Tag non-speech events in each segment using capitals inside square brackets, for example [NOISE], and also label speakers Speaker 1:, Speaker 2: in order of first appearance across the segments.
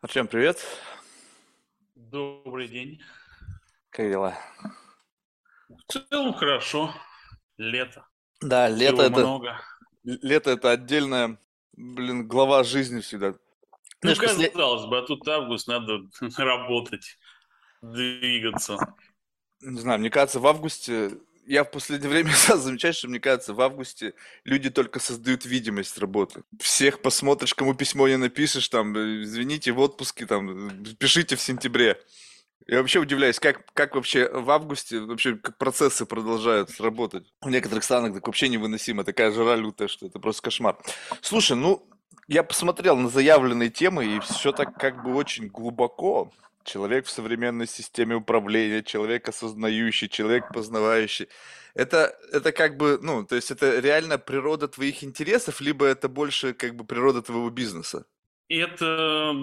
Speaker 1: Артем, привет.
Speaker 2: Добрый день.
Speaker 1: Как дела?
Speaker 2: В целом хорошо. Лето.
Speaker 1: Да, лето
Speaker 2: Всего
Speaker 1: это,
Speaker 2: много.
Speaker 1: лето это отдельная, блин, глава жизни всегда.
Speaker 2: Ну,
Speaker 1: Знаешь, после-
Speaker 2: казалось бы, а тут август, надо [LAUGHS] работать, двигаться.
Speaker 1: не знаю, мне кажется, в августе, я в последнее время [LAUGHS] стал замечать, что мне кажется, в августе люди только создают видимость работы. Всех посмотришь, кому письмо не напишешь, там, э, извините, в отпуске, там, э, пишите в сентябре. Я вообще удивляюсь, как, как вообще в августе вообще как процессы продолжают работать. В некоторых странах так вообще невыносимо, такая жара лютая, что это просто кошмар. Слушай, ну, я посмотрел на заявленные темы, и все так как бы очень глубоко. Человек в современной системе управления, человек осознающий, человек познавающий. Это, это как бы, ну, то есть это реально природа твоих интересов, либо это больше как бы природа твоего бизнеса?
Speaker 2: Это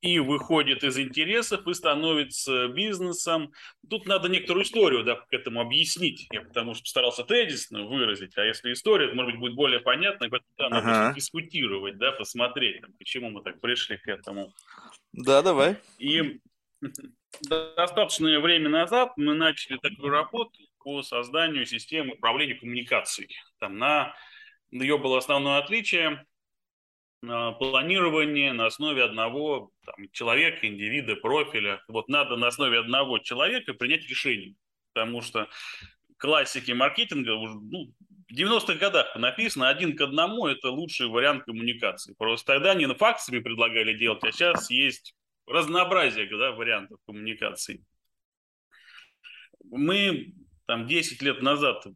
Speaker 2: и выходит из интересов, и становится бизнесом. Тут надо некоторую историю да, к этому объяснить. Я потому что постарался тезисно выразить, а если история, то, может быть, будет более понятно, и поэтому да, надо
Speaker 1: Ага.
Speaker 2: дискутировать, да, посмотреть, там, почему мы так пришли к этому.
Speaker 1: Да, давай.
Speaker 2: И достаточное время назад мы начали такую работу по созданию системы управления коммуникацией. Там на ее было основное отличие а, планирование на основе одного там, человека, индивида, профиля. Вот надо на основе одного человека принять решение, потому что классики маркетинга ну, в 90-х годах написано один к одному – это лучший вариант коммуникации. Просто тогда не факсами предлагали делать, а сейчас есть разнообразие да, вариантов коммуникации. Мы там 10 лет назад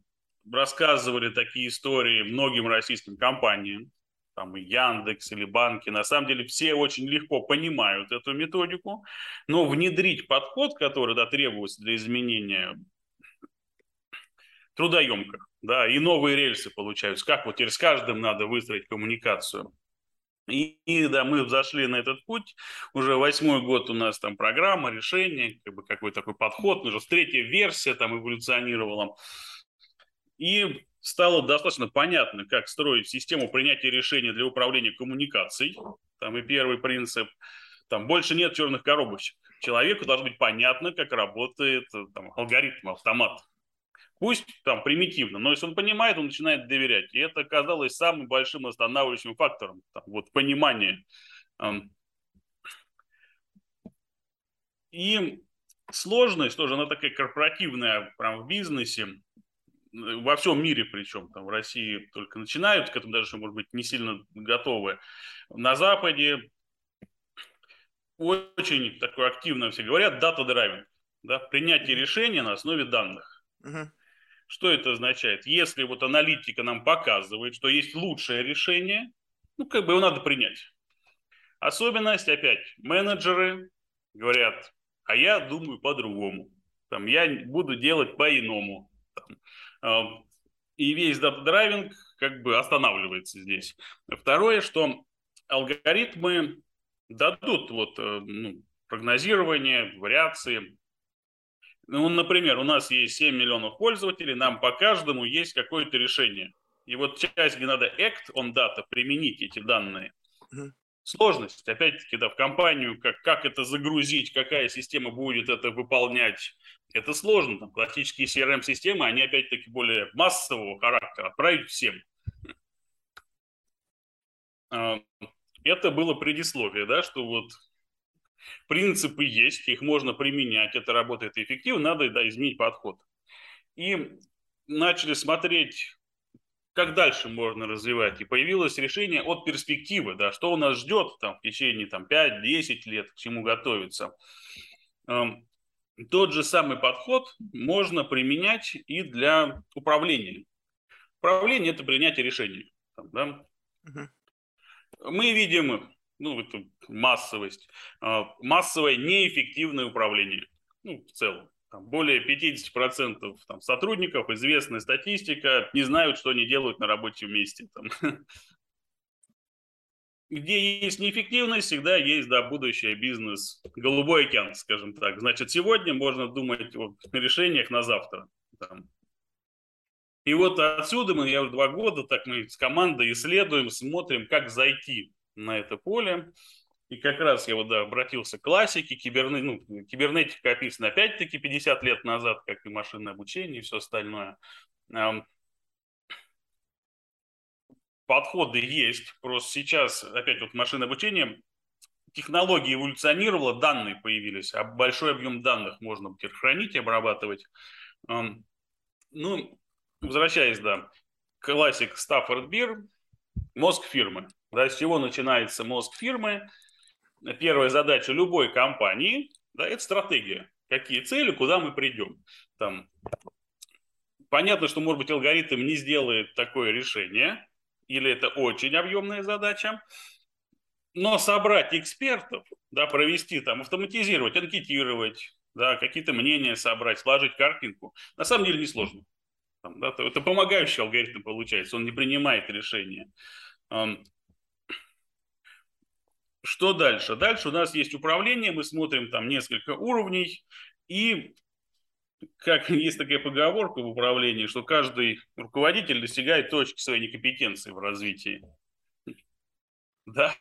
Speaker 2: рассказывали такие истории многим российским компаниям, там и Яндекс или банки, на самом деле все очень легко понимают эту методику, но внедрить подход, который да, требуется для изменения трудоемко, да, и новые рельсы получаются. Как вот теперь с каждым надо выстроить коммуникацию. И, и да, мы зашли на этот путь. Уже восьмой год у нас там программа, решение, как бы какой такой подход. Уже третья версия там эволюционировала. И стало достаточно понятно, как строить систему принятия решений для управления коммуникацией. Там и первый принцип. Там больше нет черных коробочек. Человеку должно быть понятно, как работает там, алгоритм, автомат. Пусть там примитивно, но если он понимает, он начинает доверять. И это оказалось самым большим останавливающим фактором. Там, вот понимание. И сложность тоже, она такая корпоративная прям в бизнесе, во всем мире причем, там в России только начинают, к этому даже, может быть, не сильно готовы. На Западе очень такое активно все говорят, дата драйвинг, да, принятие решения на основе данных.
Speaker 1: Мгм.
Speaker 2: Что это означает? Если вот аналитика нам показывает, что есть лучшее решение, ну, как бы его надо принять. Особенность, опять, менеджеры говорят, а я думаю по-другому. Там, я буду делать по-иному. Э, и весь data-driving как бы останавливается здесь. Второе, что алгоритмы дадут вот, э, ну, прогнозирование, вариации. Ну, например, у нас есть 7 миллионов пользователей, нам по каждому есть какое-то решение. И вот часть, где надо act on data, применить эти данные. Сложность, опять-таки, да, в компанию, как, как это загрузить, какая система будет это выполнять, это сложно. Там, классические CRM-системы, они опять-таки более массового характера, отправить всем. А, Это было предисловие, да, что вот принципы есть, их можно применять, это работает эффективно, надо да, изменить подход. И начали смотреть, как дальше можно развивать. И появилось решение от перспективы, да, что у нас ждет там, в течение там, 5-10 лет, к чему готовиться. Эм, Тот же самый подход можно применять и для управления. Управление – это принятие решений. Там, да? Мы видим ну, эту массовость, э, массовое неэффективное управление, ну, в целом. Там более 50% там, сотрудников, известная статистика, не знают, что они делают на рабочем месте. Там. [LAUGHS] Где есть неэффективность, всегда есть да, будущее бизнес. Голубой океан, скажем так. Значит, сегодня можно думать о решениях на завтра. Там. И вот отсюда мы, я уже два года, так мы с командой исследуем, смотрим, как зайти на это поле. И как раз я вот да, обратился к классике, киберне, ну, кибернетика описана опять-таки 50 лет назад, как и машинное обучение и все остальное. Подходы есть, просто сейчас опять вот машинное обучение, технология эволюционировала, данные появились, а большой объем данных можно теперь хранить и обрабатывать. Ну, возвращаясь, да, классик Стаффорд Бир, мозг фирмы. Да, с чего начинается мозг фирмы? Первая задача любой компании да, – это стратегия. Какие цели, куда мы придем. Там, понятно, что, может быть, алгоритм не сделает такое решение, или это очень объемная задача, но собрать экспертов, да, провести там, автоматизировать, анкетировать, да, какие-то мнения собрать, сложить картинку, на самом деле несложно. Там, да, это помогающий алгоритм получается, он не принимает решения. Что дальше? Дальше у нас есть управление, мы смотрим там несколько уровней, и как [LAUGHS] есть такая поговорка в управлении, что каждый руководитель достигает точки своей некомпетенции в развитии. Да.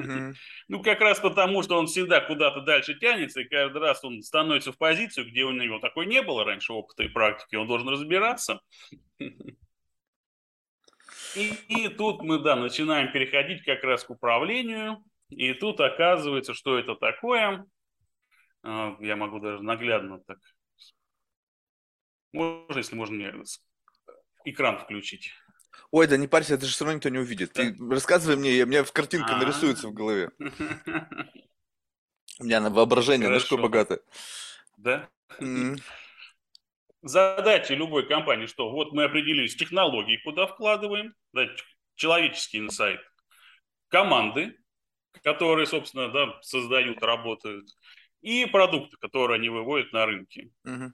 Speaker 2: Mm-hmm. [LAUGHS] Ну, как раз потому, что он всегда куда-то дальше тянется, и каждый раз он становится в позицию, где у него такой не было раньше опыта и практики, он должен разбираться. [LAUGHS] И, и тут мы, да, начинаем переходить как раз к управлению, и тут оказывается, что это такое. А, я могу даже наглядно так. Можно, если можно мне экран включить.
Speaker 1: Ой, да не парься, это же все равно никто не увидит. Да. Ты рассказывай мне, у меня в картинка А-а-а. нарисуется в голове. [LAUGHS] У меня на воображение Хорошо. богатое.
Speaker 2: Да? Задача любой компании, что вот мы определились технологии, куда вкладываем, да, человеческий инсайт, команды, которые, собственно, да, создают, работают, и продукты, которые они выводят на рынки. Угу.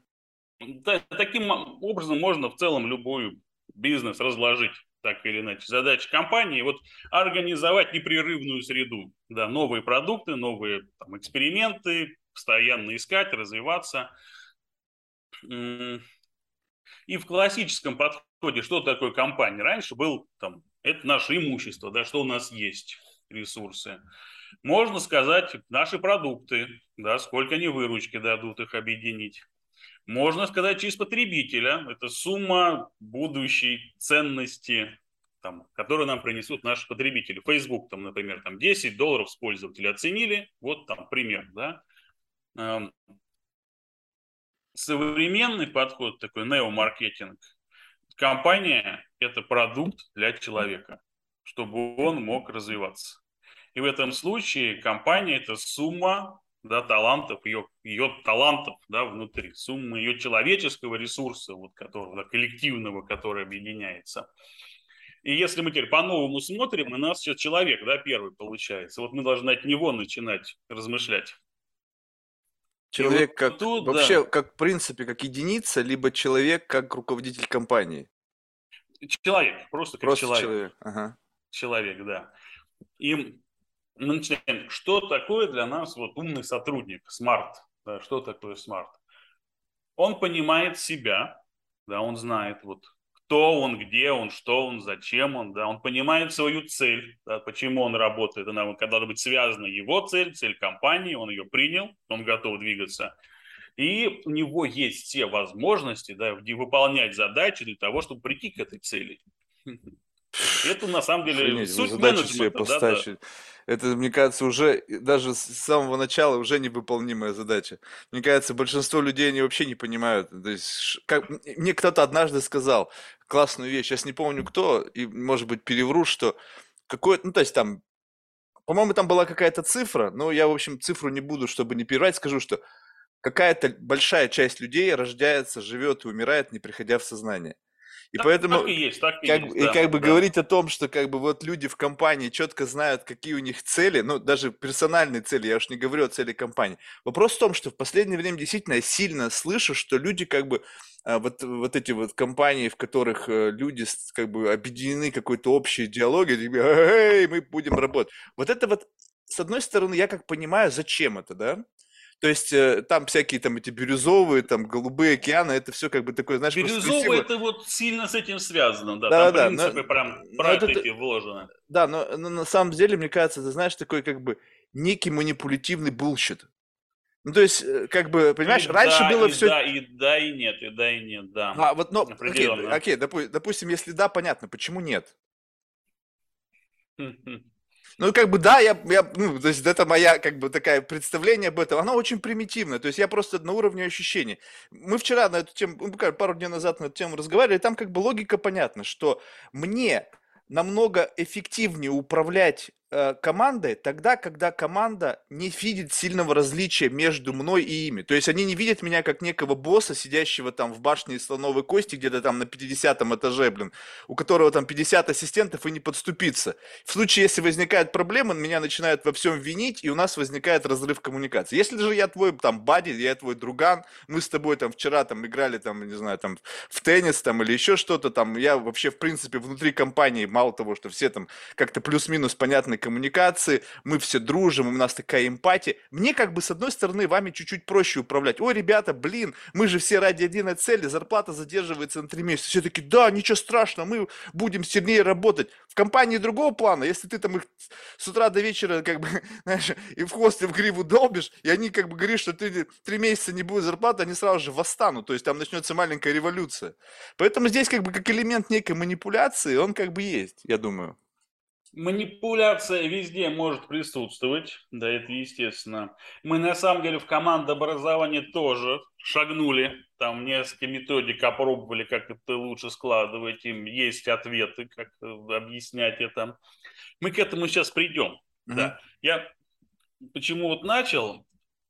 Speaker 2: Да, таким образом можно в целом любую бизнес разложить так или иначе. Задача компании вот организовать непрерывную среду, да, новые продукты, новые там, эксперименты, постоянно искать, развиваться. И в классическом подходе, что такое компания? Раньше был там, это наше имущество, да, что у нас есть ресурсы. Можно сказать, наши продукты, да, сколько они выручки дадут их объединить. Можно сказать, через потребителя. Это сумма будущей ценности, там, которую нам принесут наши потребители. Facebook, там, например, там 10 долларов с пользователя оценили. Вот там пример. Да? Эм, современный подход, такой неомаркетинг. Компания – это продукт для человека, чтобы он мог развиваться. И в этом случае компания – это сумма да, талантов, ее, ее талантов да, внутри, сумма ее человеческого ресурса, вот, которого, да, коллективного, который объединяется. И если мы теперь по-новому смотрим, у нас сейчас человек, да, первый получается. Вот мы должны от него начинать размышлять.
Speaker 1: Человек вот как тут, вообще, да. как в принципе, как единица, либо человек как руководитель компании.
Speaker 2: Человек, просто как
Speaker 1: просто
Speaker 2: человек.
Speaker 1: Человек, ага.
Speaker 2: человек да. И мы начинаем, что такое для нас вот умный сотрудник, smart, да, что такое smart? Он понимает себя, да, он знает вот кто он, где он, что он, зачем он, да, он понимает свою цель, да, почему он работает, она должна быть связана его цель, цель компании, он ее принял, он готов двигаться, и у него есть все возможности, да, выполнять задачи для того, чтобы прийти к этой цели. Это на самом деле Охренеть, суть задачи себе
Speaker 1: поставить. Да, да. Это, мне кажется, уже даже с самого начала уже невыполнимая задача. Мне кажется, большинство людей они вообще не понимают. То есть, как, мне кто-то однажды сказал классную вещь, сейчас не помню кто, и, может быть, перевру, что какой ну, то есть там, по-моему, там была какая-то цифра, но я, в общем, цифру не буду, чтобы не переврать, скажу, что какая-то большая часть людей рождается, живет и умирает, не приходя в сознание. И так, поэтому, так и есть, так и как, есть. И да, как бы да. говорить о том, что как бы вот люди в компании четко знают, какие у них цели, ну, даже персональные цели, я уж не говорю о цели компании. Вопрос в том, что в последнее время действительно я сильно слышу, что люди как бы а, вот, вот эти вот компании, в которых э, люди как бы объединены какой-то общей идеологией, типа, эй, мы будем работать. Вот это вот, с одной стороны, я как понимаю, зачем это, да? То есть э, там всякие там эти бирюзовые, там голубые океаны, это все как бы такое, знаешь,
Speaker 2: Бирюзовые это вот сильно с этим связано, да, да там да, принципы но, прям про это, вложены.
Speaker 1: Да, но, но на самом деле, мне кажется, ты знаешь, такой как бы некий манипулятивный bullshit. Ну, то есть, э, как бы, понимаешь,
Speaker 2: И
Speaker 1: раньше
Speaker 2: да,
Speaker 1: было
Speaker 2: и
Speaker 1: все...
Speaker 2: Да, и да, и нет, и да, и нет, да.
Speaker 1: А, вот, но,
Speaker 2: okay,
Speaker 1: okay, допу- допустим, если да, понятно, почему нет? [LAUGHS] Ну, как бы, да, я, я, ну, то есть, это моя, как бы, такая представление об этом, оно очень примитивное, то есть, я просто на уровне ощущений. Мы вчера на эту тему, ну, пару дней назад на эту тему разговаривали, там, как бы, логика понятна, что мне намного эффективнее управлять э, командой тогда, когда команда не видит сильного различия между мной и ими. То есть они не видят меня как некого босса, сидящего там в башне из слоновой кости, где-то там на 50 этаже, блин, у которого там 50 ассистентов и не подступиться. В случае, если возникают проблемы, меня начинают во всем винить, и у нас возникает разрыв коммуникации. Если же я твой там бади, я твой друган, мы с тобой там вчера там играли там, не знаю, там в теннис там или еще что-то там, я вообще в принципе внутри компании, мало того, что все там как-то плюс-минус понятной коммуникации, мы все дружим, у нас такая эмпатия. Мне как бы с одной стороны вами чуть-чуть проще управлять. Ой, ребята, блин, мы же все ради единой цели, зарплата задерживается на три месяца. Все таки да, ничего страшного, мы будем сильнее работать. В компании другого плана, если ты там их с утра до вечера как бы, [LAUGHS] знаешь, и в хвост, и в гриву долбишь, и они как бы говорят, что ты три месяца не будет зарплаты, они сразу же восстанут, то есть там начнется маленькая революция. Поэтому здесь как бы как элемент некой манипуляции, он как бы есть, я думаю.
Speaker 2: Манипуляция везде может присутствовать, да, это естественно. Мы на самом деле в командообразовании тоже шагнули, там несколько методик опробовали, как это лучше складывать, им есть ответы, как э, объяснять это. Мы к этому сейчас придем,
Speaker 1: Мгм.
Speaker 2: да. Я почему вот начал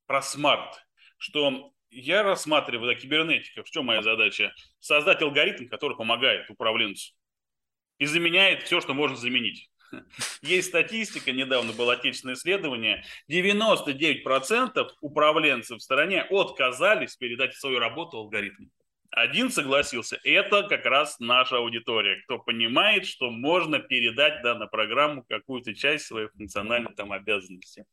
Speaker 2: про смарт, что я рассматриваю да, кибернетика, в чем моя задача? Создать алгоритм, который помогает управленцу и заменяет все, что можно заменить. Есть статистика, недавно было отечественное исследование, 99% управленцев в стране отказались передать свою работу алгоритму. Один согласился. Это как раз наша аудитория, кто понимает, что можно передать да, на программу какую-то часть своей функциональной там, обязанности.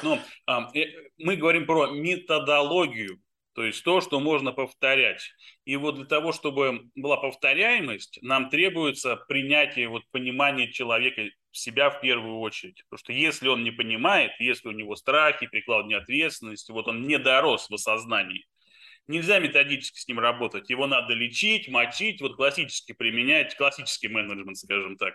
Speaker 2: Ну, э, мы говорим про методологию, то есть то, что можно повторять. И вот для того, чтобы была повторяемость, нам требуется принятие, вот понимание человека, себя в первую очередь. Потому что если он не понимает, если у него страхи, прикладывание ответственности, вот он не дорос в осознании, нельзя методически с ним работать. Его надо лечить, мочить, вот классически применять, классический менеджмент, скажем так.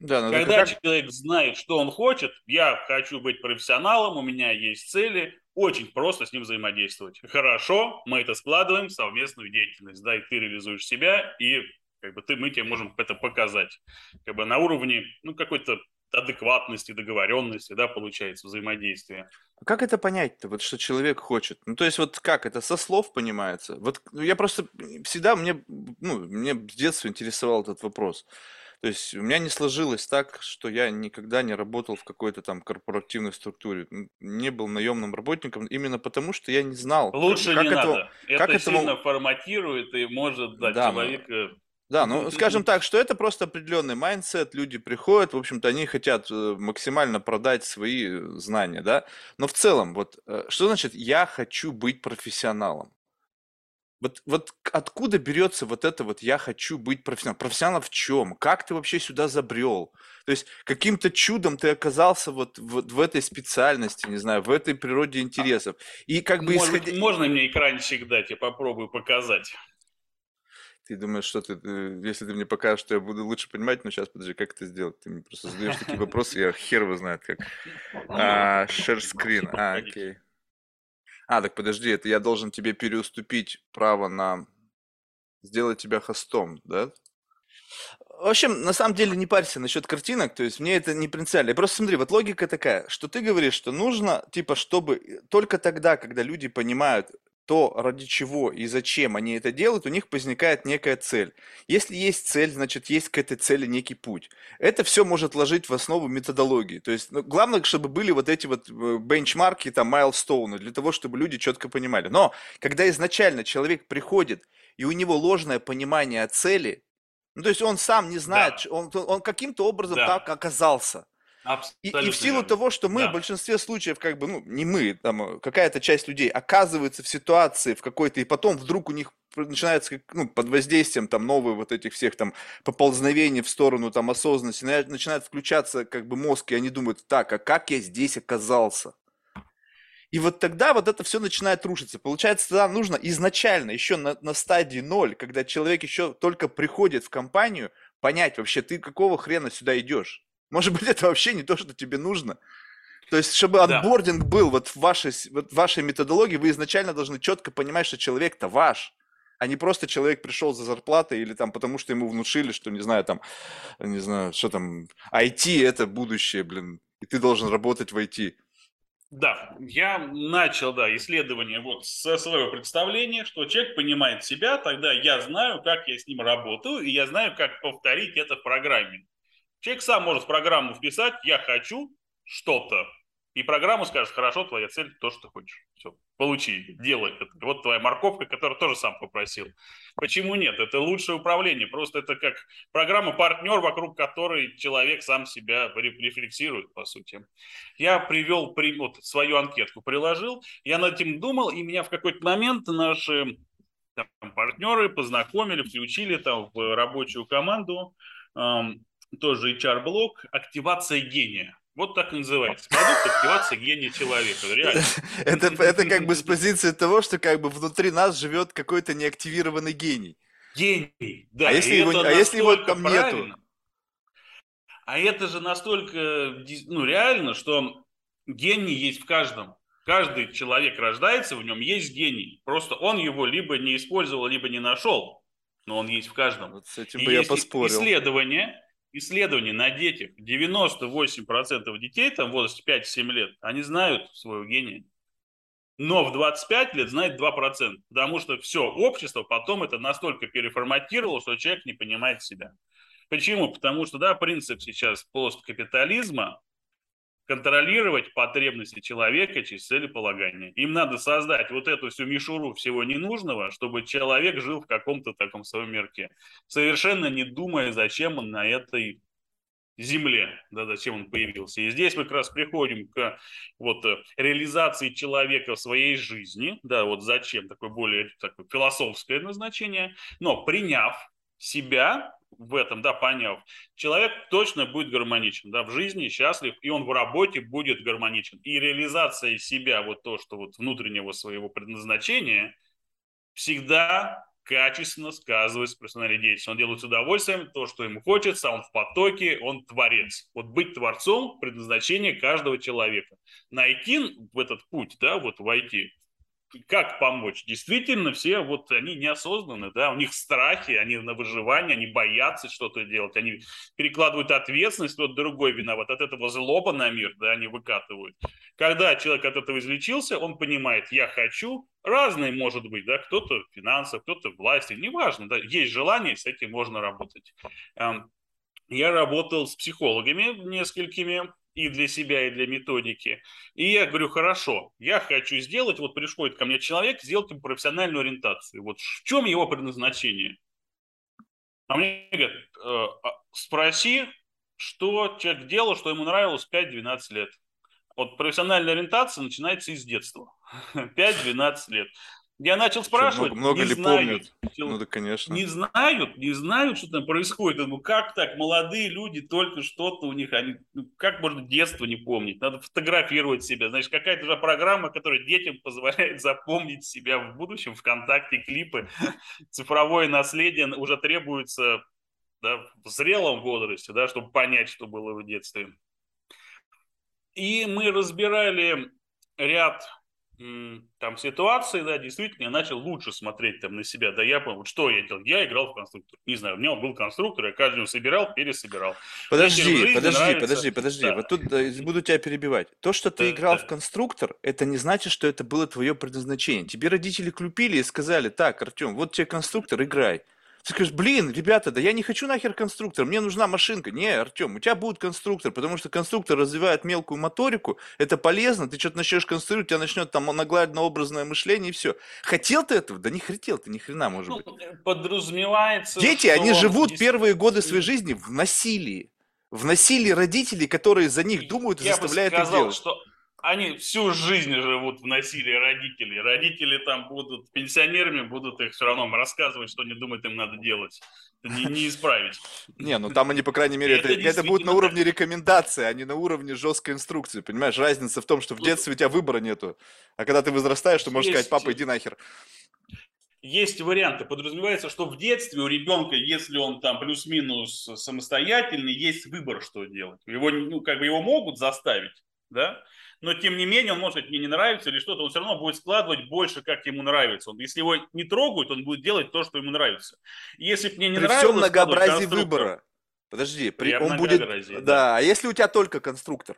Speaker 1: Да, ну
Speaker 2: Когда
Speaker 1: как...
Speaker 2: человек знает, что он хочет, я хочу быть профессионалом, у меня есть цели, очень просто с ним взаимодействовать. Хорошо, мы это складываем в совместную деятельность, да, и ты реализуешь себя, и как бы ты, мы тебе можем это показать. Как бы на уровне, ну, какой-то адекватности, договоренности, да, получается, взаимодействие.
Speaker 1: А Как это понять-то, вот что человек хочет? Ну, то есть вот как это со слов понимается? Вот ну, я просто всегда мне, ну, мне с детства интересовал этот вопрос. То есть у меня не сложилось так, что я никогда не работал в какой-то там корпоративной структуре, не был наемным работником, именно потому что я не знал,
Speaker 2: Лучше
Speaker 1: как
Speaker 2: не
Speaker 1: этого,
Speaker 2: надо. Это
Speaker 1: как этому,
Speaker 2: сильно форматирует и может дать
Speaker 1: да,
Speaker 2: человека...
Speaker 1: да, ну, скажем так, что это просто определенный mindset, люди приходят, в общем-то, они хотят э, максимально продать свои э, знания, да, но в целом, вот, э, что значит «я хочу быть профессионалом»? Вот, вот откуда берется вот это вот «я хочу быть профессионалом»? Профессионал в чем? Как ты вообще сюда забрел? То есть каким-то чудом ты оказался вот, вот в этой специальности, не знаю, в этой природе интересов. И как бы
Speaker 2: Может
Speaker 1: исходя...
Speaker 2: можно мне экранчик дать, я попробую показать.
Speaker 1: Ты думаешь, что ты, э, если ты мне покажешь, что я буду лучше понимать, но сейчас, подожди, как это сделать? Ты мне просто задаешь такие вопросы, я хер его знает как. [LAUGHS] А, share screen, а,
Speaker 2: Погодите.
Speaker 1: окей. А, так подожди, это я должен тебе переуступить право на сделать тебя хостом, да? В общем, на самом деле не парься насчет картинок, то есть мне это не принципиально. Просто смотри, вот логика такая, что ты говоришь, что нужно, типа, чтобы э, только тогда, когда люди понимают то, ради чего и зачем они это делают, у них возникает некая цель. Если есть цель, значит, есть к этой цели некий путь. Это все может ложить в основу методологии. То есть, ну, главное, чтобы были вот эти вот э, бенчмарки, там, майлстоуны, для того, чтобы люди четко понимали. Но, когда изначально человек приходит, и у него ложное понимание цели, ну, то есть он сам не знает,
Speaker 2: Да.
Speaker 1: он, он каким-то образом
Speaker 2: Да.
Speaker 1: так оказался. И,
Speaker 2: Абсолютно
Speaker 1: и в силу
Speaker 2: верно.
Speaker 1: того, что мы
Speaker 2: Да.
Speaker 1: в большинстве случаев, как бы, ну, не мы, там, э, какая-то часть людей оказывается в ситуации в какой-то, и потом вдруг у них начинается, ну, под воздействием там новых вот этих всех там поползновений в сторону там осознанности, на- начинает включаться как бы мозг, и они думают, так, а как я здесь оказался? И вот тогда вот это все начинает рушиться. Получается, тогда нужно изначально, еще на, на стадии ноль, когда человек еще только приходит в компанию, понять вообще, ты какого хрена сюда идешь? Может быть, [LAUGHS] это вообще не то, что тебе нужно. То есть, чтобы
Speaker 2: Да.
Speaker 1: анбординг был вот в вашей, вот в вашей методологии, вы изначально должны четко понимать, что человек-то ваш, а не просто человек пришел за зарплатой или там потому, что ему внушили, что, не знаю, там, не знаю, что там, IT это будущее, блин, и ты должен работать в IT.
Speaker 2: Да, я начал, да, исследование вот со своего представления, что человек понимает себя, тогда я знаю, как я с ним работаю, и я знаю, как повторить это в программе. Человек сам может в программу вписать «я хочу что-то», и программа скажет «хорошо, твоя цель то, что ты хочешь». Все, получи, делай это. Вот твоя морковка, которую тоже сам попросил. Почему нет? Это лучшее управление. Просто это как программа-партнер, вокруг которой человек сам себя ре- рефлексирует, по сути. Я привел при- вот, свою анкетку, приложил, я над этим думал, и меня в какой-то момент наши там, партнеры познакомили, включили там в рабочую команду, тоже HR-блок, активация гения. Вот так и называется. Продукт активации гения человека. Реально. [LAUGHS]
Speaker 1: Это, это как бы с позиции того, что как бы внутри нас живет какой-то неактивированный гений.
Speaker 2: Гений. Да,
Speaker 1: А если его- а если его там нету?
Speaker 2: А это же настолько ну, реально, что гений есть в каждом. Каждый человек рождается, в нем есть гений. Просто он его либо не использовал, либо не нашел. Но он есть в каждом.
Speaker 1: Вот с этим
Speaker 2: И
Speaker 1: бы я поспорил.
Speaker 2: Исследования, исследования на детях. 98% детей там в возрасте 5-7 лет, они знают своего гения. Но в 25 лет знает 2%. Потому что все общество потом это настолько переформатировало, что человек не понимает себя. Почему? Потому что, да, принцип сейчас посткапитализма контролировать потребности человека через целеполагание. Им надо создать вот эту всю мишуру всего ненужного, чтобы человек жил в каком-то таком своем мирке, совершенно не думая, зачем он на этой земле, да, зачем он появился. И здесь мы как раз приходим к вот э, реализации человека в своей жизни, да, вот зачем, такое более такое философское назначение, но приняв себя в этом, да, поняв, человек точно будет гармоничен, да, в жизни счастлив, и он в работе будет гармоничен. И реализация себя, вот то, что вот внутреннего своего предназначения, всегда качественно сказывается в профессиональной деятельности. Он делает с удовольствием то, что ему хочется, он в потоке, он творец. Вот быть творцом – предназначение каждого человека. Найти в этот путь, да, вот войти, как помочь? Действительно, все вот они неосознанны, да, у них страхи, они на выживание, они боятся что-то делать, они перекладывают ответственность, тот другой виноват, от этого злоба на мир, да, они выкатывают. Когда человек от этого излечился, он понимает, я хочу, разные может быть, да, кто-то в финансах, кто-то власти, неважно, да, есть желание, с этим можно работать. Эм, Я работал с психологами несколькими, и для себя, и для методики. И я говорю, хорошо, я хочу сделать, вот приходит ко мне человек, сделать ему профессиональную ориентацию. Вот в чем его предназначение? А мне говорят, «Э, а спроси, что человек делал, что ему нравилось 5-12 лет. Вот профессиональная ориентация начинается из детства. [LAUGHS] 5-12 лет. Я начал спрашивать,
Speaker 1: много, много
Speaker 2: не
Speaker 1: ли
Speaker 2: знают.
Speaker 1: помнят? Ну да, конечно.
Speaker 2: не знают, не знают, что там происходит. Думаю, как так? Молодые люди, только что-то у них, они, ну, как можно детство не помнить? Надо фотографировать себя. Знаешь, какая-то же программа, которая детям позволяет запомнить себя в будущем, ВКонтакте, клипы, [LAUGHS] цифровое наследие уже требуется да, в зрелом возрасте, да, чтобы понять, что было в детстве. И мы разбирали ряд там ситуаций, да, действительно, я начал лучше смотреть там на себя, да, я понял, что я делал, я играл в конструктор, не знаю, у меня был конструктор, я каждый собирал, пересобирал.
Speaker 1: Подожди, подожди,
Speaker 2: нравится-
Speaker 1: подожди, подожди.
Speaker 2: Да.
Speaker 1: Вот тут да, буду тебя перебивать. То, что ты
Speaker 2: Да,
Speaker 1: играл
Speaker 2: да.
Speaker 1: в конструктор, это не значит, что это было твое предназначение. Тебе родители клюпили и сказали, так, Артем, вот тебе конструктор, играй. Ты скажешь, блин, ребята, да я не хочу нахер конструктор, мне нужна машинка. Не, Артем, у тебя будет конструктор, потому что конструктор развивает мелкую моторику, это полезно, ты что-то начнешь конструировать, у тебя начнет там наглядно-образное мышление и все. Хотел ты этого? Да не хотел ты, ни хрена, может
Speaker 2: Ну,
Speaker 1: быть.
Speaker 2: подразумевается,
Speaker 1: Дети, они живут
Speaker 2: здесь-
Speaker 1: первые годы своей жизни в насилии. вносили родители, которые за них думают и
Speaker 2: Я
Speaker 1: заставляют
Speaker 2: бы сказал,
Speaker 1: их делать.
Speaker 2: что они всю жизнь живут в насилии родителей. Родители там будут пенсионерами, будут их все равно рассказывать, что они думают, им надо делать. Это не, не исправить.
Speaker 1: Не, ну там они, по крайней мере, это, будет на уровне рекомендации, а не на уровне жесткой инструкции. Понимаешь, разница в том, что в детстве у тебя выбора нету. А когда ты возрастаешь, ты можешь сказать, папа, иди нахер.
Speaker 2: Есть варианты. Подразумевается, что в детстве у ребенка, если он там плюс-минус самостоятельный, есть выбор, что делать. Его, ну, как бы его могут заставить, да, но тем не менее он может сказать, мне не нравится или что-то, он все равно будет складывать больше, как ему нравится. Он, если его не трогают, он будет делать то, что ему нравится. Если мне не
Speaker 1: При
Speaker 2: нравилось...
Speaker 1: всем
Speaker 2: складывать
Speaker 1: многообразии выбора. Подожди, при,
Speaker 2: При
Speaker 1: он будет... Да.
Speaker 2: да.
Speaker 1: а если у тебя только конструктор?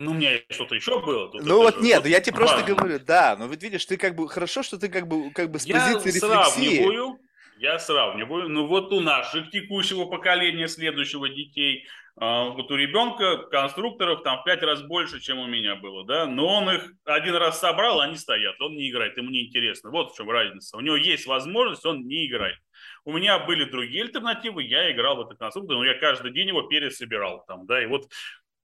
Speaker 2: Ну, у меня что-то еще было. Тут
Speaker 1: Ну вот
Speaker 2: же-
Speaker 1: нет,
Speaker 2: вот
Speaker 1: я тебе просто
Speaker 2: важно.
Speaker 1: говорю, да, но вот видишь, ты как бы, хорошо, что ты как бы, как бы с
Speaker 2: Я
Speaker 1: позиции рефлексии...
Speaker 2: сравниваю, я сравниваю, ну вот у наших текущего поколения, следующего детей, вот у ребенка конструкторов там в пять раз больше, чем у меня было, да, но он их один раз собрал, они стоят, он не играет, ему не интересно. Вот в чем разница. У него есть возможность, он не играет. У меня были другие альтернативы, я играл в этот конструктор, но я каждый день его пересобирал там, да, и вот,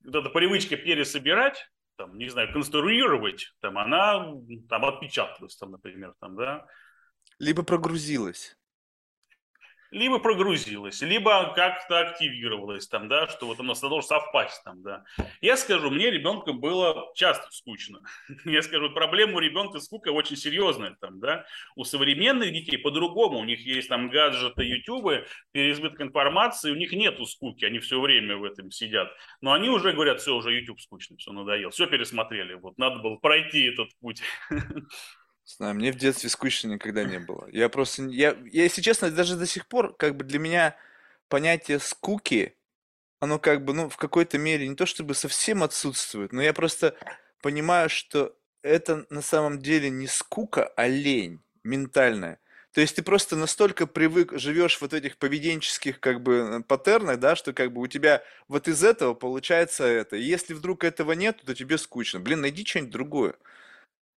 Speaker 2: вот эта привычка пересобирать, там, не знаю, конструировать, там, она там отпечаталась, там, например, там, да,
Speaker 1: Либо прогрузилась.
Speaker 2: Либо прогрузилось, либо как-то активировалось там, да, что вот оно должно совпасть там, да. Я скажу, мне ребенком было часто скучно. [LAUGHS] Я скажу, проблема у ребенка скука очень серьезная там, да. У современных детей по-другому, у них есть там гаджеты, ютубы, переизбыток информации, у них нету скуки, они все время в этом сидят. Но они уже говорят, все, уже YouTube скучно, все надоел, все пересмотрели, вот надо было пройти этот путь. [LAUGHS]
Speaker 1: Знаю, мне в детстве скучно никогда не было. Я просто, я, я, если честно, даже до сих пор, как бы для меня понятие скуки, оно как бы, ну, в какой-то мере не то чтобы совсем отсутствует, но я просто понимаю, что это на самом деле не скука, а лень ментальная. То есть ты просто настолько привык, живешь вот в этих поведенческих как бы э, паттернах, да, что как бы у тебя вот из этого получается это. И если вдруг этого нет, то тебе скучно. Блин, найди что-нибудь другое.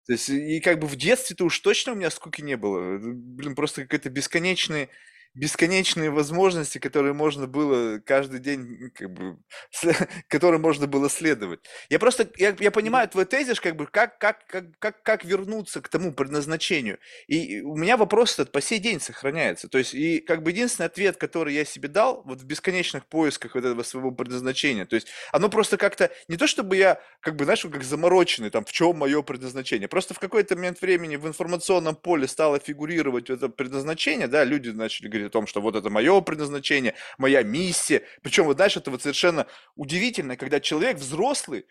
Speaker 1: То есть, и как бы в детстве-то уж точно у меня скуки не было. Э, Блин, просто какие-то бесконечные, бесконечные возможности, которые можно было каждый день, как бы, [LAUGHS] которым можно было следовать. Я просто, я, я понимаю твой тезис, как бы, как, как, как, как, как вернуться к тому предназначению. И у меня вопрос этот по сей день сохраняется. То есть, и как бы единственный ответ, который я себе дал, вот в бесконечных поисках вот этого своего предназначения, то есть, оно просто как-то, не то чтобы я, как бы, знаешь, как замороченный, там, в чем мое предназначение, просто в какой-то момент времени в информационном поле стало фигурировать это предназначение, да, люди начали говорить о том, что вот это мое предназначение, моя миссия, причем, вот знаешь, это вот совершенно удивительно, когда человек взрослый,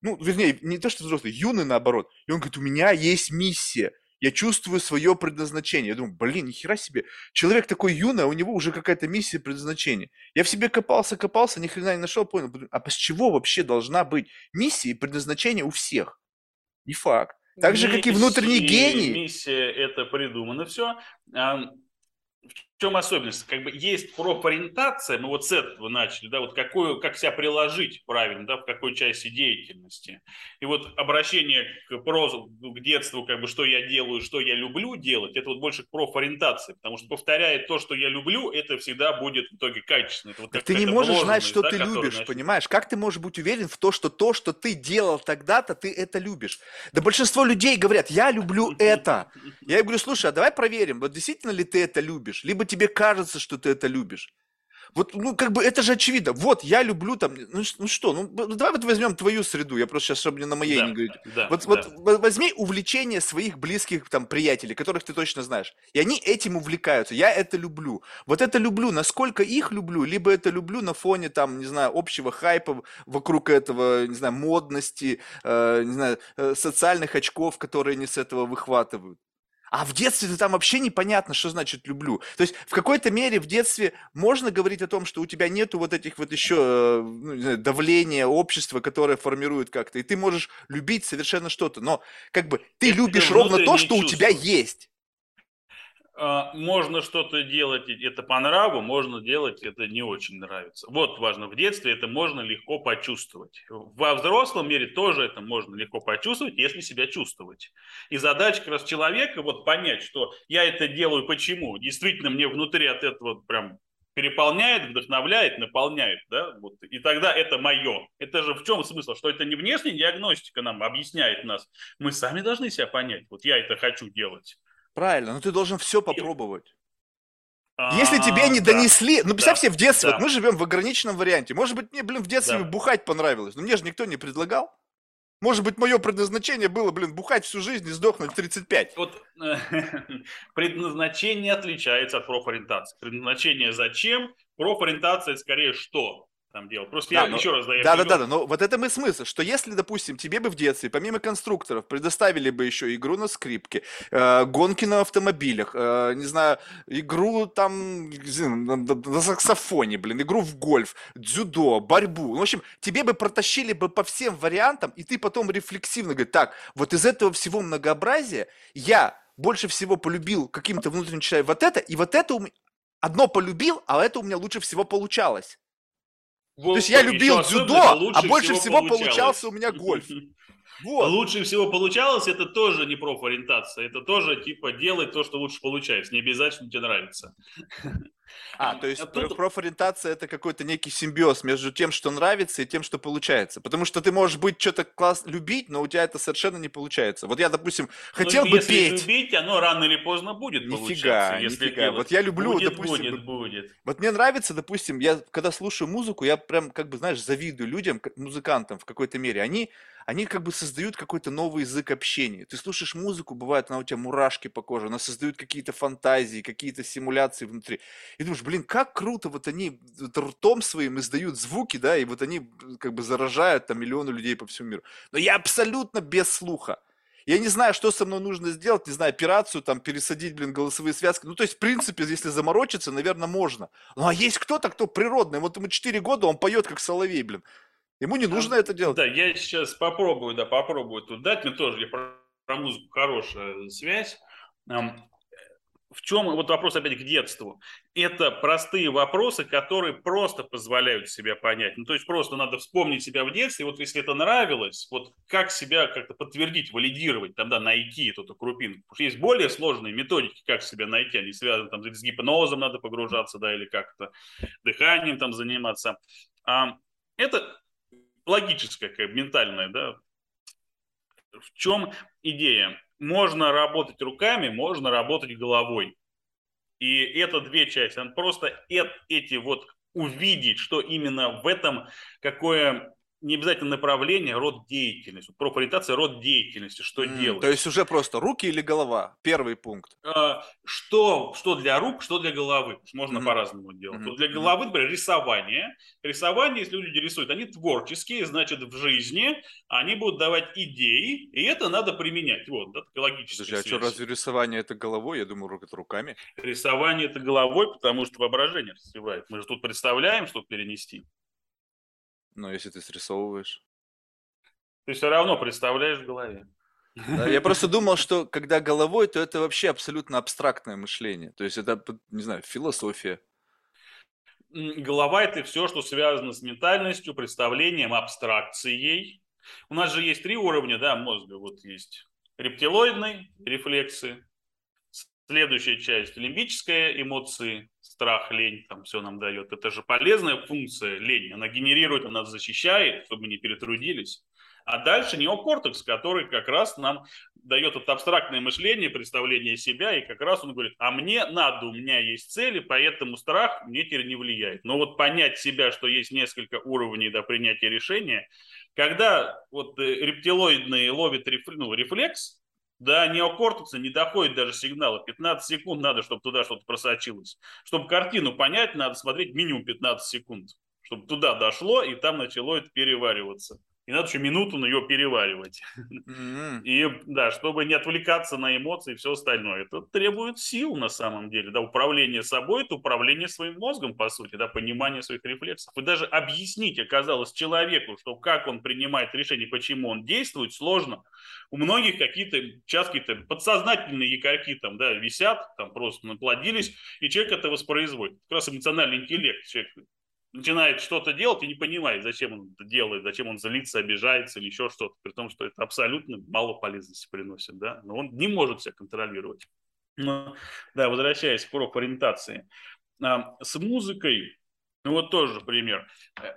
Speaker 1: ну, вернее, не то, что взрослый, юный наоборот, и он говорит, у меня есть миссия, я чувствую свое предназначение. Я думаю, блин, нихера себе. Человек такой юный, а у него уже какая-то миссия предназначения. Я в себе копался, копался, ни хрена не нашел, понял. А с чего вообще должна быть миссия и предназначение у всех? Не факт. Так же, как и внутренний
Speaker 2: Миссия-
Speaker 1: гений.
Speaker 2: Миссия это придумано все. В чем особенность? Как бы есть профориентация, мы вот с этого начали, да, вот какую, как себя приложить правильно, да, в какой части деятельности. И вот обращение к прозу, к детству, как бы, что я делаю, что я люблю делать, это вот больше к профориентации, потому что повторяя то, что я люблю, это всегда будет в итоге качественно. Это вот
Speaker 1: Так ты не можешь знать, что
Speaker 2: да,
Speaker 1: ты любишь,
Speaker 2: значит,
Speaker 1: понимаешь? Как ты можешь быть уверен в то, что то, что ты делал тогда-то, ты это любишь? Да большинство людей говорят, я люблю [LAUGHS] это. Я им говорю, слушай, а давай проверим, вот действительно ли ты это любишь? Либо тебе кажется, что ты это любишь. Вот, ну, как бы, это же очевидно. Вот, я люблю там, ну, ну что, ну, давай вот возьмем твою среду, я просто сейчас, чтобы не на моей
Speaker 2: Да,
Speaker 1: не говорить.
Speaker 2: да,
Speaker 1: Вот,
Speaker 2: да.
Speaker 1: вот возьми увлечение своих близких там приятелей, которых ты точно знаешь, и они этим увлекаются. Я это люблю. Вот это люблю. Насколько их люблю, либо это люблю на фоне там, не знаю, общего хайпа вокруг этого, не знаю, модности, э, не знаю, э, социальных очков, которые они с этого выхватывают. А в детстве ты там вообще непонятно, что значит люблю. То есть в какой-то мере в детстве можно говорить о том, что у тебя нету вот этих вот еще э, ну, знаю, давления общества, которое формирует как-то, и ты можешь любить совершенно что-то, но как бы ты
Speaker 2: Это
Speaker 1: любишь ровно то, что у тебя
Speaker 2: чувства.
Speaker 1: есть.
Speaker 2: А, Можно что-то делать, это по нраву, можно делать, это не очень нравится. Вот важно, в детстве это можно легко почувствовать. Во взрослом мире тоже это можно легко почувствовать, если себя чувствовать. И задача как раз человека вот понять, что я это делаю почему. Действительно, мне внутри от этого прям переполняет, вдохновляет, наполняет, да, вот, и тогда это мое. Это же в чем смысл? Что это не внешняя диагностика нам объясняет нас, мы сами должны себя понять, вот я это хочу делать.
Speaker 1: Правильно, но ты должен все попробовать. Если тебе не донесли, ну представь да, себе в детстве, да. вот мы живем в ограниченном варианте. Может быть, мне, блин, в детстве да. бухать понравилось, но мне же никто не предлагал. Может быть, мое предназначение было, блин, бухать всю жизнь и сдохнуть в 35.
Speaker 2: Вот [LAUGHS] предназначение отличается от профориентации. Предназначение зачем? Профориентация скорее что? Там делать. Просто да, я но, еще раз,
Speaker 1: да, я да, да, да, да, но вот это мы смысл, что если, допустим, тебе бы в детстве, помимо конструкторов, предоставили бы еще игру на скрипке, э, гонки на автомобилях, э, не знаю, игру там на, на саксофоне, блин, игру в гольф, дзюдо, борьбу, в общем, тебе бы протащили бы по всем вариантам, и ты потом рефлексивно говоришь, так, вот из этого всего многообразия я больше всего полюбил каким-то внутренним человеком вот это, и вот это у меня одно полюбил, а это у меня лучше всего получалось. Вот, То есть я любил дзюдо, а больше всего, всего получался у меня гольф. [LAUGHS]
Speaker 2: Вот. Лучше всего получалось, это тоже не профориентация, это тоже типа делать то, что лучше получается, не обязательно тебе нравится.
Speaker 1: А, то есть а тут... профориентация это какой-то некий симбиоз между тем, что нравится, и тем, что получается. Потому что ты можешь быть что-то класс любить, но у тебя это совершенно не получается. Вот я, допустим, ну, хотел ну, бы
Speaker 2: если
Speaker 1: петь.
Speaker 2: любить, оно рано или поздно будет
Speaker 1: нифига, получаться. Если нифига. Делать. Вот я люблю,
Speaker 2: будет,
Speaker 1: допустим.
Speaker 2: Будет, будет.
Speaker 1: Вот мне нравится, допустим, я когда слушаю музыку, я прям, как бы, знаешь, завидую людям, музыкантам в какой-то мере. Они они как бы создают какой-то новый язык общения. Ты слушаешь музыку, бывает, она у тебя мурашки по коже, она создает какие-то фантазии, какие-то симуляции внутри. И думаешь, блин, как круто, вот они вот ртом своим издают звуки, да, и вот они как бы заражают там миллионы людей по всему миру. Но я абсолютно без слуха. Я не знаю, что со мной нужно сделать, не знаю, операцию, там, пересадить, блин, голосовые связки. Ну, то есть, в принципе, если заморочиться, наверное, можно. Ну, а есть кто-то, кто природный. Вот ему 4 года, он поет как соловей, блин. Ему не нужно это делать.
Speaker 2: Да, я сейчас попробую, да, попробую тут дать. Мне тоже про, про музыку хорошая связь. В чем вот вопрос опять к детству? Это простые вопросы, которые просто позволяют себя понять. Ну, то есть просто надо вспомнить себя в детстве. Вот если это нравилось, вот как себя как-то подтвердить, валидировать, тогда найти эту, крупинку. Потому что есть более сложные методики, как себя найти. Они связаны там с гипнозом, надо погружаться, да, или как-то дыханием там заниматься. Это логическая, как ментальная, да. В чем идея? Можно работать руками, можно работать головой. И это две части. Он просто эти вот увидеть, что именно в этом, какое не обязательно направление, род деятельности. Профориентация – род деятельности, что mm, делать.
Speaker 1: То есть уже просто руки или голова? Первый пункт.
Speaker 2: А, что, что для рук, что для головы. Можно mm-hmm. по-разному делать. Mm-hmm. Вот для головы, например, рисование. Рисование, если люди рисуют, они творческие, значит, в жизни они будут давать идеи, и это надо применять. Вот, да, логически.
Speaker 1: Подожди, а что, разве рисование это головой? Я думаю, это руками.
Speaker 2: Рисование это головой, потому что воображение развивает. Мы же тут представляем, чтобы перенести.
Speaker 1: Но если ты срисовываешь.
Speaker 2: Ты все равно представляешь в голове.
Speaker 1: Да, я просто думал, что когда головой, то это вообще абсолютно абстрактное мышление. То есть это, не знаю, философия.
Speaker 2: Голова – это все, что связано с ментальностью, представлением, абстракцией. У нас же есть три уровня да, мозга. Вот есть рептилоидный, рефлексы, Следующая часть – лимбическая эмоции, страх, лень, там все нам дает. Это же полезная функция лень. Она генерирует, она защищает, чтобы не перетрудились. А дальше неокортекс, который как раз нам дает это абстрактное мышление, представление себя, и как раз он говорит, а мне надо, у меня есть цели, поэтому страх мне теперь не влияет. Но вот понять себя, что есть несколько уровней до принятия решения, когда вот э, рептилоидный ловит ну, рефлекс, до неокортекса не доходит даже сигнала. 15 секунд надо, чтобы туда что-то просочилось. Чтобы картину понять, надо смотреть минимум 15 секунд. Чтобы туда дошло, и там начало это перевариваться и надо еще минуту на ее переваривать. [LAUGHS] Mm-hmm. И да, чтобы не отвлекаться на эмоции и все остальное. Это требует сил на самом деле. Да, управление собой – это управление своим мозгом, по сути, да, понимание своих рефлексов. И даже объяснить оказалось человеку, что как он принимает решение, почему он действует, сложно. У многих какие-то часто какие-то подсознательные якорьки там, да, висят, там просто наплодились, и человек это воспроизводит. Как раз эмоциональный интеллект. Человек начинает что-то делать и не понимает, зачем он это делает, зачем он злится, обижается или еще что-то, при том, что это абсолютно мало полезности приносит, да, но он не может себя контролировать. Но, да, возвращаясь к профориентации, А, с музыкой, ну вот тоже пример. Э,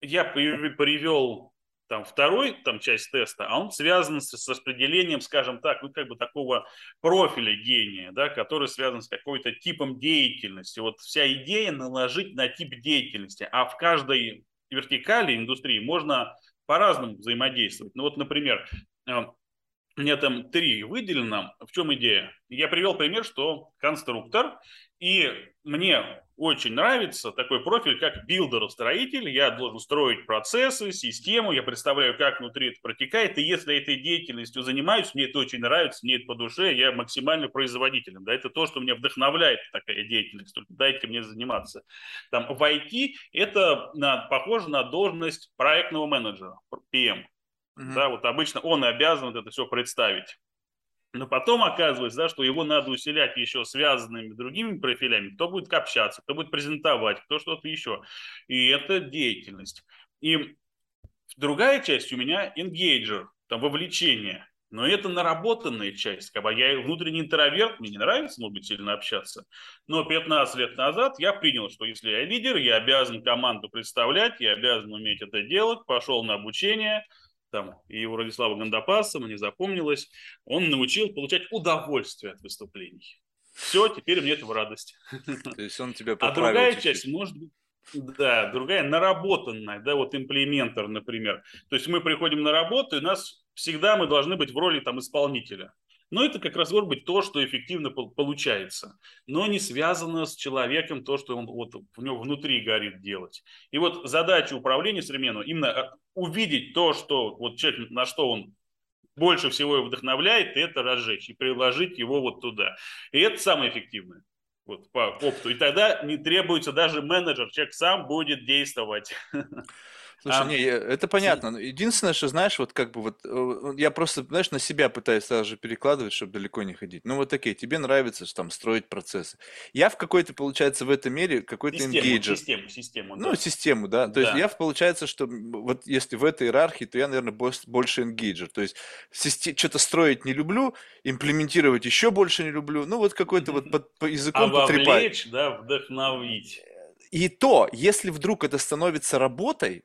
Speaker 2: я привел там второй там часть теста, а он связан с, с распределением, скажем так, ну как бы такого профиля гения, да, который связан с какой-то типом деятельности. Вот вся идея наложить на тип деятельности, а в каждой вертикали индустрии можно по-разному взаимодействовать. Ну вот, например, э, меня там три выделено. В чем идея? Я привел пример, что конструктор, и мне очень нравится такой профиль, как билдер-строитель. Я должен строить процессы, систему, я представляю, как внутри это протекает. И если этой деятельностью занимаюсь, мне это очень нравится, мне это по душе, я максимально производителен. Да, это то, что меня вдохновляет такая деятельность. Только дайте мне заниматься. Там, в IT это на, похоже на должность проектного менеджера, PM. Mm-hmm. Да, вот обычно он обязан это все представить. Но потом оказывается, да, что его надо усилять еще связанными другими профилями. Кто будет общаться, кто будет презентовать, кто что-то еще. И это деятельность. И другая часть у меня engagement, там вовлечение. Но это наработанная часть. Бы я внутренний интроверт, мне не нравится, может быть, сильно общаться. Но 15 лет назад я принял, что если я лидер, я обязан команду представлять, я обязан уметь это делать, пошел на обучение – там, и у Радислава Гандапаса, мне запомнилось, он научил получать удовольствие от выступлений. Все, теперь мне это в радость.
Speaker 1: То есть он тебя
Speaker 2: А другая чуть-чуть. часть может быть да, другая наработанная, да, вот имплементор, например. То есть мы приходим на работу, и нас всегда мы должны быть в роли там исполнителя. Но это как раз может быть то, что эффективно получается, но не связано с человеком то, что он вот в него внутри горит делать. И вот задача управления современного именно а, увидеть то, что вот человек, на что он больше всего его вдохновляет, и это разжечь, и приложить его вот туда. И это самое эффективное вот, по опыту. И тогда не требуется даже менеджер, человек сам будет действовать. [LAUGHS]
Speaker 1: Слушай, а, не, это понятно. Единственное, что, знаешь, вот как бы вот, э, я просто, знаешь, на себя пытаюсь сразу же перекладывать, чтобы далеко не ходить. Ну вот такие, тебе нравится там строить процессы. Я в какой-то, получается, в этом мире какой-то
Speaker 2: систему,
Speaker 1: engagement.
Speaker 2: Систему, систему,
Speaker 1: Ну, систему, да. То да. есть я, получается, что вот если в этой иерархии, то я, наверное, больше engagement. То есть что-то строить не люблю, имплементировать еще больше не люблю. Ну вот какой-то вот под, по языком
Speaker 2: а потрепать. да, вдохновить.
Speaker 1: И то, если вдруг это становится работой,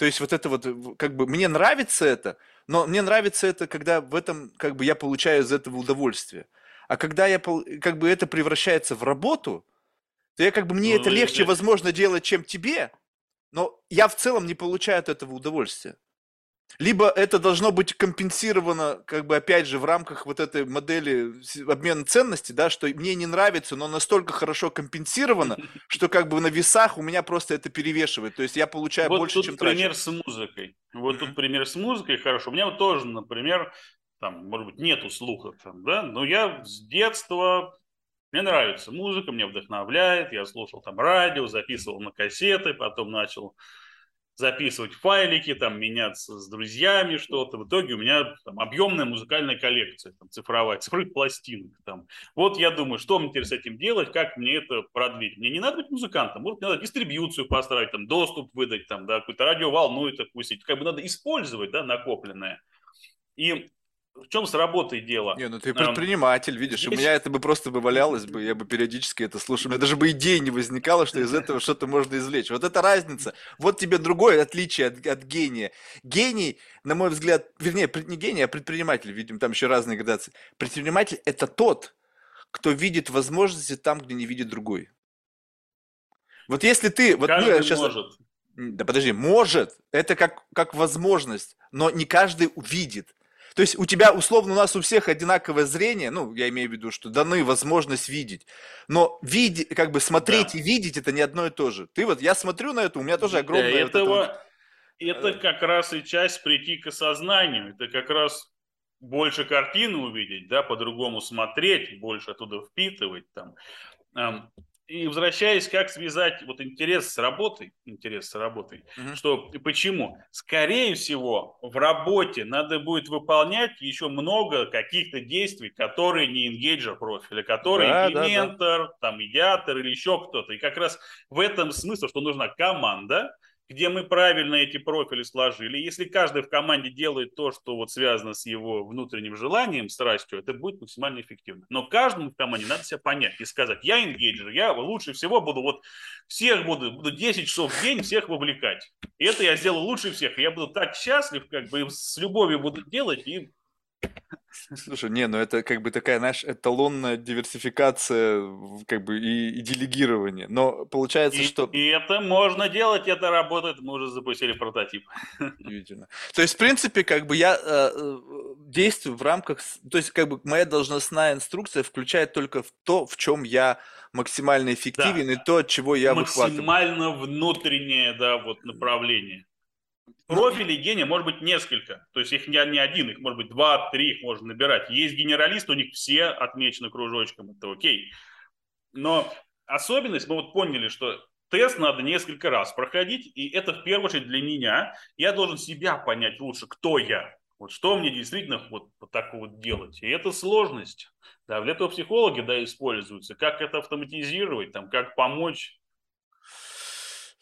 Speaker 1: то есть вот это вот, как бы, мне нравится это, но мне нравится это, когда в этом, как бы, я получаю из этого удовольствие. А когда я, как бы, это превращается в работу, то я, как бы, мне ну, это легче, возможно, делать, чем тебе, но я в целом не получаю от этого удовольствия. Либо это должно быть компенсировано, как бы опять же, в рамках вот этой модели обмена ценностей, да, что мне не нравится, но настолько хорошо компенсировано, [LAUGHS] что как бы на весах у меня просто это перевешивает. То есть я получаю
Speaker 2: вот
Speaker 1: больше,
Speaker 2: тут
Speaker 1: чем
Speaker 2: пример
Speaker 1: трачу.
Speaker 2: с музыкой. Вот тут пример с музыкой хорошо. У меня вот тоже, например, там, может быть, нету слуха, там, да, но я с детства мне нравится музыка, мне вдохновляет. Я слушал там радио, записывал на кассеты, потом начал записывать файлики, там, меняться с друзьями что-то. В итоге у меня там, объемная музыкальная коллекция, там, цифровая, цифровых пластинок. Там. Вот я думаю, что мне теперь с этим делать, как мне это продлить. Мне не надо быть музыкантом, может, надо дистрибьюцию построить, там, доступ выдать, там, да, какую-то радиоволну это пустить. Как бы надо использовать да, накопленное. И в чем с работой дело?
Speaker 1: Не, ну ты предприниматель, видишь, Здесь... у меня это бы просто бы валялось бы, я бы периодически это слушал, у меня даже бы идеи не возникало, что из этого что-то можно извлечь. Вот это разница. Вот тебе другое отличие от, от гения. Гений, на мой взгляд, вернее, не гений, а предприниматель, видим, там еще разные градации. Предприниматель – это тот, кто видит возможности там, где не видит другой. Вот если ты... Вот
Speaker 2: каждый мы сейчас... может.
Speaker 1: Да подожди, может. Это как, как возможность, но не каждый увидит. То есть у тебя, условно, у нас у всех одинаковое зрение, ну, я имею в виду, что даны возможность видеть, но видеть, как бы смотреть да. и видеть это не одно и то же. Ты вот, я смотрю на это, у меня тоже огромное...
Speaker 2: Для этого, вот это, вот... это как раз и часть прийти к осознанию, это как раз больше картины увидеть, да, по-другому смотреть, больше оттуда впитывать там. И возвращаясь, как связать вот интерес с работой, интерес с работой, угу. что почему? Скорее всего, в работе надо будет выполнять еще много каких-то действий, которые не engagement профиля, которые да, да, да. там, медиатор или еще кто-то. И как раз в этом смысл, что нужна команда, где мы правильно эти профили сложили. Если каждый в команде делает то, что вот связано с его внутренним желанием, страстью, это будет максимально эффективно. Но каждому в команде надо себя понять и сказать, я энгейджер, я лучше всего буду вот всех буду, буду 10 часов в день всех вовлекать. И это я сделаю лучше всех. Я буду так счастлив, как бы с любовью буду делать и
Speaker 1: Слушай, не, ну это как бы такая, знаешь, эталонная диверсификация как бы и, и делегирование. Но получается,
Speaker 2: и,
Speaker 1: что...
Speaker 2: И это можно делать, это работает, мы уже запустили прототип. [LAUGHS]
Speaker 1: Удивительно. То есть, в принципе, как бы я э, э действую в рамках... То есть, как бы моя должностная инструкция включает только в то, в чем я максимально эффективен да. и то, от чего я
Speaker 2: Максимально выхватываю. внутреннее, да, вот направление. Профилей гения может быть несколько. То есть их не, не один, их может быть два, три, их можно набирать. Есть генералисты, у них все отмечены кружочком, это окей. Но особенность, мы вот поняли, что тест надо несколько раз проходить, и это в первую очередь для меня. Я должен себя понять лучше, кто я. Вот что мне действительно вот, вот так вот делать. И это сложность. Да, для этого психологи да, используются. Как это автоматизировать, там, как помочь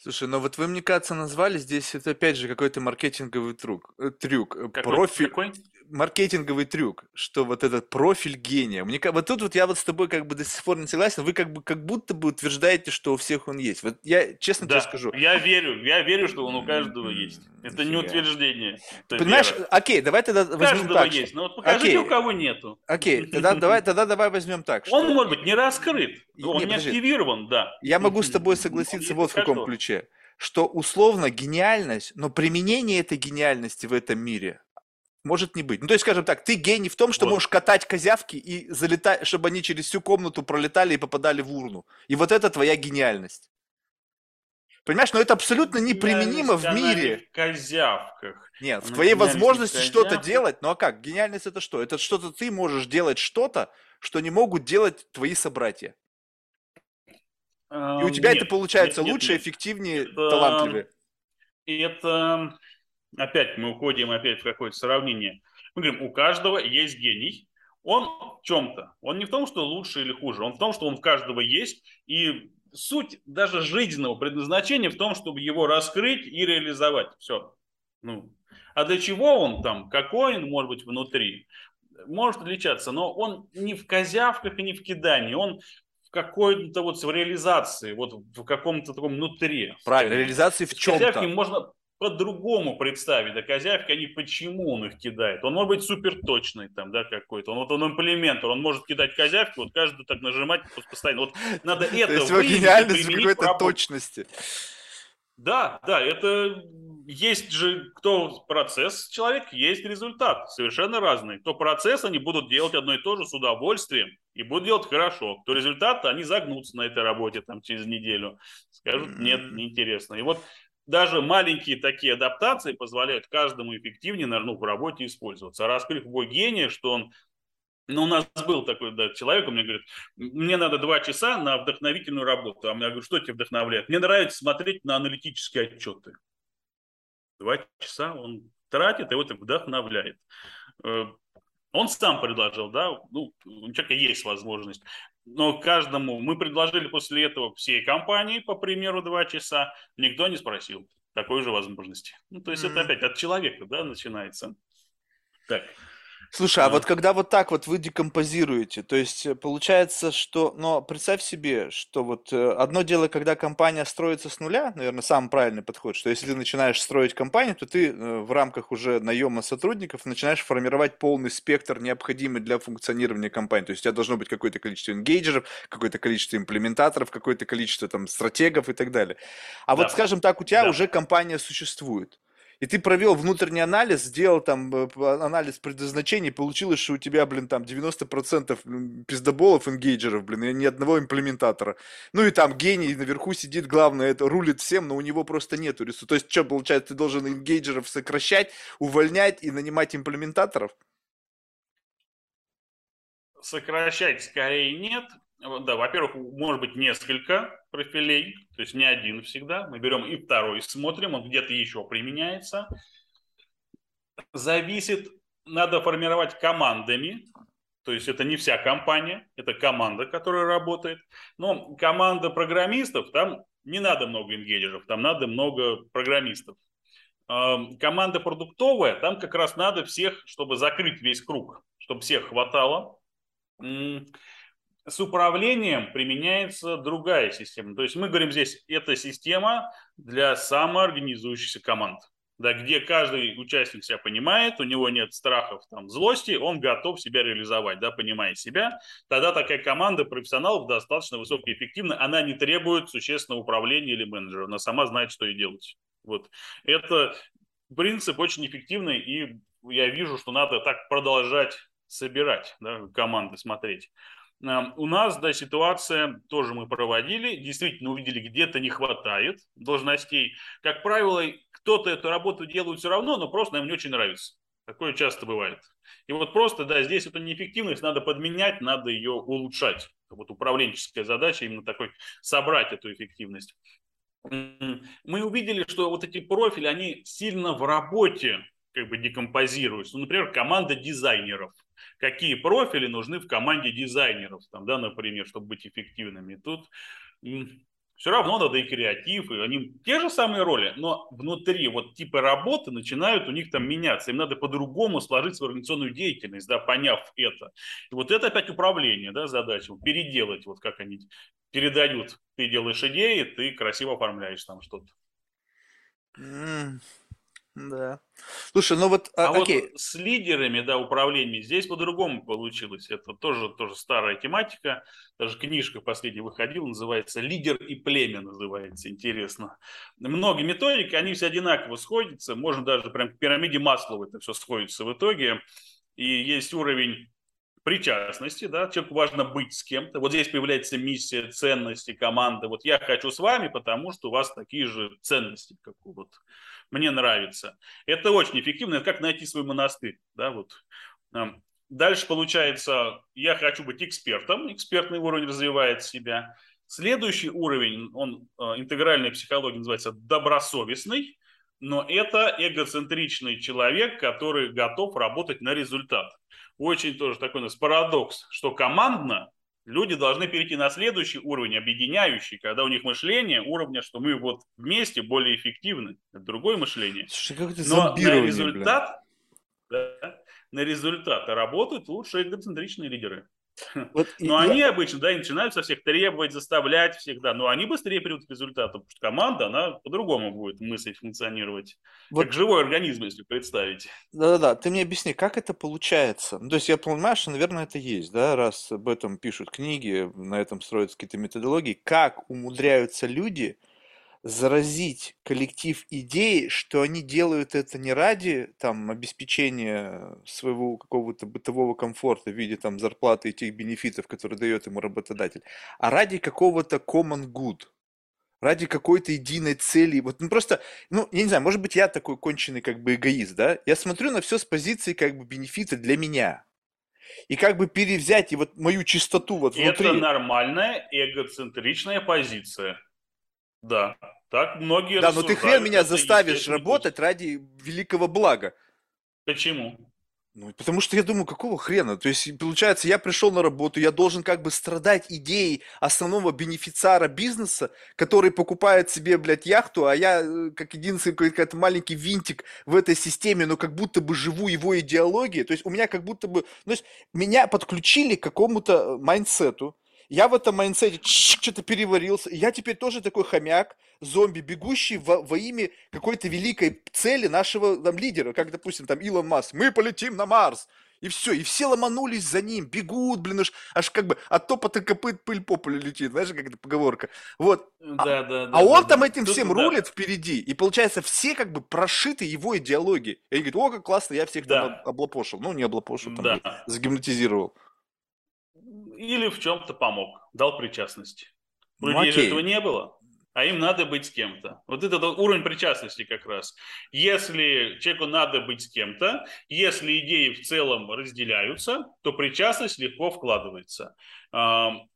Speaker 1: Слушай, ну вот вы, мне кажется, назвали здесь это опять же какой-то маркетинговый трюк. э, трюк. э,
Speaker 2: Какой?
Speaker 1: Профиль,
Speaker 2: Какой?
Speaker 1: Маркетинговый трюк, что вот этот профиль гения. Мне вот тут вот я вот с тобой как бы до сих пор не согласен. Вы как бы как будто бы утверждаете, что у всех он есть. Вот я честно тебе
Speaker 2: Да,
Speaker 1: скажу.
Speaker 2: я верю, я верю, что он у каждого есть. Это не утверждение, это
Speaker 1: Понимаешь,
Speaker 2: вера.
Speaker 1: окей, давай тогда возьмем
Speaker 2: каждого
Speaker 1: так.
Speaker 2: есть, но вот покажите,
Speaker 1: Окей,
Speaker 2: у кого нету.
Speaker 1: окей, тогда давай, тогда давай возьмем так,
Speaker 2: Он
Speaker 1: что
Speaker 2: может быть не раскрыт, он
Speaker 1: не,
Speaker 2: не активирован, да.
Speaker 1: я могу с тобой [LAUGHS] согласиться вот в каком ключе, что условно гениальность, но применение этой гениальности в этом мире может не быть. Ну, то есть, скажем так, ты гений в том, что
Speaker 2: Вот.
Speaker 1: можешь катать козявки и залетать, чтобы они через всю комнату пролетали и попадали в урну. И вот это твоя гениальность. Понимаешь, но это абсолютно неприменимо в мире.
Speaker 2: в козявках.
Speaker 1: Нет, в твоей возможности что-то делать, ну а как? Гениальность это что? Это что-то ты можешь делать что-то, что не могут делать твои собратья. И у
Speaker 2: А,
Speaker 1: тебя это
Speaker 2: нет,
Speaker 1: получается
Speaker 2: нет,
Speaker 1: лучше,
Speaker 2: нет.
Speaker 1: эффективнее,
Speaker 2: Это-
Speaker 1: талантливее.
Speaker 2: Это опять мы уходим опять в какое-то сравнение. Мы говорим, у каждого есть гений. Он в чем-то. Он не в том, что лучше или хуже. Он в том, что он в каждого есть. И суть даже жизненного предназначения в том, чтобы его раскрыть и реализовать. Все. Ну, а для чего он там, какой он может быть внутри, может отличаться, но он не в козявках и не в кидании, он в какой-то вот в реализации, вот в каком-то таком внутри.
Speaker 1: Правильно, реализации в
Speaker 2: Козявки
Speaker 1: чем-то.
Speaker 2: можно по-другому представить, да, козявки, они почему он их кидает. Он может быть супер точный там, да, какой-то. Он вот он имплементор, он может кидать козявки, вот каждый так нажимать постоянно. Вот надо
Speaker 1: То
Speaker 2: это
Speaker 1: есть его гениальность какой-то
Speaker 2: работе.
Speaker 1: точности.
Speaker 2: Да, да, это есть же кто процесс человек, есть результат, совершенно разные. Кто процесс, они будут делать одно и то же с удовольствием и будут делать хорошо. Кто результат, они загнутся на этой работе там через неделю, скажут нет, неинтересно. И вот даже маленькие такие адаптации позволяют каждому эффективнее, наверное, ну, в работе использоваться. А раскрыв его гения, что он ну, у нас был такой да, человек, он мне говорит, мне надо два часа на вдохновительную работу. А я говорю, что тебя вдохновляет? Мне нравится смотреть на аналитические отчеты. Два часа он тратит, вот это вдохновляет. Э, Он сам предложил, да, ну, у человека есть возможность. Но каждому, мы предложили после этого всей компании, по примеру, два часа, никто не спросил такой же возможности. Ну, то есть
Speaker 1: Мгм.
Speaker 2: это опять от человека, да, начинается. Так.
Speaker 1: Слушай, а вот когда вот так вот вы декомпозируете, то есть э, получается, что, но представь себе, что вот э, одно дело, когда компания строится с нуля, наверное, самый правильный подход, что если ты начинаешь строить компанию, то ты э, в рамках уже наема сотрудников начинаешь формировать полный спектр, необходимый для функционирования компании. То есть у тебя должно быть какое-то количество энгейджеров, какое-то количество имплементаторов, какое-то количество там стратегов и так далее. А вот,
Speaker 2: Да.
Speaker 1: скажем так, у тебя
Speaker 2: Да.
Speaker 1: уже компания существует. И ты провел внутренний анализ, сделал там э, п- анализ предназначений, получилось, что у тебя, блин, там 90% м, пиздоболов, энгейджеров, блин, и ни одного имплементатора. Ну и там гений наверху сидит, главное, это рулит всем, но у него просто нету ресурсов. То есть, что получается, ты должен энгейджеров сокращать, увольнять и нанимать имплементаторов?
Speaker 2: Сокращать скорее нет. Да, во-первых, может быть несколько профилей, то есть не один всегда. Мы берем и второй, смотрим, он где-то еще применяется. Зависит, надо формировать командами, то есть это не вся компания, это команда, которая работает. Но команда программистов, там не надо много ингейджеров, там надо много программистов. Команда продуктовая, там как раз надо всех, чтобы закрыть весь круг, чтобы всех хватало. С управлением применяется другая система. То есть мы говорим здесь, это система для самоорганизующихся команд да, где каждый участник себя понимает, у него нет страхов, там, злости, он готов себя реализовать, да, понимая себя, тогда такая команда профессионалов достаточно высокой эффективна, она не требует существенного управления или менеджера, она сама знает, что ей делать. Вот. Это принцип очень эффективный, и я вижу, что надо так продолжать собирать да, команды, смотреть. У нас, да, ситуация тоже мы проводили, действительно увидели, где-то не хватает должностей. Как правило, кто-то эту работу делает все равно, но просто нам не очень нравится. Такое часто бывает. И вот просто, да, здесь эту неэффективность надо подменять, надо ее улучшать. Вот управленческая задача именно такой, собрать эту эффективность. Мы увидели, что вот эти профили, они сильно в работе как бы декомпозируются. Ну, например, команда дизайнеров – какие профили нужны в команде дизайнеров, там, да, например, чтобы быть эффективными. Тут все равно надо и креатив, и они те же самые роли, но внутри вот типы работы начинают у них там меняться. Им надо по-другому сложить свою организационную деятельность, да, поняв это. И вот это опять управление, да, задача, переделать, вот как они передают. Ты делаешь идеи, ты красиво оформляешь там что-то.
Speaker 1: Да. Слушай, ну вот,
Speaker 2: а, а окей. вот с лидерами, да, управления здесь по-другому получилось. Это тоже, тоже старая тематика. Даже книжка последняя выходила, называется «Лидер и племя» называется. Интересно. Многие методики, они все одинаково сходятся. Можно даже прям к пирамиде Маслова это все сходится в итоге. И есть уровень причастности, да, человеку важно быть с кем-то. Вот здесь появляется миссия, ценности, команда. Вот я хочу с вами, потому что у вас такие же ценности, как у вот мне нравится. Это очень эффективно, это как найти свой монастырь. Да, вот. Дальше получается, я хочу быть экспертом, экспертный уровень развивает себя. Следующий уровень, он э, интегральной психологии называется добросовестный, но это эгоцентричный человек, который готов работать на результат. Очень тоже такой у нас парадокс, что командно люди должны перейти на следующий уровень, объединяющий, когда у них мышление уровня, что мы вот вместе более эффективны. Это другое мышление.
Speaker 1: Слушай, как это
Speaker 2: Но на результат, да, на результат работают лучшие эгоцентричные лидеры. [LAUGHS] Вот но я... они обычно, да, и начинают со всех требовать, заставлять всегда, но они быстрее придут к результату, потому что команда, она по-другому будет мыслить, функционировать. Вот... Как живой организм, если представить.
Speaker 1: Да-да-да, ты мне объясни, как это получается? Ну, то есть я понимаю, что, наверное, это есть, да, раз об этом пишут книги, на этом строятся какие-то методологии. Как умудряются люди заразить коллектив идеей, что они делают это не ради там, обеспечения своего какого-то бытового комфорта в виде там, зарплаты и тех бенефитов, которые дает ему работодатель, а ради какого-то common good, ради какой-то единой цели. Вот ну просто, ну, я не знаю, может быть, я такой конченый как бы эгоист, да? Я смотрю на все с позиции как бы бенефита для меня. И как бы перевзять и вот мою чистоту вот внутри.
Speaker 2: Это нормальная эгоцентричная позиция. Да, так многие
Speaker 1: Да, но ты хрен меня заставишь работать ради великого блага.
Speaker 2: Почему?
Speaker 1: Ну, потому что я думаю, какого хрена? То есть, получается, я пришел на работу, я должен как бы страдать идеей основного бенефициара бизнеса, который покупает себе, блядь, яхту, а я э, как единственный какой-то маленький винтик в этой системе, но как будто бы живу его идеологией. То есть, у меня как будто бы... Ну, то есть, меня подключили к какому-то майнсету, я в этом майнсете что-то переварился. Я теперь тоже такой хомяк, зомби, бегущий во, во имя какой-то великой цели нашего там, лидера, как, допустим, там Илон Маск. Мы полетим на Марс. И все, и все ломанулись за ним, бегут, блин, аж, аж как бы от топота копыт пыль по полю летит, знаешь, как это поговорка. Вот.
Speaker 2: Да, а, да, да.
Speaker 1: А он
Speaker 2: да,
Speaker 1: там этим Тут, всем да. рулит впереди, и получается все как бы прошиты его идеологией. И они говорят, о, как классно, я всех да. там облапошил. Ну, не облапошил, там, да. загипнотизировал
Speaker 2: или в чем-то помог, дал причастность. У ну, людей же этого не было, а им надо быть с кем-то. Вот это уровень причастности как раз. Если человеку надо быть с кем-то, если идеи в целом разделяются, то причастность легко вкладывается.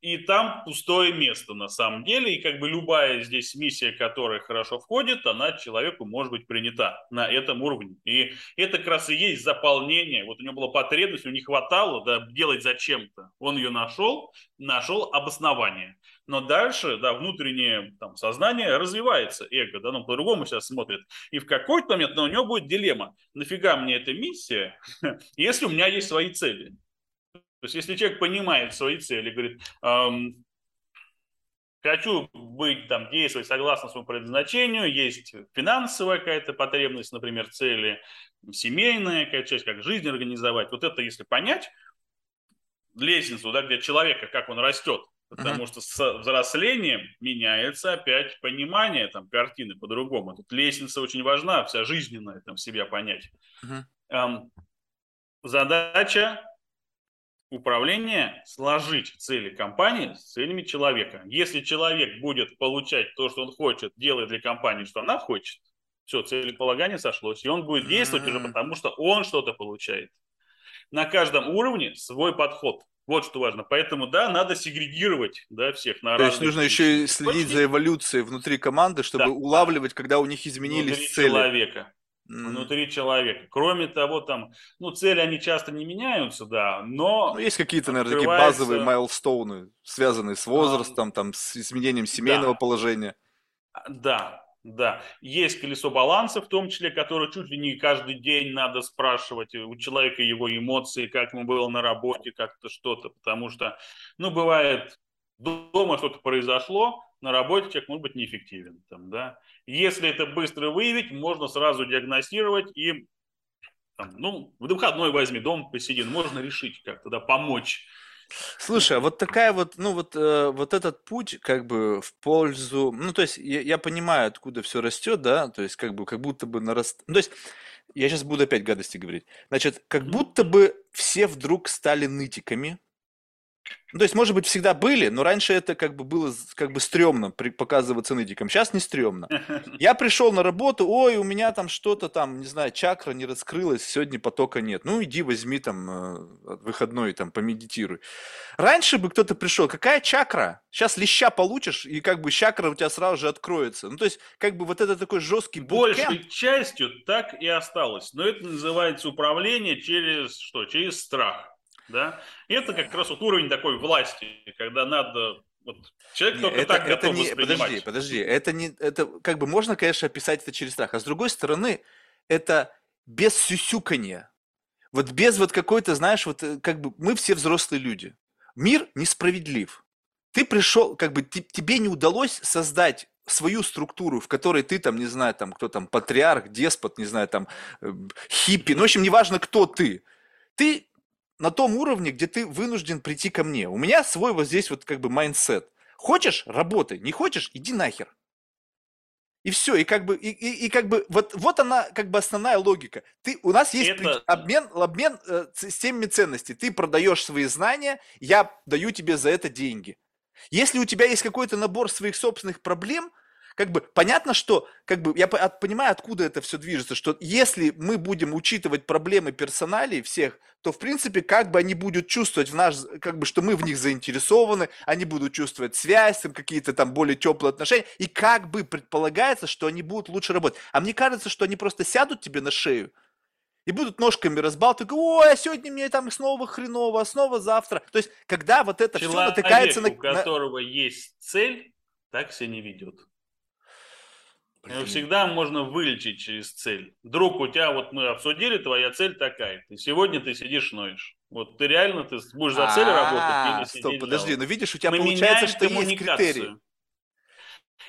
Speaker 2: И там пустое место на самом деле, и как бы любая здесь миссия, которая хорошо входит, она человеку может быть принята на этом уровне. И это как раз и есть заполнение. Вот у него была потребность, у него не хватало да, делать зачем-то. Он ее нашел, нашел обоснование. Но дальше, да, внутреннее там, сознание развивается, эго, да, ну, по-другому сейчас смотрит. И в какой-то момент ну, у него будет дилемма. Нафига мне эта миссия, [LAUGHS] если у меня есть свои цели? То есть, если человек понимает свои цели, говорит, эм, хочу быть, там, действовать согласно своему предназначению, есть финансовая какая-то потребность, например, цели, семейная какая-то часть, как жизнь организовать. Вот это, если понять, лестницу, да, где человека, как он растет, потому uh-huh. что с взрослением меняется опять понимание там картины по-другому. Тут лестница очень важна, вся жизненная там себя понять. Uh-huh. Эм, задача управления сложить цели компании с целями человека. Если человек будет получать то, что он хочет, делая для компании, что она хочет, все, целеполагание сошлось, и он будет действовать mm-hmm. уже потому, что он что-то получает. На каждом уровне свой подход. Вот что важно. Поэтому, да, надо сегрегировать да, всех на
Speaker 1: То есть нужно еще и следить за эволюцией внутри команды, чтобы да. улавливать, когда у них изменились внутри цели.
Speaker 2: человека. Mm. Внутри человека. Кроме того, там, ну, цели, они часто не меняются, да, но... Ну,
Speaker 1: есть какие-то, наверное, такие базовые майлстоуны, связанные с возрастом, а, там, с изменением семейного да. положения.
Speaker 2: Да, да, есть колесо баланса, в том числе, которое чуть ли не каждый день надо спрашивать у человека его эмоции, как ему было на работе, как-то что-то, потому что, ну, бывает, дома что-то произошло, на работе человек может быть неэффективен. Там, да? Если это быстро выявить, можно сразу диагностировать и там, ну, в выходной возьми, дом посиди, можно решить как-то, да, помочь
Speaker 1: Слушай, а вот такая вот, ну вот, э, вот этот путь как бы в пользу, ну то есть я, я понимаю, откуда все растет, да, то есть как бы как будто бы нараст, ну, то есть я сейчас буду опять гадости говорить, значит, как будто бы все вдруг стали нытиками, ну, то есть, может быть, всегда были, но раньше это как бы было как бы стрёмно при, показываться нытиком. Сейчас не стрёмно. [LAUGHS] Я пришел на работу, ой, у меня там что-то там, не знаю, чакра не раскрылась, сегодня потока нет. Ну, иди возьми там э, выходной, там, помедитируй. Раньше бы кто-то пришел, какая чакра? Сейчас леща получишь, и как бы чакра у тебя сразу же откроется. Ну, то есть, как бы вот это такой жесткий
Speaker 2: Большей частью так и осталось. Но это называется управление через что? Через страх. Да? И это как раз вот уровень такой власти, когда надо вот человек только это, так
Speaker 1: это не, Подожди, подожди, это не, это как бы можно, конечно, описать это через страх, а с другой стороны, это без сюсюканья, вот без вот какой-то, знаешь, вот э, как бы мы все взрослые люди, мир несправедлив, ты пришел, как бы тебе не удалось создать свою структуру, в которой ты там, не знаю, там, кто там, патриарх, деспот, не знаю, там, э, хиппи, ну, в общем, неважно, кто ты. Ты на том уровне, где ты вынужден прийти ко мне. У меня свой вот здесь вот как бы mindset. Хочешь – работай, не хочешь – иди нахер. И все, и как бы, и, и, и как бы, вот, вот она как бы основная логика. Ты, у нас есть Это... обмен, обмен э, с теми ценностей. Ты продаешь свои знания, я даю тебе за это деньги. Если у тебя есть какой-то набор своих собственных проблем – как бы понятно, что как бы я понимаю, откуда это все движется, что если мы будем учитывать проблемы персоналей всех, то в принципе как бы они будут чувствовать в наш, как бы, что мы в них заинтересованы, они будут чувствовать связь, какие-то там более теплые отношения, и как бы предполагается, что они будут лучше работать. А мне кажется, что они просто сядут тебе на шею, и будут ножками разбалтывать, ой, а сегодня мне там снова хреново, а снова завтра. То есть, когда вот это
Speaker 2: Человек, все натыкается на... у которого есть цель, так себя не ведет. Блин. Всегда можно вылечить через цель. Друг, у тебя вот мы обсудили, твоя цель такая. Ты сегодня ты сидишь ноешь. Вот ты реально ты будешь за цель работать или
Speaker 1: Стоп, подожди, но видишь, у тебя получается, что есть критерии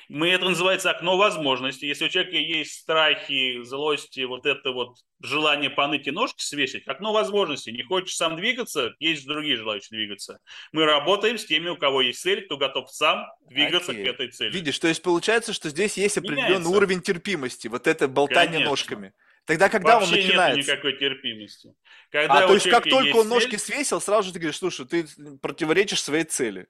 Speaker 2: мы это называется окно возможностей. Если у человека есть страхи, злости, вот это вот желание поныть и ножки свесить, окно возможностей. Не хочешь сам двигаться, есть другие желающие двигаться. Мы работаем с теми, у кого есть цель, кто готов сам двигаться Окей. к этой цели.
Speaker 1: Видишь, то есть получается, что здесь есть определенный Меняется. уровень терпимости, вот это болтание Конечно. ножками. Тогда, когда Вообще он начинается?
Speaker 2: нет никакой терпимости.
Speaker 1: Когда а, то есть, как только он ножки цель... свесил, сразу же ты говоришь, слушай, ты противоречишь своей цели.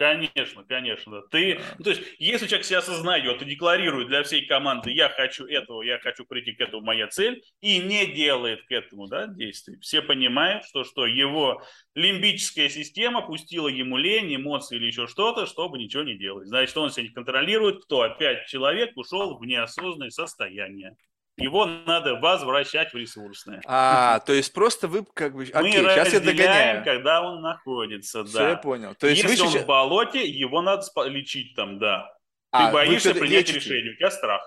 Speaker 2: Конечно, конечно. Ты, ну, то есть, если человек себя осознает и декларирует для всей команды, я хочу этого, я хочу прийти к этому, моя цель, и не делает к этому да, действий, все понимают, что, что его лимбическая система пустила ему лень, эмоции или еще что-то, чтобы ничего не делать. Значит, он себя не контролирует, кто опять человек ушел в неосознанное состояние. Его надо возвращать в ресурсное.
Speaker 1: А, [LAUGHS] то есть просто вы как бы...
Speaker 2: Мы
Speaker 1: Окей, сейчас я догоняю.
Speaker 2: когда он находится,
Speaker 1: Все, я
Speaker 2: да.
Speaker 1: понял. То есть
Speaker 2: Если
Speaker 1: вы
Speaker 2: он
Speaker 1: сейчас...
Speaker 2: в болоте, его надо лечить там, да.
Speaker 1: А,
Speaker 2: Ты боишься принять
Speaker 1: лечите.
Speaker 2: решение, у тебя страх.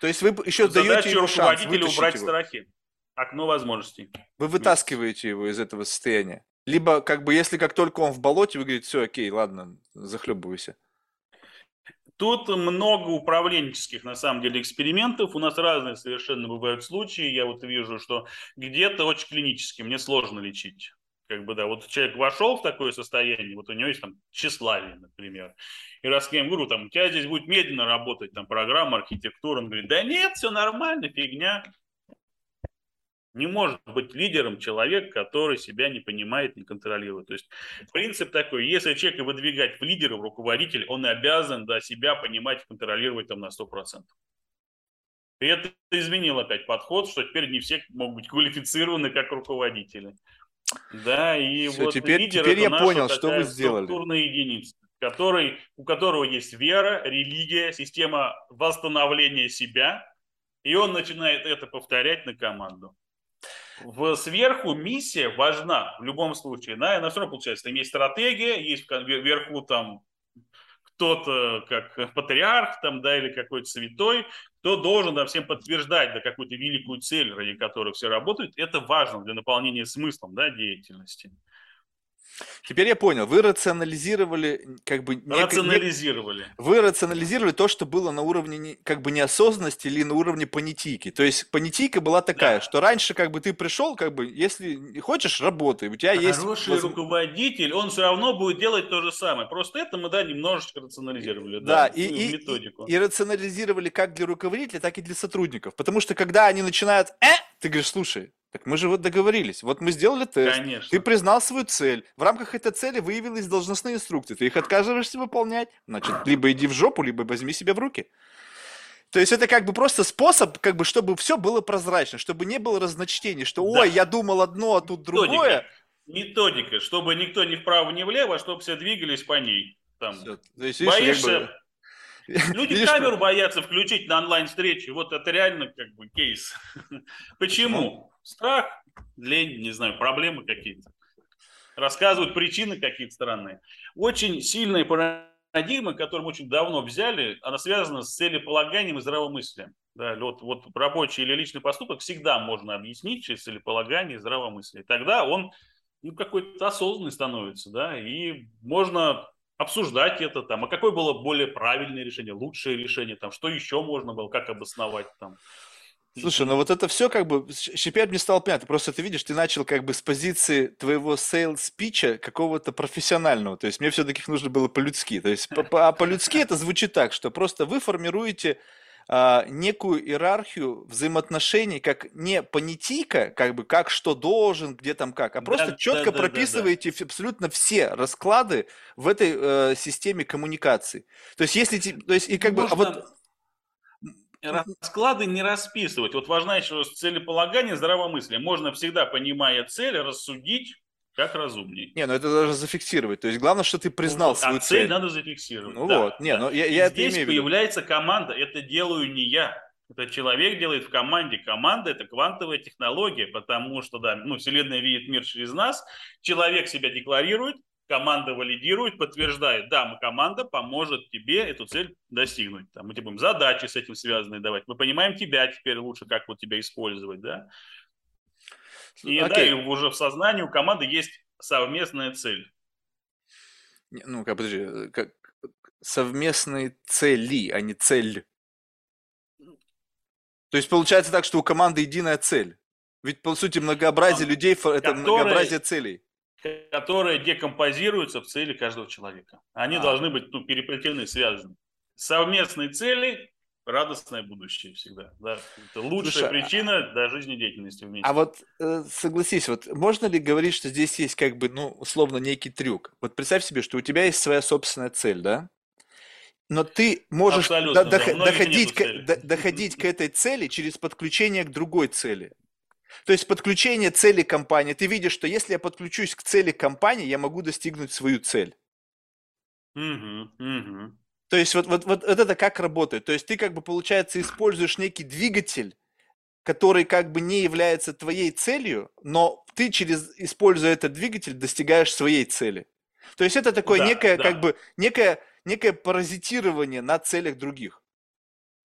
Speaker 1: То есть вы еще даете
Speaker 2: Задача
Speaker 1: ему шанс
Speaker 2: убрать
Speaker 1: его.
Speaker 2: страхи. Окно возможностей.
Speaker 1: Вы вытаскиваете его из этого состояния. Либо, как бы, если как только он в болоте, вы говорите, все, окей, ладно, захлебывайся.
Speaker 2: Тут много управленческих, на самом деле, экспериментов. У нас разные совершенно бывают случаи. Я вот вижу, что где-то очень клинически, мне сложно лечить. Как бы, да, вот человек вошел в такое состояние, вот у него есть там тщеславие, например. И раз я говорю, там, у тебя здесь будет медленно работать там программа, архитектура, он говорит, да нет, все нормально, фигня. Не может быть лидером человек, который себя не понимает, не контролирует. То есть принцип такой, если человека выдвигать в лидера, в руководитель, он обязан да, себя понимать контролировать там на 100%. И это изменил опять подход, что теперь не все могут быть квалифицированы как руководители. Да, и
Speaker 1: Всё,
Speaker 2: вот
Speaker 1: теперь-
Speaker 2: лидер
Speaker 1: теперь
Speaker 2: это
Speaker 1: я
Speaker 2: наша
Speaker 1: понял, что вы сделали.
Speaker 2: структурная единица, который, у которого есть вера, религия, система восстановления себя, и он начинает это повторять на команду. В сверху миссия важна в любом случае. Да, и на все равно получается, там есть стратегия, есть вверху там кто-то как патриарх там, да, или какой-то святой, кто должен да, всем подтверждать да, какую-то великую цель, ради которой все работают. Это важно для наполнения смыслом да, деятельности.
Speaker 1: Теперь я понял, вы рационализировали, как бы,
Speaker 2: Рационализировали.
Speaker 1: вы рационализировали то, что было на уровне не- как бы неосознанности или на уровне понятийки. То есть понятийка была такая,
Speaker 2: Да.
Speaker 1: что раньше как бы ты пришел, как бы, если хочешь, работай, у тебя есть...
Speaker 2: Хороший руководитель, он все равно будет делать то же самое. Просто это мы да, немножечко рационализировали.
Speaker 1: Да,
Speaker 2: Да,
Speaker 1: и, и- и-
Speaker 2: методику.
Speaker 1: и рационализировали как для руководителя, так и для сотрудников. Потому что когда они начинают «э», ты говоришь, слушай, так мы же вот договорились, вот мы сделали тест,
Speaker 2: Конечно.
Speaker 1: ты признал свою цель, в рамках этой цели выявились должностные инструкции, ты их отказываешься выполнять, значит, либо иди в жопу, либо возьми себя в руки. То есть это как бы просто способ, как бы, чтобы все было прозрачно, чтобы не было разночтений, что, ой,
Speaker 2: Да.
Speaker 1: я думал одно, а тут другое.
Speaker 2: Методика. Методика, чтобы никто ни вправо, ни влево, а чтобы все двигались по ней. Там.
Speaker 1: То есть,
Speaker 2: Боишься? [LAUGHS] Люди
Speaker 1: Видишь,
Speaker 2: камеру боятся включить на онлайн-встрече. Вот это реально как бы кейс. [LAUGHS] Почему? Страх, лень, не знаю, проблемы какие-то. Рассказывают причины какие-то странные. Очень сильная парадигма, которую мы очень давно взяли, она связана с целеполаганием и здравомыслием. Да, вот, вот рабочий или личный поступок всегда можно объяснить через целеполагание и здравомыслие. Тогда он ну, какой-то осознанный становится, да, и можно обсуждать это там, а какое было более правильное решение, лучшее решение, там, что еще можно было, как обосновать там.
Speaker 1: Слушай, ну вот это все как бы, теперь мне стало понятно, просто ты видишь, ты начал как бы с позиции твоего sales speech а какого-то профессионального, то есть мне все-таки нужно было по-людски, то есть а по-людски это звучит так, что просто вы формируете а, некую иерархию взаимоотношений, как не понятийка, как бы как что должен, где там как, а
Speaker 2: Да,
Speaker 1: просто
Speaker 2: да,
Speaker 1: четко
Speaker 2: да, да, да.
Speaker 1: прописываете ф- абсолютно все расклады в этой э, системе коммуникации. То есть если, то есть и как бы, а
Speaker 2: Можно
Speaker 1: вот
Speaker 2: расклады не расписывать. Вот важна еще целеполагание, здравомыслие. Можно всегда, понимая цель, рассудить как разумней.
Speaker 1: Не, ну это даже зафиксировать. То есть главное, что ты признал
Speaker 2: Вот,
Speaker 1: свою
Speaker 2: а цель
Speaker 1: цель.
Speaker 2: надо зафиксировать.
Speaker 1: Ну
Speaker 2: да,
Speaker 1: вот, не,
Speaker 2: да.
Speaker 1: ну я, я
Speaker 2: здесь появляется команда. Это делаю не я. Это человек делает в команде. Команда – это квантовая технология, потому что, да, ну, Вселенная видит мир через нас. Человек себя декларирует, команда валидирует, подтверждает, да, мы команда поможет тебе эту цель достигнуть. Там, мы тебе будем задачи с этим связанные давать. Мы понимаем тебя теперь лучше, как вот тебя использовать, да. И, да,
Speaker 1: Окей.
Speaker 2: и уже в сознании у команды есть совместная цель.
Speaker 1: Ну, как, подожди, э, как совместные цели, а не цель. То есть получается так, что у команды единая цель. Ведь, по сути, многообразие людей это
Speaker 2: которые-
Speaker 1: многообразие целей.
Speaker 2: Которые декомпозируются в цели каждого человека. Они
Speaker 1: А.
Speaker 2: должны быть ну, переплетены, связаны. Совместные цели – радостное будущее всегда. Да? Это лучшая
Speaker 1: Слушай, а-
Speaker 2: причина для жизнедеятельности вместе.
Speaker 1: А вот э, согласись, вот можно ли говорить, что здесь есть как бы, ну, условно, некий трюк? Вот представь себе, что у тебя есть своя собственная цель, да? Но ты можешь
Speaker 2: Абсолютно,
Speaker 1: до-
Speaker 2: да.
Speaker 1: доходить, к, до- доходить к этой цели через подключение к другой цели. То есть подключение цели компании. Ты видишь, что если я подключусь к цели компании, я могу достигнуть свою цель.
Speaker 2: Мгм, мгм.
Speaker 1: То есть вот, вот, вот, вот это как работает? То есть ты как бы, получается, используешь некий двигатель который как бы не является твоей целью, но ты через, используя этот двигатель, достигаешь своей цели. То есть это такое
Speaker 2: Да,
Speaker 1: некое,
Speaker 2: да.
Speaker 1: как бы, некое, некое паразитирование на целях других.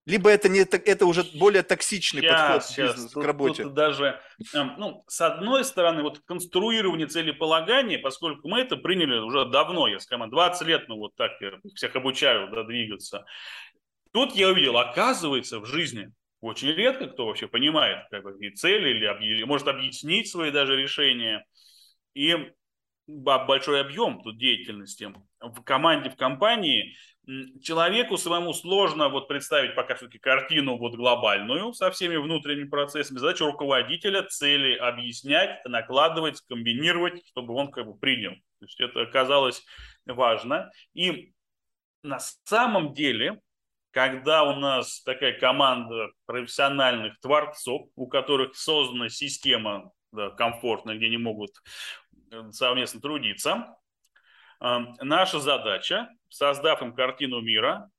Speaker 1: Либо это, не, это уже более токсичный подход к, бизнесу,
Speaker 2: Тут-
Speaker 1: к работе.
Speaker 2: тут даже, эм, ну, с одной стороны, вот конструирование целеполагания, поскольку мы это приняли уже давно, я скажу, 20 лет, ну, вот так я всех обучаю, да, двигаться. Тут я увидел, оказывается, в жизни очень редко кто вообще понимает, как бы, и цели, или, или может объяснить свои даже решения. И большой объем тут деятельности. В команде, в компании человеку самому сложно вот представить пока все-таки картину вот глобальную со всеми внутренними процессами. Задача руководителя цели объяснять, накладывать, комбинировать, чтобы он как бы принял. То есть это оказалось важно. И на самом деле, когда у нас такая команда профессиональных творцов, у которых создана система да, комфортная, где они могут э, совместно трудиться, э, наша задача, создав им картину мира,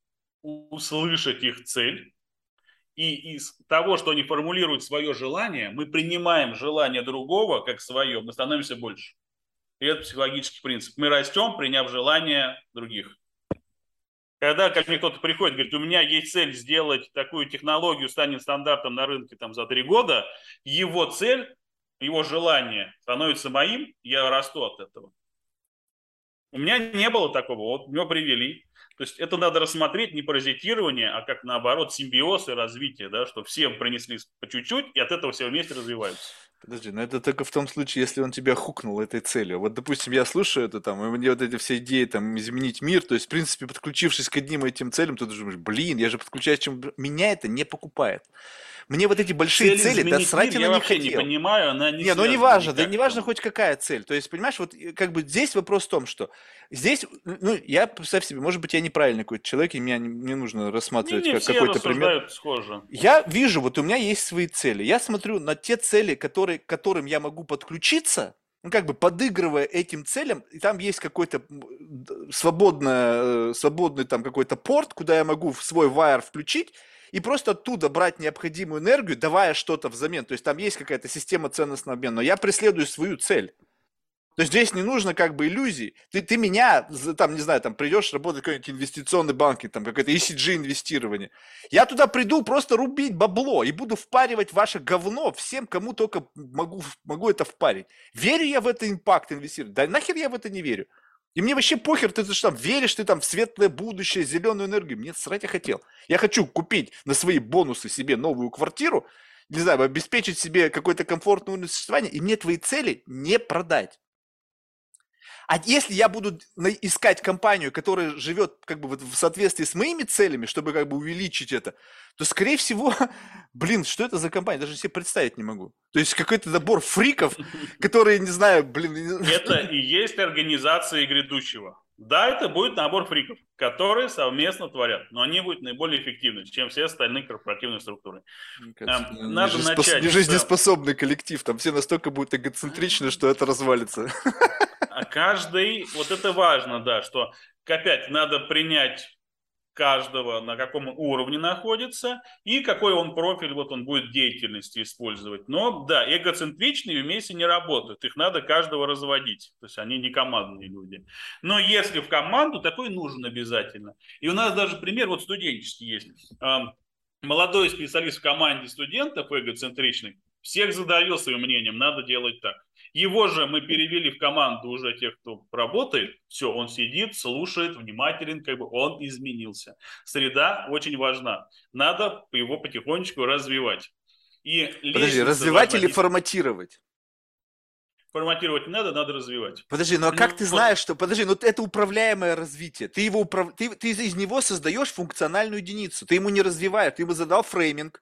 Speaker 2: услышать их цель, и из того, что они формулируют свое желание, мы принимаем желание другого как свое, мы становимся больше. И это психологический принцип. Мы растем, приняв желание других. Когда ко мне кто-то приходит, говорит, у меня есть цель сделать такую технологию, станет стандартом на рынке там, за три года, его цель, его желание становится моим, я расту от этого. У меня не было такого, вот меня привели. То есть это надо рассмотреть не паразитирование, а как наоборот симбиоз и развитие, да, что все принесли по чуть-чуть, и от этого все вместе развиваются.
Speaker 1: Подожди, но это только в том случае, если он тебя хукнул этой целью. Вот, допустим, я слушаю это там, и мне вот эти все идеи там изменить мир, то есть, в принципе, подключившись к одним этим целям, ты думаешь, блин, я же подключаюсь, чем меня это не покупает. Мне вот эти большие
Speaker 2: Цель
Speaker 1: цели, да срать я них
Speaker 2: вообще не
Speaker 1: хотел.
Speaker 2: понимаю, она не
Speaker 1: Не, ну не важно, да не важно
Speaker 2: там.
Speaker 1: хоть какая цель. То есть, понимаешь, вот э, как бы здесь вопрос в том, что здесь, ну, я представь себе, может быть, я неправильный какой-то человек, и меня не, не нужно рассматривать
Speaker 2: Не, не
Speaker 1: как какой-то пример.
Speaker 2: схоже.
Speaker 1: Я вижу, вот у меня есть свои цели. Я смотрю на те цели, которые, к которым я могу подключиться, ну, как бы подыгрывая этим целям, и там есть какой-то свободное, э, свободный там какой-то порт, куда я могу в свой wire включить, и просто оттуда брать необходимую энергию, давая что-то взамен. То есть там есть какая-то система ценностного обмена, но я преследую свою цель. То есть здесь не нужно как бы иллюзий. Ты, ты меня, там, не знаю, там придешь работать в какой-нибудь инвестиционный банк, там какое-то ECG инвестирование. Я туда приду просто рубить бабло и буду впаривать ваше говно всем, кому только могу, могу это впарить. Верю я в это импакт инвестировать? Да нахер я в это не верю. И мне вообще похер, ты, ты что там веришь, ты там в светлое будущее, зеленую энергию. Мне срать я хотел. Я хочу купить на свои бонусы себе новую квартиру, не знаю, обеспечить себе какой-то комфортный уровень существования, и мне твои цели не продать. А если я буду искать компанию, которая живет как бы вот в соответствии с моими целями, чтобы как бы увеличить это, то, скорее всего, [LAUGHS] блин, что это за компания? Даже себе представить не могу. То есть какой-то набор фриков, [LAUGHS] которые, не знаю, блин...
Speaker 2: Это и есть организация грядущего. Да, это будет набор фриков, которые совместно творят, но они будут наиболее эффективны, чем все остальные корпоративные структуры.
Speaker 1: Мне кажется,
Speaker 2: Эм,
Speaker 1: не-
Speaker 2: надо начать
Speaker 1: Нежизнеспособный коллектив, там все настолько будут эгоцентричны, что это развалится. [LAUGHS]
Speaker 2: Каждый, вот это важно, да, что опять надо принять каждого, на каком уровне находится, и какой он профиль, вот он будет деятельности использовать. Но да, эгоцентричные вместе не работают, их надо каждого разводить, то есть они не командные люди. Но если в команду, такой нужен обязательно. И у нас даже пример вот студенческий есть. Молодой специалист в команде студентов эгоцентричный всех задавил своим мнением, надо делать так. Его же мы перевели в команду уже тех, кто работает. Все, он сидит, слушает, внимателен, как бы он изменился. Среда очень важна. Надо его потихонечку развивать. И
Speaker 1: Подожди, развивать
Speaker 2: должна
Speaker 1: или форматировать?
Speaker 2: форматировать не надо, надо развивать.
Speaker 1: Подожди, ну а как
Speaker 2: Ну,
Speaker 1: ты
Speaker 2: вот.
Speaker 1: знаешь, что... Подожди, ну это управляемое развитие. Ты, его управ... ты, ты из него создаешь функциональную единицу. Ты ему не развиваешь, ты ему задал фрейминг,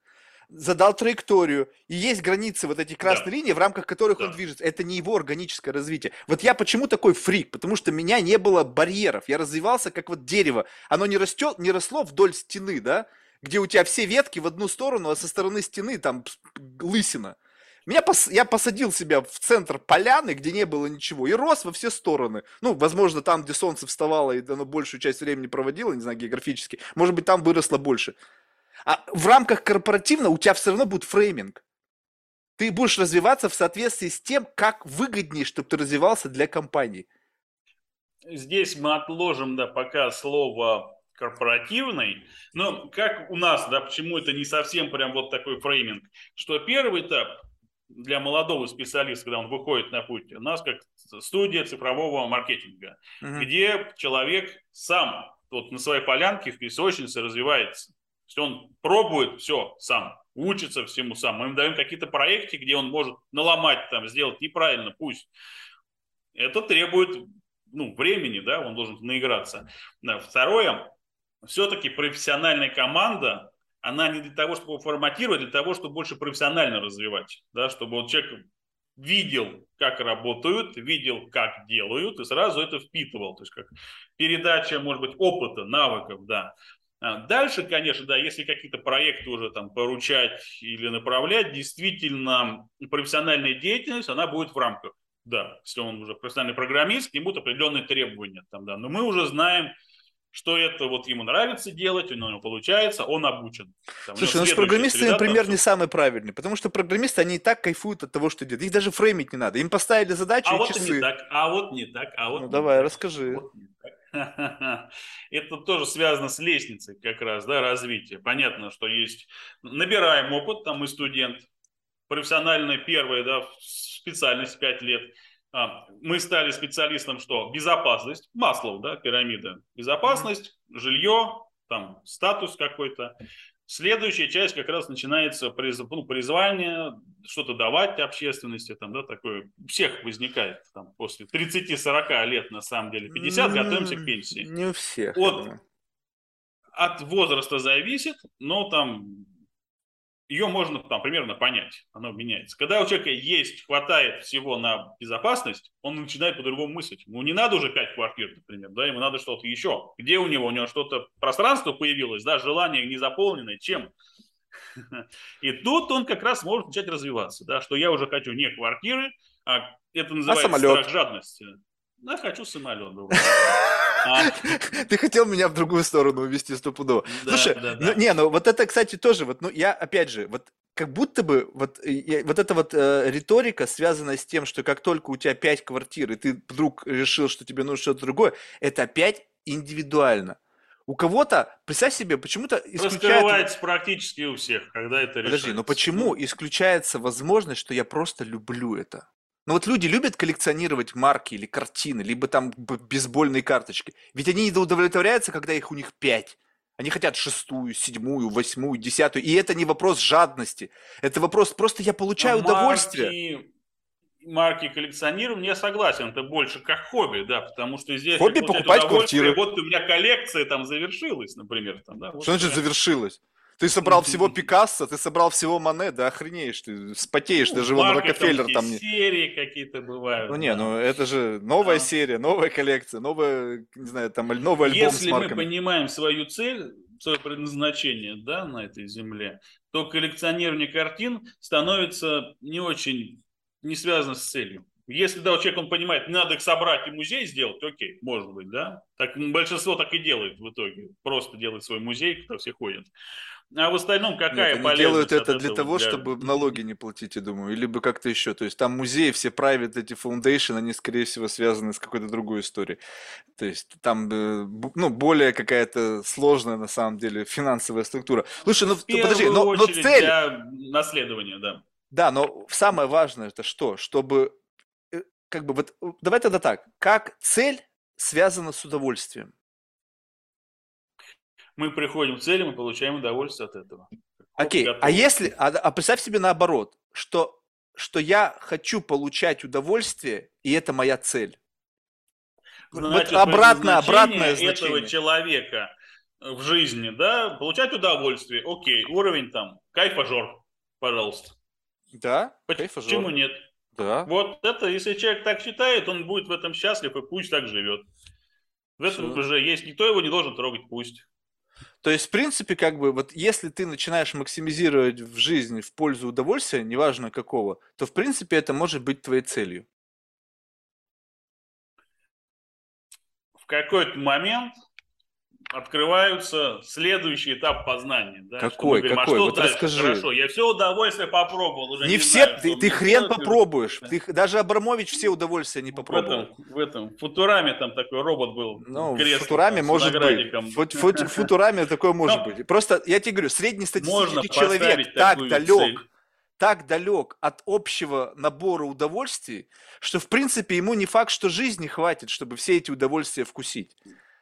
Speaker 1: задал траекторию. И есть границы вот эти красные линии, в рамках которых он
Speaker 2: Да.
Speaker 1: движется. Это не его органическое развитие. Вот я почему такой фрик? Потому что меня не было барьеров. Я развивался как вот дерево. Оно не растет, не росло вдоль стены, да? Где у тебя все ветки в одну сторону, а со стороны стены там лысина. Меня пос- я посадил себя в центр поляны, где не было ничего, и рос во все стороны. Ну, возможно, там, где солнце вставало, и оно большую часть времени проводило, не знаю, географически, может быть, там выросло больше. А в рамках корпоративно у тебя все равно будет фрейминг. Ты будешь развиваться в соответствии с тем, как выгоднее, чтобы ты развивался для компании.
Speaker 2: Здесь мы отложим, да, пока слово корпоративный, но как у нас, да, почему это не совсем прям вот такой фрейминг, что первый этап для молодого специалиста, когда он выходит на путь, у нас как студия цифрового маркетинга, угу. где человек сам вот на своей полянке в песочнице развивается. То есть он пробует все сам, учится всему сам. Мы ему даем какие-то проекты, где он может наломать, там, сделать неправильно, пусть. Это требует ну, времени, да, он должен наиграться. Второе, все-таки профессиональная команда, она не для того, чтобы форматировать, а для того, чтобы больше профессионально развивать, да, чтобы вот человек видел, как работают, видел, как делают, и сразу это впитывал. То есть как передача, может быть, опыта, навыков, да. А дальше, конечно, да, если какие-то проекты уже там поручать или направлять, действительно профессиональная деятельность, она будет в рамках. Да, если он уже профессиональный программист, к нему определенные требования. Там, да. Но мы уже знаем, что это вот ему нравится делать, у него получается, он обучен.
Speaker 1: Там, Слушай, ну с программистами среда, пример там... не самый правильный, потому что программисты, они и так кайфуют от того, что делают. Их даже фреймить не надо. Им поставили задачу
Speaker 2: а
Speaker 1: и
Speaker 2: вот
Speaker 1: часы.
Speaker 2: Не так, а вот не так, а вот
Speaker 1: Ну давай, так, расскажи.
Speaker 2: Вот [LAUGHS] Это тоже связано с лестницей как раз, да, развития. Понятно, что есть, набираем опыт, там мы студент, профессиональная первая, да, специальность 5 лет – а, мы стали специалистом, что безопасность, Маслов, да, пирамида, безопасность, жилье, там статус какой-то. Следующая часть как раз начинается приз, ну, призвание, что-то давать общественности, там, да, такое, у всех возникает, там, после 30-40 лет, на самом деле, 50, готовимся к пенсии.
Speaker 1: Не у всех.
Speaker 2: От, от возраста зависит, но там ее можно там примерно понять, оно меняется. Когда у человека есть, хватает всего на безопасность, он начинает по-другому мыслить. Ну, не надо уже пять квартир, например, да, ему надо что-то еще. Где у него? У него что-то, пространство появилось, да, желание не заполненное, чем? [LAUGHS] И тут он как раз может начать развиваться, да, что я уже хочу не квартиры, а это называется а страх жадности. Да, хочу самолет. [LAUGHS]
Speaker 1: Ты хотел меня в другую сторону увести стопудово. Слушай, ну, не, ну вот это, кстати, тоже, вот, ну я, опять же, вот как будто бы вот, я, вот эта вот э, риторика, связанная с тем, что как только у тебя пять квартир, и ты вдруг решил, что тебе нужно что-то другое, это опять индивидуально. У кого-то, представь себе, почему-то
Speaker 2: исключается... Раскрывается практически у всех, когда это решается.
Speaker 1: Подожди, но почему ну. исключается возможность, что я просто люблю это? Но вот люди любят коллекционировать марки или картины, либо там бейсбольные карточки. Ведь они не удовлетворяются, когда их у них пять. Они хотят шестую, седьмую, восьмую, десятую. И это не вопрос жадности. Это вопрос, просто я получаю а удовольствие.
Speaker 2: Марки, марки коллекционирования, я согласен, это больше как хобби, да, потому что здесь...
Speaker 1: Хобби покупать квартиры.
Speaker 2: Вот у меня коллекция там завершилась, например. Там,
Speaker 1: да, вот что значит завершилась? Ты собрал всего Пикассо, ты собрал всего Мане, да охренеешь, ты спотеешь, ну, даже вон Рокфеллер там
Speaker 2: не... серии какие-то бывают.
Speaker 1: Ну не, ну это же новая серия, новая коллекция, новая, не знаю, там новый альбом
Speaker 2: Если мы понимаем свою цель, свое предназначение, да, на этой земле, то коллекционирование картин становится не очень, не связано с целью. Если да, человек он понимает, надо их собрать и музей сделать, окей, может быть, да. Так большинство так и делает в итоге. Просто делает свой музей, куда все ходят. А в остальном какая Нет,
Speaker 1: они делают это для того, для... чтобы налоги не платить, я думаю, либо как-то еще. То есть там музеи, все private эти foundation, они, скорее всего, связаны с какой-то другой историей. То есть там, э, ну, более какая-то сложная, на самом деле, финансовая структура. Слушай, ну, в подожди, но, но цель...
Speaker 2: Для наследования, да.
Speaker 1: Да, но самое важное это что? Чтобы, э, как бы, вот, давай тогда так, как цель связана с удовольствием?
Speaker 2: Мы приходим к цели, мы получаем удовольствие от этого.
Speaker 1: Окей, okay. а если, а, а представь себе наоборот, что, что я хочу получать удовольствие, и это моя цель.
Speaker 2: Значит, вот обратно, обратное значение. этого человека в жизни, да, получать удовольствие, окей, уровень там, кайфажор, пожалуйста.
Speaker 1: Да,
Speaker 2: Почему кайфажор. нет?
Speaker 1: Да.
Speaker 2: Вот это, если человек так считает, он будет в этом счастлив, и пусть так живет. В этом Все. уже есть, никто его не должен трогать, пусть.
Speaker 1: То есть, в принципе, как бы, вот если ты начинаешь максимизировать в жизни в пользу удовольствия, неважно какого, то, в принципе, это может быть твоей целью.
Speaker 2: В какой-то момент открываются следующий этап познания. Да,
Speaker 1: какой?
Speaker 2: Говорим,
Speaker 1: какой?
Speaker 2: А
Speaker 1: вот
Speaker 2: дальше?
Speaker 1: расскажи.
Speaker 2: Хорошо, я все удовольствие попробовал. Уже
Speaker 1: не,
Speaker 2: не
Speaker 1: все,
Speaker 2: знаю,
Speaker 1: ты, ты хрен
Speaker 2: делать.
Speaker 1: попробуешь.
Speaker 2: Да.
Speaker 1: Ты, даже Абрамович все удовольствия не
Speaker 2: В
Speaker 1: попробовал.
Speaker 2: этом, в этом в Футураме там такой робот был.
Speaker 1: Ну, в
Speaker 2: кресло
Speaker 1: Футураме
Speaker 2: там
Speaker 1: может быть. В фут- фут- в Футураме такое может
Speaker 2: Но
Speaker 1: быть. Просто я тебе говорю, среднестатистический человек так далек,
Speaker 2: цель.
Speaker 1: так далек от общего набора удовольствий, что в принципе ему не факт, что жизни хватит, чтобы все эти удовольствия вкусить.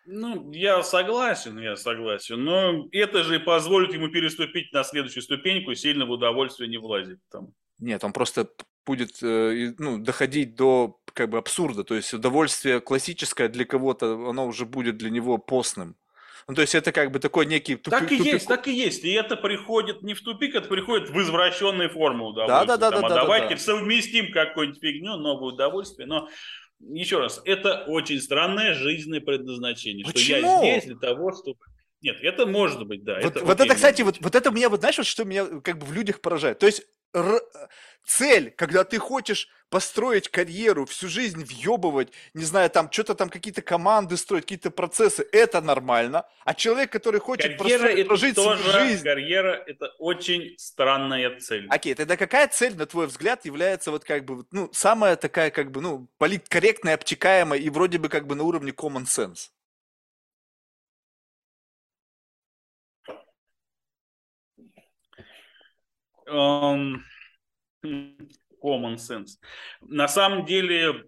Speaker 2: Ну, я согласен, я согласен. Но это же позволит ему переступить на следующую ступеньку сильно в удовольствие не влазит. Там.
Speaker 1: Нет, он просто будет э, ну, доходить до как бы абсурда. То есть удовольствие классическое для кого-то, оно уже будет для него постным. Ну, то есть это как бы такой некий тупи-
Speaker 2: Так и
Speaker 1: тупик-
Speaker 2: есть, так и есть. И это приходит не в тупик, это приходит в извращенные формы удовольствия.
Speaker 1: Да, да, да,
Speaker 2: Там,
Speaker 1: да,
Speaker 2: а
Speaker 1: да, да,
Speaker 2: давайте
Speaker 1: да.
Speaker 2: совместим какую-нибудь фигню, новое удовольствие. Но еще раз, это очень странное жизненное предназначение. Что
Speaker 1: Почему?
Speaker 2: я здесь для того, чтобы... Нет, это может быть, да.
Speaker 1: Вот,
Speaker 2: это
Speaker 1: вот
Speaker 2: окей,
Speaker 1: это, кстати, вот, вот это меня, вот знаешь, вот что меня как бы в людях поражает. То есть р- цель, когда ты хочешь построить карьеру, всю жизнь въебывать, не знаю, там что-то там какие-то команды строить, какие-то процессы, это нормально. А человек, который хочет
Speaker 2: Карьера это
Speaker 1: прожить свою
Speaker 2: тоже,
Speaker 1: жизнь,
Speaker 2: карьера это очень странная цель.
Speaker 1: Окей, тогда какая цель, на твой взгляд, является вот как бы, ну, самая такая как бы, ну, политкорректная, обтекаемая и вроде бы как бы на уровне common sense?
Speaker 2: Хм, Common sense. На самом деле,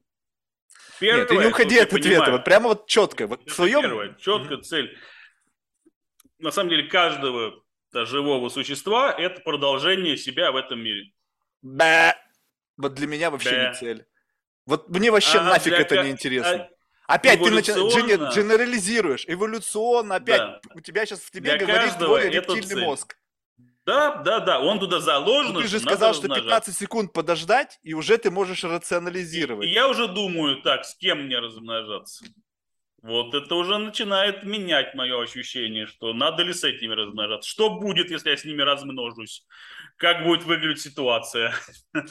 Speaker 2: первое,
Speaker 1: Нет, ты не уходи от ответа,
Speaker 2: понимаю,
Speaker 1: вот прямо вот четко, вот своем...
Speaker 2: первое, четкая цель. На самом деле, каждого да, живого существа это продолжение себя в этом мире.
Speaker 1: Бэ. Вот для меня вообще
Speaker 2: Бэ.
Speaker 1: не цель. Вот мне вообще
Speaker 2: А
Speaker 1: нафиг
Speaker 2: для
Speaker 1: это не интересно.
Speaker 2: а
Speaker 1: Опять ты
Speaker 2: эволюционно-
Speaker 1: генерализируешь, эволюционно, опять
Speaker 2: Да.
Speaker 1: у тебя сейчас в тебе
Speaker 2: Для
Speaker 1: говорит
Speaker 2: это
Speaker 1: рептильный
Speaker 2: цель.
Speaker 1: мозг.
Speaker 2: Да, да, да, он туда заложен.
Speaker 1: Ну, ты же сказал, что
Speaker 2: размножаться.
Speaker 1: 15 секунд подождать, и уже ты можешь
Speaker 2: И
Speaker 1: рационализировать.
Speaker 2: я уже думаю, так, с кем мне размножаться? Вот это уже начинает менять мое ощущение, что надо ли с этими размножаться. Что будет, если я с ними размножусь? Как будет выглядеть ситуация? [LAUGHS]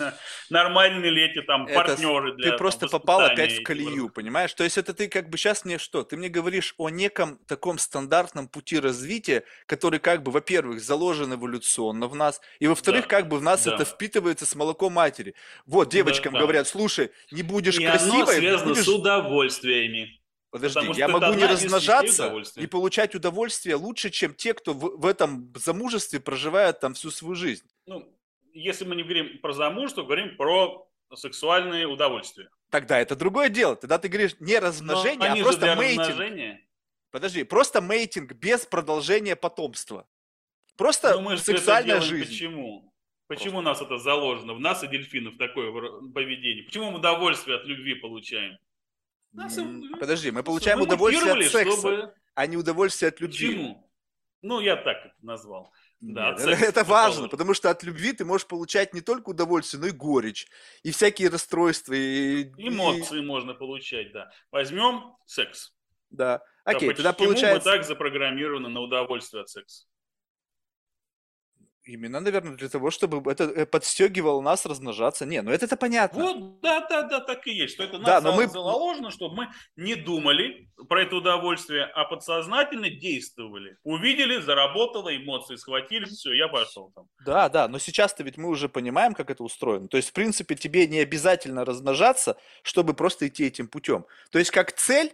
Speaker 2: Нормальные ли эти там партнеры для
Speaker 1: ты просто попал опять в колею, понимаешь? То есть это ты как бы сейчас мне что? Ты мне говоришь о неком таком стандартном пути развития, который как бы, во-первых, заложен эволюционно в нас, и во-вторых, как бы в нас это впитывается с молоком матери. Вот девочкам говорят, слушай, не будешь
Speaker 2: И оно
Speaker 1: красивой,
Speaker 2: связано
Speaker 1: будешь...
Speaker 2: с удовольствиями.
Speaker 1: Подожди,
Speaker 2: потому
Speaker 1: я могу не размножаться и получать удовольствие лучше, чем те, кто в, в этом замужестве проживает там всю свою жизнь.
Speaker 2: Ну, если мы не говорим про замужество, говорим про сексуальные удовольствия.
Speaker 1: Тогда это другое дело. Тогда ты говоришь не
Speaker 2: Но
Speaker 1: размножение, а просто мейтинг. Подожди, просто мейтинг без продолжения потомства. Просто
Speaker 2: же это
Speaker 1: сексуальная жизнь.
Speaker 2: Почему? Почему у нас это заложено? В нас и дельфинов такое поведение. Почему мы удовольствие от любви получаем? Нас и-
Speaker 1: М, Подожди, мы получаем удовольствие от секса,
Speaker 2: чтобы-
Speaker 1: а не удовольствие от любви.
Speaker 2: Почему? Ну, я так это назвал. Да,
Speaker 1: Нет,
Speaker 2: секса
Speaker 1: это важно, потому что от любви ты можешь получать не только удовольствие, но и горечь, и всякие расстройства, и... и-
Speaker 2: Эмоции можно получать, да. Возьмем секс.
Speaker 1: Да.
Speaker 2: Да,
Speaker 1: Окей, тогда
Speaker 2: почему
Speaker 1: получается...
Speaker 2: мы так запрограммированы на удовольствие от секса?
Speaker 1: Именно, наверное, для того, чтобы это э, подстегивало нас размножаться. Не, ну это-то понятно.
Speaker 2: Вот, да, да, да, так и есть. Что это
Speaker 1: Да,
Speaker 2: нас
Speaker 1: но мы-
Speaker 2: заложено, чтобы мы не думали про это удовольствие, а подсознательно действовали. Увидели, заработало, эмоции схватились, все, я пошел там.
Speaker 1: Да, да, но сейчас-то ведь мы уже понимаем, как это устроено. То есть, в принципе, тебе не обязательно размножаться, чтобы просто идти этим путем. То есть, как цель,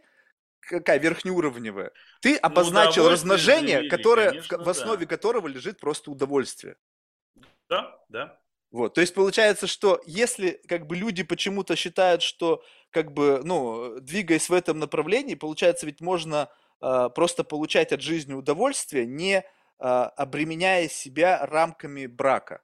Speaker 1: какая верхнеуровневая, ты обозначил
Speaker 2: удовольствие
Speaker 1: размножение, которое, в,
Speaker 2: конечно,
Speaker 1: ко- в основе
Speaker 2: да.
Speaker 1: которого лежит просто удовольствие.
Speaker 2: Да, да.
Speaker 1: Вот, то есть получается, что если как бы люди почему-то считают, что как бы, ну, двигаясь в этом направлении, получается, ведь можно а, просто получать от жизни удовольствие, не а, обременяя себя рамками брака.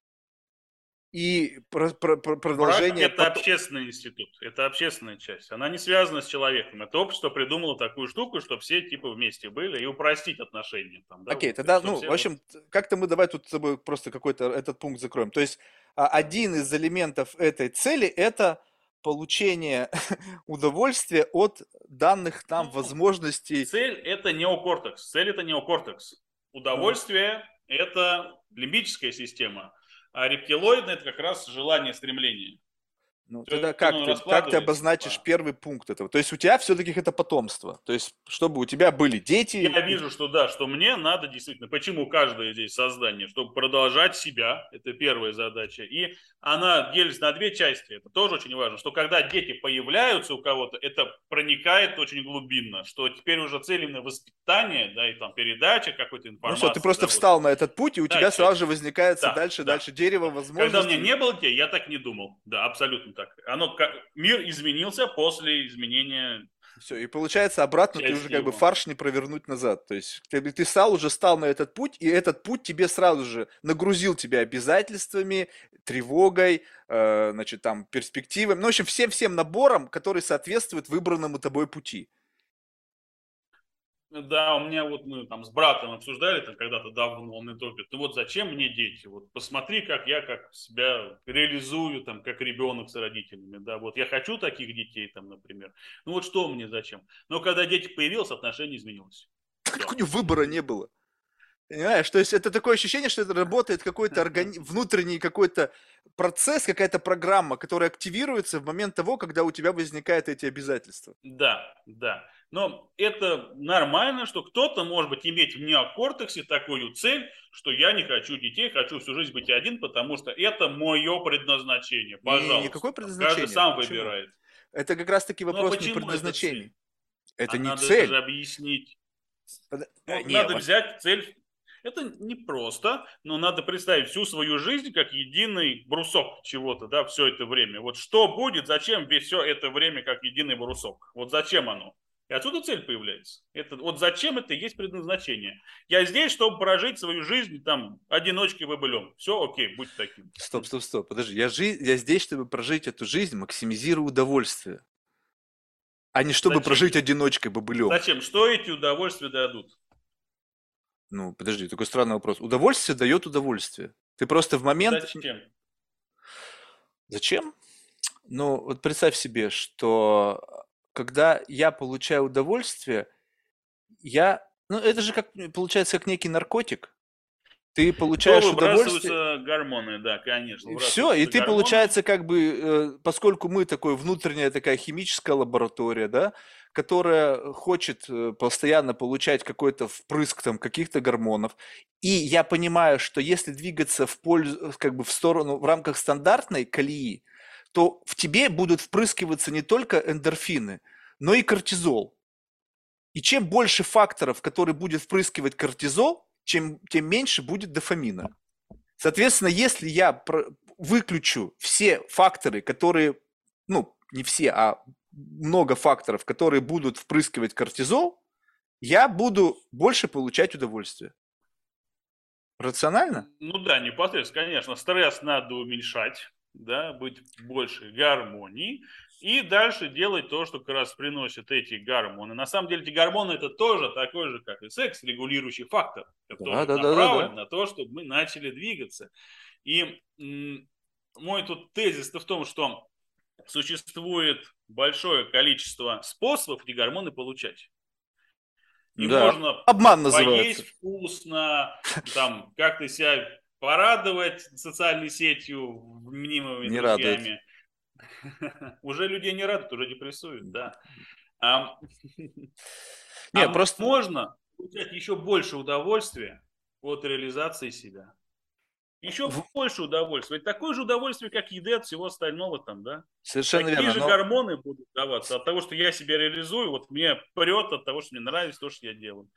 Speaker 1: И про- про- про-
Speaker 2: Брак
Speaker 1: продолжение...
Speaker 2: это
Speaker 1: потом-
Speaker 2: общественный институт, это общественная часть. Она не связана с человеком. Это общество придумало такую штуку, чтобы все типа вместе были и упростить отношения. Там, да,
Speaker 1: Окей,
Speaker 2: вот,
Speaker 1: тогда, ну, в общем, т- как-то мы давай тут с тобой просто какой-то этот пункт закроем. То есть а, один из элементов этой цели – это получение [LAUGHS] удовольствия от данных нам
Speaker 2: Ну,
Speaker 1: возможностей.
Speaker 2: Цель это неокортекс. Цель это неокортекс. Удовольствие это лимбическая система, а рептилоидная это как раз желание, стремление.
Speaker 1: Ну,
Speaker 2: То
Speaker 1: тогда как
Speaker 2: оно
Speaker 1: ты, как ты обозначишь
Speaker 2: по-
Speaker 1: первый пункт этого? То есть у тебя все-таки это потомство. То есть, чтобы у тебя были дети.
Speaker 2: Я вижу, что да, что мне надо действительно, почему каждое здесь создание, чтобы продолжать себя, это первая задача. И она делится на две части, это тоже очень важно, что когда дети появляются у кого-то, это проникает очень глубинно, что теперь уже цель именно воспитания, да, и там передача какой-то
Speaker 1: Ну
Speaker 2: информации.
Speaker 1: все, ты просто
Speaker 2: да, вот.
Speaker 1: встал на этот путь, и у
Speaker 2: Да,
Speaker 1: тебя сразу же возникает
Speaker 2: Да,
Speaker 1: дальше,
Speaker 2: да.
Speaker 1: дальше дерево
Speaker 2: Когда у
Speaker 1: возможностей.
Speaker 2: меня не было детей, я так не думал. Да, абсолютно так. Оно, мир изменился после изменения
Speaker 1: Все, и получается обратно ты уже как бы
Speaker 2: его.
Speaker 1: фарш не провернуть назад. То есть ты, ты стал уже стал на этот путь, и этот путь тебе сразу же нагрузил тебя обязательствами, тревогой, э, значит, там, перспективами, ну, в общем, всем-всем набором, который соответствует выбранному тобой пути.
Speaker 2: Да, у меня вот мы там с братом обсуждали там когда-то давно, он мне топит, ну вот зачем мне дети? Вот посмотри, как я как себя реализую там как ребенок с родителями, да, вот я хочу таких детей там, например. Ну вот что мне зачем? Но когда дети появились, отношение изменилось.
Speaker 1: Как у него выбора не было. Понимаешь, то есть это такое ощущение, что это работает какой-то органи... внутренний какой-то процесс, какая-то программа, которая активируется в момент того, когда у тебя возникают эти обязательства.
Speaker 2: Да, да. Но это нормально, что кто-то, может быть, иметь в неокортексе такую цель, что я не хочу детей, хочу всю жизнь быть один, потому что это мое предназначение. Пожалуйста.
Speaker 1: никакое
Speaker 2: Там
Speaker 1: предназначение.
Speaker 2: Каждый сам
Speaker 1: Почему?
Speaker 2: выбирает.
Speaker 1: Это как раз-таки
Speaker 2: Ну, а
Speaker 1: вопрос не
Speaker 2: почему это
Speaker 1: предназначения. Это,
Speaker 2: А
Speaker 1: не
Speaker 2: надо
Speaker 1: цель.
Speaker 2: же объяснить.
Speaker 1: Под-
Speaker 2: Ну,
Speaker 1: э, не,
Speaker 2: надо
Speaker 1: вот
Speaker 2: взять цель. Это непросто, но надо представить всю свою жизнь как единый брусок чего-то, да, все это время. Вот что будет, зачем все это время как единый брусок? Вот зачем оно? И отсюда цель появляется. Это, вот зачем это есть предназначение. Я здесь, чтобы прожить свою жизнь там одиночкой бобылем. Все окей, будь таким.
Speaker 1: Стоп, стоп, стоп, подожди. Я, жи... я здесь, чтобы прожить эту жизнь, максимизирую удовольствие. А не чтобы
Speaker 2: Зачем?
Speaker 1: прожить одиночкой бобылем.
Speaker 2: Зачем? Что эти удовольствия дадут?
Speaker 1: Ну, подожди, такой странный вопрос. Удовольствие дает удовольствие. Ты просто в момент...
Speaker 2: Зачем?
Speaker 1: Зачем? Ну, вот представь себе, что когда я получаю удовольствие, я... Ну, это же как, получается, как некий наркотик. Ты получаешь
Speaker 2: То
Speaker 1: удовольствие...
Speaker 2: гормоны, да, конечно.
Speaker 1: Все, и ты,
Speaker 2: гормоны.
Speaker 1: получается, как бы, э, поскольку мы такой внутренняя такая химическая лаборатория, да, которая хочет э, постоянно получать какой-то впрыск там каких-то гормонов, и я понимаю, что если двигаться в пользу, как бы в сторону, в рамках стандартной колеи, то в тебе будут впрыскиваться не только эндорфины, но и кортизол. И чем больше факторов, которые будет впрыскивать кортизол, чем, тем меньше будет дофамина. Соответственно, если я выключу все факторы, которые, ну, не все, а много факторов, которые будут впрыскивать кортизол, я буду больше получать удовольствие. Рационально?
Speaker 2: Ну да, непосредственно, конечно. Стресс надо уменьшать, да, быть больше гармонии. И дальше делать то, что как раз приносит эти гормоны. На самом деле эти гормоны это тоже такой же, как и секс, регулирующий фактор, который
Speaker 1: Да, да, да, да,
Speaker 2: направлен
Speaker 1: да.
Speaker 2: на то, чтобы мы начали двигаться. И мой тут тезис в том, что существует большое количество способов эти гормоны получать. И
Speaker 1: Да.
Speaker 2: можно
Speaker 1: Обман называется.
Speaker 2: поесть вкусно, там как-то себя порадовать социальной сетью, мнимыми
Speaker 1: Не
Speaker 2: друзьями. [LAUGHS] Уже людей не радует, уже депрессуют, да. А,
Speaker 1: Не,
Speaker 2: а
Speaker 1: просто-
Speaker 2: можно получать еще больше удовольствия от реализации себя. Еще
Speaker 1: В-
Speaker 2: больше удовольствия. Это такое же удовольствие, как еды от всего остального там, да?
Speaker 1: Совершенно
Speaker 2: Такие
Speaker 1: верно.
Speaker 2: же
Speaker 1: но-
Speaker 2: гормоны будут даваться от того, что я себя реализую, вот мне прет от того, что мне нравится то, что я делаю.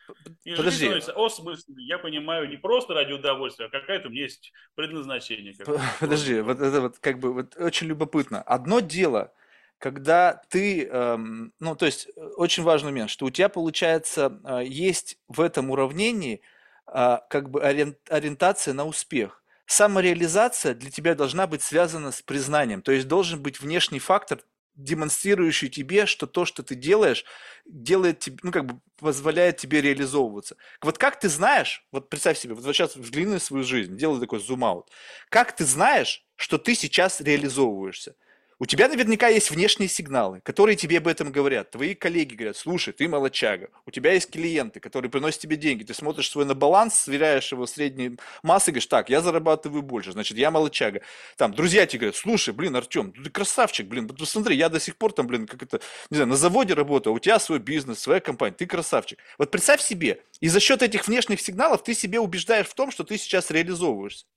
Speaker 2: И
Speaker 1: Подожди.
Speaker 2: становится осмысленной. Я понимаю не просто ради удовольствия, а какая-то у меня есть предназначение.
Speaker 1: Подожди, вот это вот как бы вот очень любопытно. Одно дело, когда ты, эм, ну то есть э, очень важный момент, что у тебя получается э, есть в этом уравнении э, как бы ориен- ориентация на успех. Самореализация для тебя должна быть связана с признанием, то есть должен быть внешний фактор, демонстрирующий тебе, что то, что ты делаешь, делает тебе, ну как бы позволяет тебе реализовываться. Вот как ты знаешь, вот представь себе, вот сейчас взгляни на свою жизнь, делай такой зум-аут. Как ты знаешь, что ты сейчас реализовываешься? У тебя наверняка есть внешние сигналы, которые тебе об этом говорят. Твои коллеги говорят, слушай, ты молочага. У тебя есть клиенты, которые приносят тебе деньги. Ты смотришь свой на баланс, сверяешь его средней массы, говоришь, так, я зарабатываю больше, значит, я молочага. Там, друзья тебе говорят, слушай, блин, Артем, ты красавчик, блин, посмотри, я до сих пор там, блин, как это, не знаю, на заводе работаю, а у тебя свой бизнес, своя компания, ты красавчик. Вот представь себе, и за счет этих внешних сигналов ты себе убеждаешь в том, что ты сейчас реализовываешься.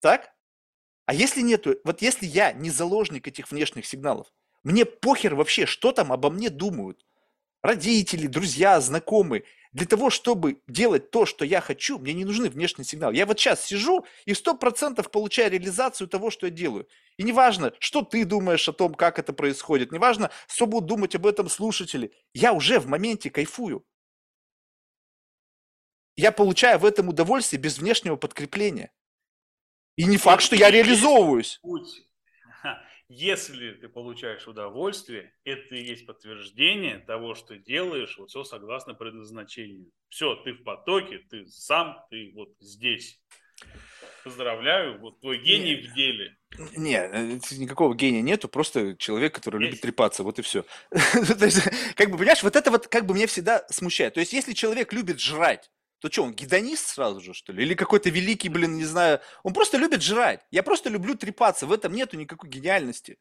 Speaker 1: Так? А если нету, вот если я не заложник этих внешних сигналов, мне похер вообще, что там обо мне думают. Родители, друзья, знакомые. Для того, чтобы делать то, что я хочу, мне не нужны внешние сигналы. Я вот сейчас сижу и сто процентов получаю реализацию того, что я делаю. И неважно, что ты думаешь о том, как это происходит, неважно, что будут думать об этом слушатели. Я уже в моменте кайфую. Я получаю в этом удовольствие без внешнего подкрепления. И не факт, что я реализовываюсь.
Speaker 2: Путь. [LAUGHS] Если ты получаешь удовольствие, это и есть подтверждение того, что делаешь вот все согласно предназначению. Все, ты в потоке, ты сам, ты вот здесь. Поздравляю, вот твой гений
Speaker 1: Нет.
Speaker 2: в деле.
Speaker 1: Нет, э, никакого гения нету, просто человек, который
Speaker 2: Есть.
Speaker 1: любит трепаться, вот и все. [LAUGHS] То есть, как бы, понимаешь, вот это вот как бы меня всегда смущает. То есть, если человек любит жрать, то что, он гедонист сразу же, что ли? Или какой-то великий, блин, не знаю. Он просто любит жрать. Я просто люблю трепаться. В этом нету никакой гениальности.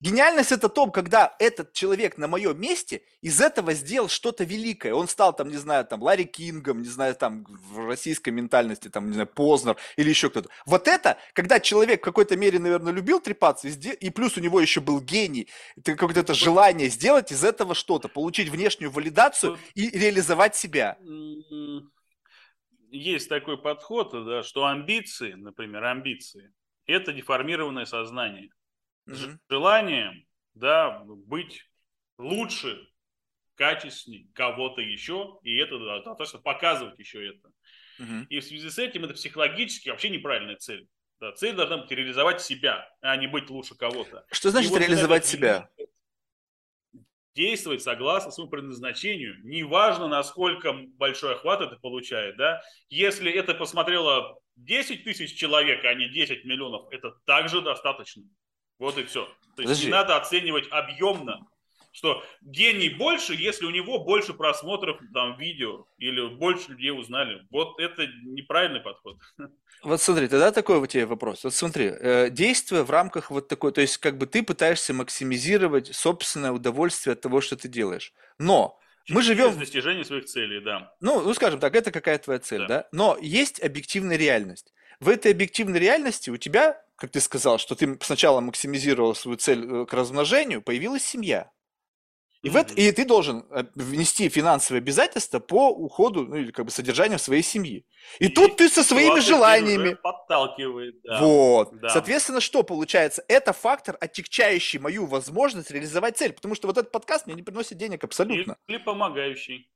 Speaker 1: Гениальность это то, когда этот человек на моем месте из этого сделал что-то великое. Он стал там, не знаю, там Ларри Кингом, не знаю, там в российской ментальности, там, не знаю, Познер или еще кто-то. Вот это, когда человек в какой-то мере, наверное, любил трепаться, и, плюс у него еще был гений, это какое-то желание сделать из этого что-то, получить внешнюю валидацию и реализовать себя.
Speaker 2: М, Есть такой подход, да, что амбиции, например, амбиции, это деформированное сознание.
Speaker 1: Мгм.
Speaker 2: желанием да, быть лучше, качественнее кого-то еще, и это достаточно показывать еще это. И в связи с этим это психологически вообще неправильная цель. Да, цель должна быть реализовать себя, а не быть лучше кого-то.
Speaker 1: Что значит
Speaker 2: вот
Speaker 1: реализовать себя?
Speaker 2: Действовать согласно своему предназначению. Неважно, насколько большой охват это получает. Да? Если это посмотрело 10 тысяч человек, а не 10 миллионов, это также достаточно. Вот и все. То есть
Speaker 1: Подожди.
Speaker 2: не надо оценивать объемно, что гений больше, если у него больше просмотров там видео или больше людей узнали. Вот это неправильный подход.
Speaker 1: Вот смотри, тогда такой вот тебе вопрос. Вот смотри, э, действие в рамках вот такой, то есть как бы ты пытаешься максимизировать собственное удовольствие от того, что ты делаешь. Но мы живем,
Speaker 2: достижение своих целей, да.
Speaker 1: ну, ну, скажем так, это какая твоя цель,
Speaker 2: Да.
Speaker 1: да? Но есть объективная реальность. В этой объективной реальности у тебя, как ты сказал, что ты сначала максимизировал свою цель э, к размножению, появилась семья. И, в это, и ты должен э, внести финансовые обязательства по уходу, ну или как бы содержанию своей семьи. И, тут ты со своими желаниями,
Speaker 2: Подталкивает, да.
Speaker 1: вот.
Speaker 2: да.
Speaker 1: Соответственно, что получается? Это фактор, отягчающий мою возможность реализовать цель. Потому что вот этот подкаст мне не приносит денег абсолютно.
Speaker 2: Или помогающий.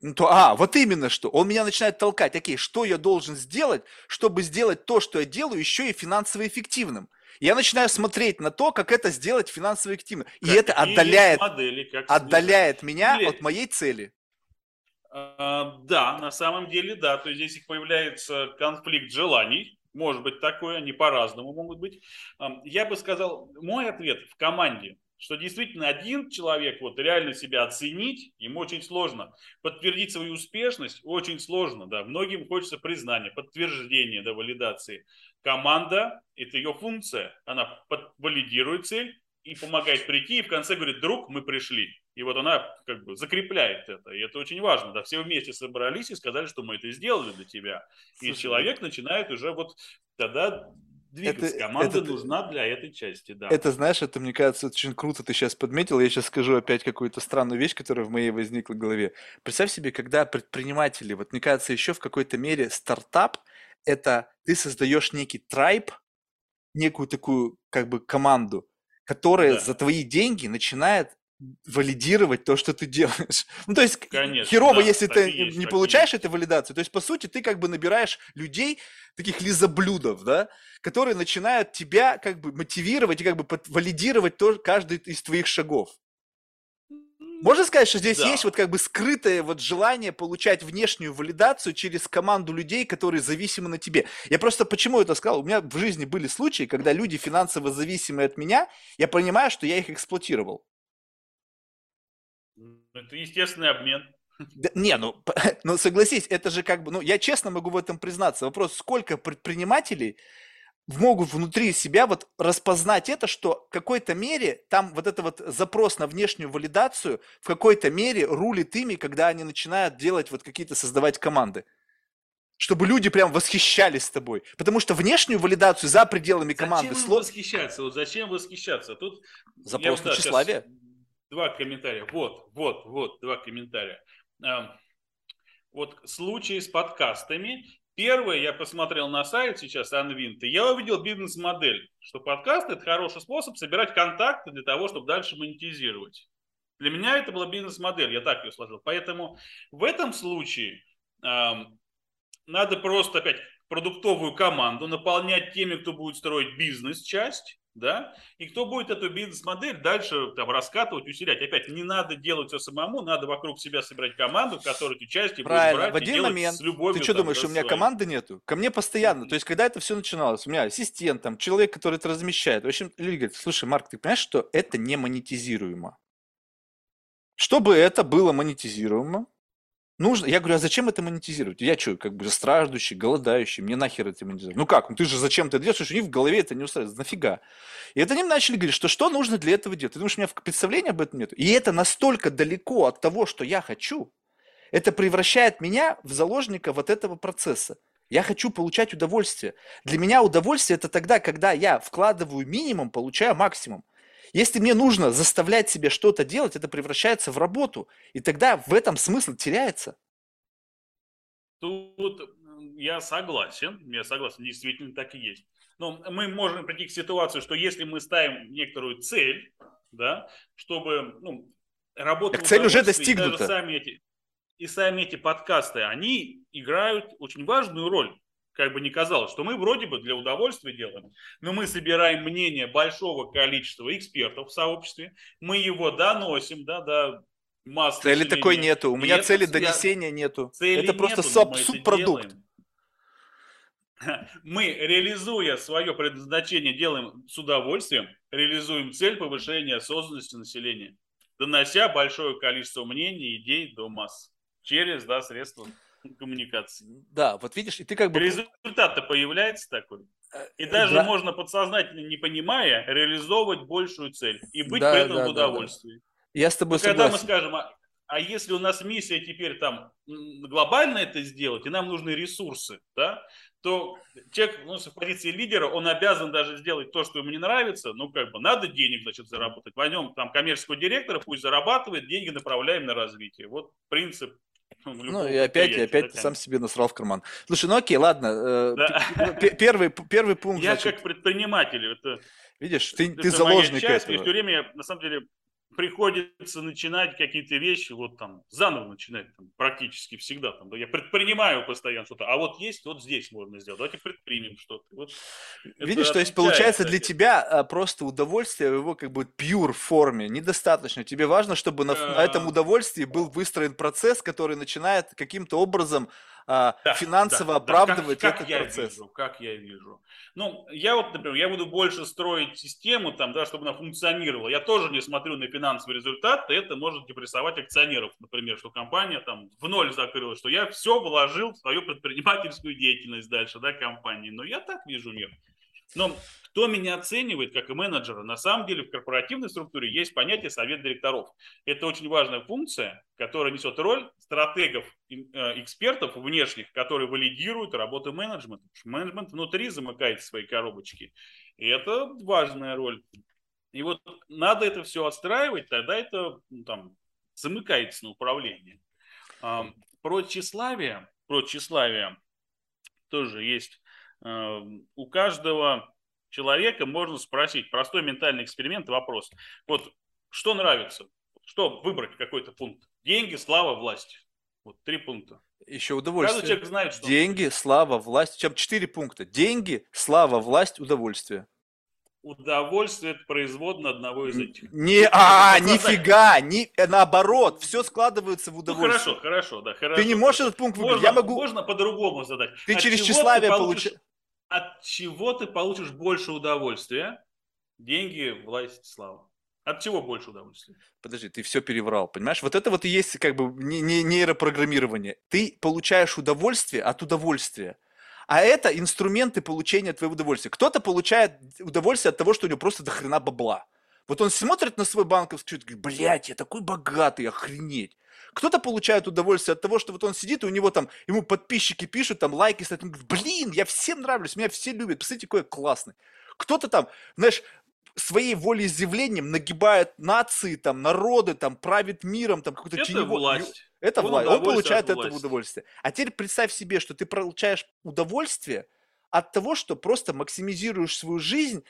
Speaker 1: Ну, то, а, вот именно что. Он меня начинает толкать. Окей, что я должен сделать, чтобы сделать то, что я делаю, еще и финансово эффективным? Я начинаю смотреть на то, как это сделать финансово эффективно. И это отдаляет,
Speaker 2: модели,
Speaker 1: отдаляет меня
Speaker 2: Или-
Speaker 1: от моей цели.
Speaker 2: А, Да, на самом деле, да. То есть здесь появляется конфликт желаний. Может быть такое, они по-разному могут быть. Я бы сказал, мой ответ в команде, что действительно один человек вот реально себя оценить, ему очень сложно. Подтвердить свою успешность очень сложно, да. Многим хочется признания, подтверждения, да, валидации. Команда – это ее функция. Она валидирует цель и помогает прийти, и в конце говорит, друг, мы пришли. И вот она как бы закрепляет это. И это очень важно. Да, все вместе собрались и сказали, что мы это сделали для тебя. И
Speaker 1: Слушай,
Speaker 2: человек начинает уже вот тогда двигаться.
Speaker 1: Это-
Speaker 2: Команда
Speaker 1: это-
Speaker 2: нужна для этой части, да.
Speaker 1: Это, знаешь, это, мне кажется, очень круто ты сейчас подметил. Я сейчас скажу опять какую-то странную вещь, которая в моей возникла в голове. Представь себе, когда предприниматели, вот мне кажется, еще в какой-то мере стартап, это ты создаешь некий трайб, некую такую как бы команду, которая
Speaker 2: Да.
Speaker 1: за твои деньги начинает валидировать то, что ты делаешь. [LAUGHS] Ну, то есть,
Speaker 2: Конечно,
Speaker 1: херово,
Speaker 2: да,
Speaker 1: если ты
Speaker 2: есть,
Speaker 1: не получаешь этой валидации. То есть, по сути, ты как бы набираешь людей, таких лизоблюдов, да, которые начинают тебя как бы мотивировать и как бы валидировать то, каждый из твоих шагов. Можно сказать, что здесь
Speaker 2: Да.
Speaker 1: есть вот как бы скрытое вот желание получать внешнюю валидацию через команду людей, которые зависимы на тебе. Я просто почему это сказал? У меня в жизни были случаи, когда люди финансово зависимые от меня, я понимаю, что я их эксплуатировал.
Speaker 2: Это естественный обмен.
Speaker 1: Да, не, ну, [LAUGHS] ну согласись, это же как бы, ну я честно могу в этом признаться. Вопрос, сколько предпринимателей могут внутри себя вот распознать это, что в какой-то мере там вот это вот запрос на внешнюю валидацию в какой-то мере рулит ими, когда они начинают делать вот какие-то, создавать команды. Чтобы люди прям восхищались тобой. Потому что внешнюю валидацию за пределами команды
Speaker 2: Зачем им
Speaker 1: сло-
Speaker 2: восхищаться? Вот зачем восхищаться? Тут
Speaker 1: запрос на тщеславие.
Speaker 2: Два комментария. Вот, вот, вот, два комментария. А, Вот случай с подкастами. Первое, я посмотрел на сайт сейчас Анвинт, и я увидел бизнес-модель, что подкаст – это хороший способ собирать контакты для того, чтобы дальше монетизировать. Для меня это была бизнес-модель, я так ее сложил. Поэтому в этом случае ам, надо просто опять продуктовую команду наполнять теми, кто будет строить бизнес-часть, да, и кто будет эту бизнес-модель дальше там раскатывать, усилять. Опять, не надо делать все самому, надо вокруг себя собирать команду, которая эти части
Speaker 1: Правильно,
Speaker 2: будет брать
Speaker 1: в
Speaker 2: и
Speaker 1: один
Speaker 2: делать
Speaker 1: момент
Speaker 2: с любовью.
Speaker 1: ты что
Speaker 2: там,
Speaker 1: думаешь,
Speaker 2: да,
Speaker 1: у меня
Speaker 2: своей.
Speaker 1: команды нету? Ко мне постоянно. То есть, когда это все начиналось, у меня ассистент, там, человек, который это размещает. В общем, люди говорят, слушай, Марк, ты понимаешь, что это не монетизируемо? Чтобы это было монетизируемо, нужно... Я говорю, а зачем это монетизировать? Я что, как бы страждущий, голодающий, мне нахер это монетизировать? Ну как, ну ты же зачем это делаешь? У них в голове это не устраивает, нафига? И это они начали говорить, что что нужно для этого делать? Ты думаешь, у меня представления об этом нет? И это настолько далеко от того, что я хочу, это превращает меня в заложника вот этого процесса. Я хочу получать удовольствие. Для меня удовольствие это тогда, когда я вкладываю минимум, получаю максимум. Если мне нужно заставлять себя что-то делать, это превращается в работу. И тогда в этом смысл теряется.
Speaker 2: Тут я согласен, я согласен, действительно так и есть. Но мы можем прийти к ситуации, что если мы ставим некоторую цель, да, чтобы ну, работа
Speaker 1: Так цель уже
Speaker 2: удовольствии, и
Speaker 1: достигнута.
Speaker 2: сами эти, и сами эти подкасты, они играют очень важную роль. Как бы ни казалось, что мы вроде бы для удовольствия делаем, но мы собираем мнение большого количества экспертов в сообществе, мы его доносим да, до масс
Speaker 1: Цели
Speaker 2: населения.
Speaker 1: такой нету. У меня
Speaker 2: это
Speaker 1: цели донесения нету.
Speaker 2: Цели
Speaker 1: это просто
Speaker 2: нету,
Speaker 1: суб- субпродукт.
Speaker 2: делаем. [LAUGHS] Мы, реализуя свое предназначение, делаем с удовольствием, реализуем цель повышения осознанности населения, донося большое количество мнений, идей до масс через да, средства [LAUGHS] коммуникации.
Speaker 1: Да, вот видишь, и ты как бы...
Speaker 2: Результат-то появляется такой.
Speaker 1: э,
Speaker 2: И даже
Speaker 1: да.
Speaker 2: можно подсознательно, не понимая, реализовывать большую цель и быть
Speaker 1: Да,
Speaker 2: при этом
Speaker 1: да,
Speaker 2: в
Speaker 1: да, да.
Speaker 2: удовольствии.
Speaker 1: Я с тобой
Speaker 2: Ну, когда мы
Speaker 1: согласен.
Speaker 2: скажем, а, а если у нас миссия теперь там глобально это сделать, и нам нужны ресурсы, да, то человек ну, с позиции лидера, он обязан даже сделать то, что ему не нравится, ну, как бы, надо денег, значит, заработать. Возьмем там коммерческого директора, пусть зарабатывает, деньги направляем на развитие. Вот принцип. Ну,
Speaker 1: Ну и опять, и опять
Speaker 2: да,
Speaker 1: ты сам себе насрал в карман. Слушай, ну окей, ладно. э,
Speaker 2: Да.
Speaker 1: Первый, первый [LAUGHS] пункт,
Speaker 2: Я
Speaker 1: значит,
Speaker 2: как предприниматель, это
Speaker 1: видишь, ты,
Speaker 2: это
Speaker 1: ты
Speaker 2: моя
Speaker 1: заложник
Speaker 2: часть, и в
Speaker 1: этого.
Speaker 2: то время, на самом деле, приходится начинать какие-то вещи, вот там, заново начинать, там, практически всегда. Там, я предпринимаю постоянно что-то, а вот есть, вот здесь можно сделать, давайте предпримем что-то. Вот
Speaker 1: Видишь, то есть получается для тебя а, просто удовольствие в его как бы pure форме недостаточно. Тебе важно, чтобы на, на этом
Speaker 2: Э.
Speaker 1: удовольствии был выстроен процесс, который начинает каким-то образом а,
Speaker 2: Да,
Speaker 1: финансово
Speaker 2: да, да,
Speaker 1: оправдывать
Speaker 2: как, как
Speaker 1: этот
Speaker 2: я
Speaker 1: процесс.
Speaker 2: Вижу, как я вижу. Ну, я вот, например, я буду больше строить систему, там, да, чтобы она функционировала. Я тоже не смотрю на финансовый результат, и это может депрессовать акционеров, например, что компания там в ноль закрылась, что я все вложил в свою предпринимательскую деятельность дальше, да, компании. Но я так вижу мир. Но кто меня оценивает как и менеджера? На самом деле в корпоративной структуре есть понятие совет директоров. Это очень важная функция, которая несет роль стратегов, э, экспертов внешних, которые валидируют работу менеджмента. Менеджмент внутри замыкает свои коробочки. И это важная роль. И вот надо это все отстраивать, тогда это ну, там, замыкается на управление. Про тщеславие, про тщеславие тоже есть. Э, У каждого человека можно спросить, простой ментальный эксперимент, вопрос. Вот что нравится? Что выбрать какой-то пункт? Деньги, слава, власть. Вот три пункта.
Speaker 1: Еще
Speaker 2: Каждый
Speaker 1: удовольствие.
Speaker 2: человек знает, что
Speaker 1: Деньги, слава, власть. Чем четыре пункта. Деньги, слава, власть, удовольствие.
Speaker 2: Удовольствие – это производно одного из этих.
Speaker 1: Не, а, нифига, не, э, наоборот, все складывается в
Speaker 2: Ну,
Speaker 1: удовольствие.
Speaker 2: хорошо, хорошо, да, хорошо.
Speaker 1: Ты не можешь этот пункт выбрать.
Speaker 2: Можно,
Speaker 1: Я могу.
Speaker 2: можно по-другому задать.
Speaker 1: Ты
Speaker 2: От
Speaker 1: через
Speaker 2: чего
Speaker 1: тщеславие получаешь.
Speaker 2: От чего ты получишь больше удовольствия? Деньги, власть, слава. От чего больше удовольствия?
Speaker 1: Подожди, ты все переврал, понимаешь? Вот это вот и есть как бы не, не- нейропрограммирование. Ты получаешь удовольствие от удовольствия. А это инструменты получения твоего удовольствия. Кто-то получает удовольствие от того, что у него просто до хрена бабла. Вот он смотрит на свой банковский счет и говорит, блядь, я такой богатый, охренеть. Кто-то получает удовольствие от того, что вот он сидит, и у него там, ему подписчики пишут, там лайки ставят, он говорит, блин, я всем нравлюсь, меня все любят, посмотрите, какой я классный. Кто-то там, знаешь, своей волеизъявлением нагибает нации, там, народы, там, правит миром, там, какой-то
Speaker 2: Это власть.
Speaker 1: это
Speaker 2: Он
Speaker 1: власть. Он получает
Speaker 2: от
Speaker 1: этого удовольствие. А теперь представь себе, что ты получаешь удовольствие от того, что просто максимизируешь свою жизнь,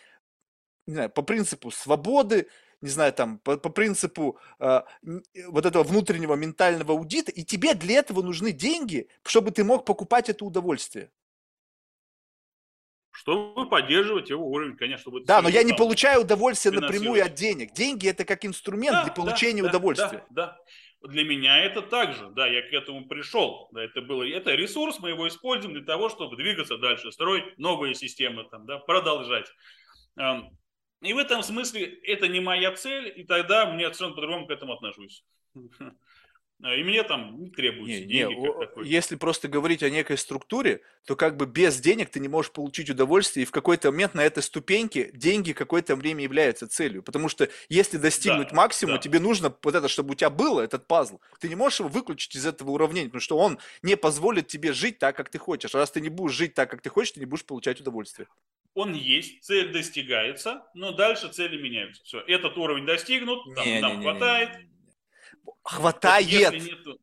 Speaker 1: не знаю, по принципу свободы, не знаю, там, по, по принципу э, н- э, вот этого внутреннего ментального аудита, и тебе для этого нужны деньги, чтобы ты мог покупать это удовольствие.
Speaker 2: Чтобы поддерживать его уровень, конечно. чтобы
Speaker 1: Да, но я не получаю удовольствие напрямую от денег. Деньги это как инструмент
Speaker 2: Да,
Speaker 1: для получения
Speaker 2: да,
Speaker 1: удовольствия.
Speaker 2: Да, да. Для меня это также, да, я к этому пришел. Да, это было, это ресурс, мы его используем для того, чтобы двигаться дальше, строить новые системы, там, да, продолжать. И в этом смысле это не моя цель, и тогда мне совершенно по-другому к этому отношусь. [LAUGHS] И мне там не требуются
Speaker 1: Не, не,
Speaker 2: деньги, как
Speaker 1: о-
Speaker 2: такой.
Speaker 1: если просто говорить о некой структуре, то как бы без денег ты не можешь получить удовольствие, и в какой-то момент на этой ступеньке деньги какое-то время являются целью. Потому что если достигнуть
Speaker 2: Да,
Speaker 1: максимума,
Speaker 2: да.
Speaker 1: тебе нужно вот это, чтобы у тебя было, этот пазл. Ты не можешь его выключить из этого уравнения, потому что он не позволит тебе жить так, как ты хочешь. А раз ты не будешь жить так, как ты хочешь, ты не будешь получать удовольствие.
Speaker 2: Он есть, цель достигается, но дальше цели меняются. Все, этот уровень достигнут, там, нам
Speaker 1: Не-не-не-не-не-не.
Speaker 2: хватает.
Speaker 1: Хватает.
Speaker 2: Если нету-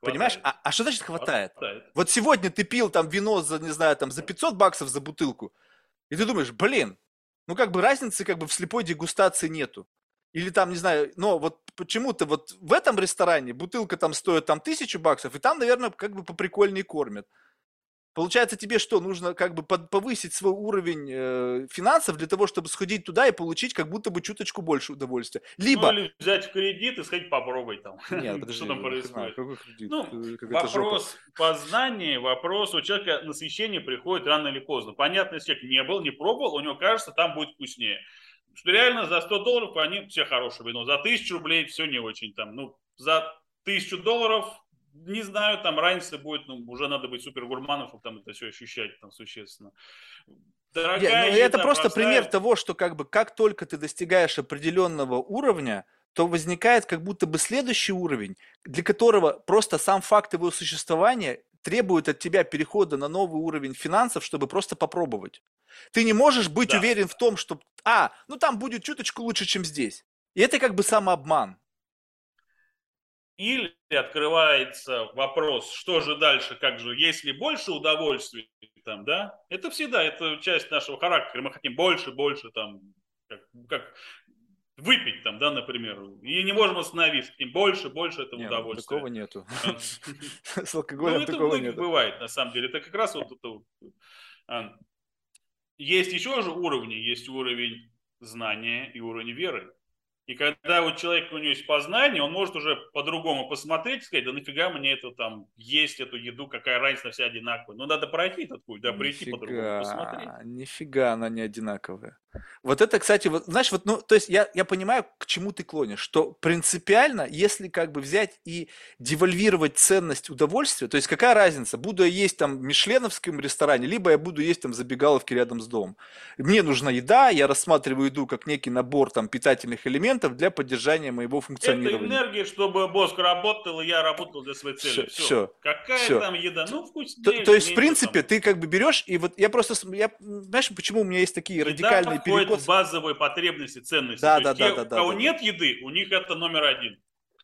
Speaker 1: Понимаешь?
Speaker 2: Хватает.
Speaker 1: А, а что значит хватает?
Speaker 2: Хватает.
Speaker 1: Вот сегодня ты пил там вино за, не знаю, там за 500 баксов за бутылку, и ты думаешь, блин, ну как бы разницы как бы в слепой дегустации нету. Или там, не знаю, но вот почему-то вот в этом ресторане бутылка там стоит там тысячу баксов, и там, наверное, как бы поприкольнее кормят. Получается, тебе что, нужно как бы под- повысить свой уровень э, финансов для того, чтобы сходить туда и получить как будто бы чуточку больше удовольствия. Либо...
Speaker 2: Ну, или взять в кредит и сходить попробуй там. [LAUGHS]
Speaker 1: Нет, подожди,
Speaker 2: что там
Speaker 1: хрена,
Speaker 2: происходит.
Speaker 1: какой кредит?
Speaker 2: Ну,
Speaker 1: Э.
Speaker 2: Вопрос познания, вопрос у человека насыщение приходит рано или поздно. Понятно, если человек не был, не пробовал, у него кажется, там будет вкуснее. Что реально за 100 долларов они все хорошее вино, за 1000 рублей все не очень там. Ну, за 1000 долларов, не знаю, там разница будет, ну, уже надо быть супер гурманом, чтобы там это все ощущать там существенно.
Speaker 1: Не,
Speaker 2: Дорогая
Speaker 1: ну, это просто
Speaker 2: простая,
Speaker 1: пример того, что как бы как только ты достигаешь определенного уровня, то возникает как будто бы следующий уровень, для которого просто сам факт его существования требует от тебя перехода на новый уровень финансов, чтобы просто попробовать. Ты не можешь быть
Speaker 2: Да.
Speaker 1: уверен в том, что, а, ну там будет чуточку лучше, чем здесь. И это как бы самообман.
Speaker 2: Или открывается вопрос, что же дальше, как же, есть ли больше удовольствий там, да? Это всегда, это часть нашего характера. Мы хотим больше, больше там, как, как выпить там, да, например. И не можем остановиться. Хотим больше, больше этого
Speaker 1: Не, ну,
Speaker 2: удовольствия.
Speaker 1: такого нету. [LAUGHS] С
Speaker 2: Ну,
Speaker 1: алкоголем
Speaker 2: это у
Speaker 1: такого нету.
Speaker 2: бывает, на самом деле. Это как раз вот это а, Есть еще же уровни. Есть уровень знания и уровень веры. И когда вот человек, у него есть познание, он может уже по-другому посмотреть и сказать, да нафига мне это там, есть эту еду, какая разница, все одинаковые. Ну, надо пройти этот путь, да, прийти по-другому посмотреть.
Speaker 1: Нифига она не одинаковая. Вот это, кстати, вот, знаешь, вот, ну, то есть я, я понимаю, к чему ты клонишь, что принципиально, если как бы взять и девальвировать ценность удовольствия, то есть какая разница, буду я есть там в мишленовском ресторане, либо я буду есть там в забегаловке рядом с домом. Мне нужна еда, я рассматриваю еду как некий набор там питательных элементов для поддержания моего
Speaker 2: Это
Speaker 1: функционирования.
Speaker 2: энергия, чтобы мозг работал, и я работал для своей цели.
Speaker 1: Всё,
Speaker 2: Все.
Speaker 1: всё,
Speaker 2: Какая
Speaker 1: всё.
Speaker 2: там еда? Ну, вкуснее.
Speaker 1: То, то есть, в принципе,
Speaker 2: там.
Speaker 1: ты как бы берешь, и вот я просто, я, знаешь, почему у меня есть такие
Speaker 2: Еда
Speaker 1: радикальные перекосы?
Speaker 2: базовые потребности, ценности.
Speaker 1: Да,
Speaker 2: То
Speaker 1: да,
Speaker 2: есть
Speaker 1: да,
Speaker 2: те,
Speaker 1: да,
Speaker 2: у
Speaker 1: да,
Speaker 2: кого
Speaker 1: да, да.
Speaker 2: нет еды, у них это номер один.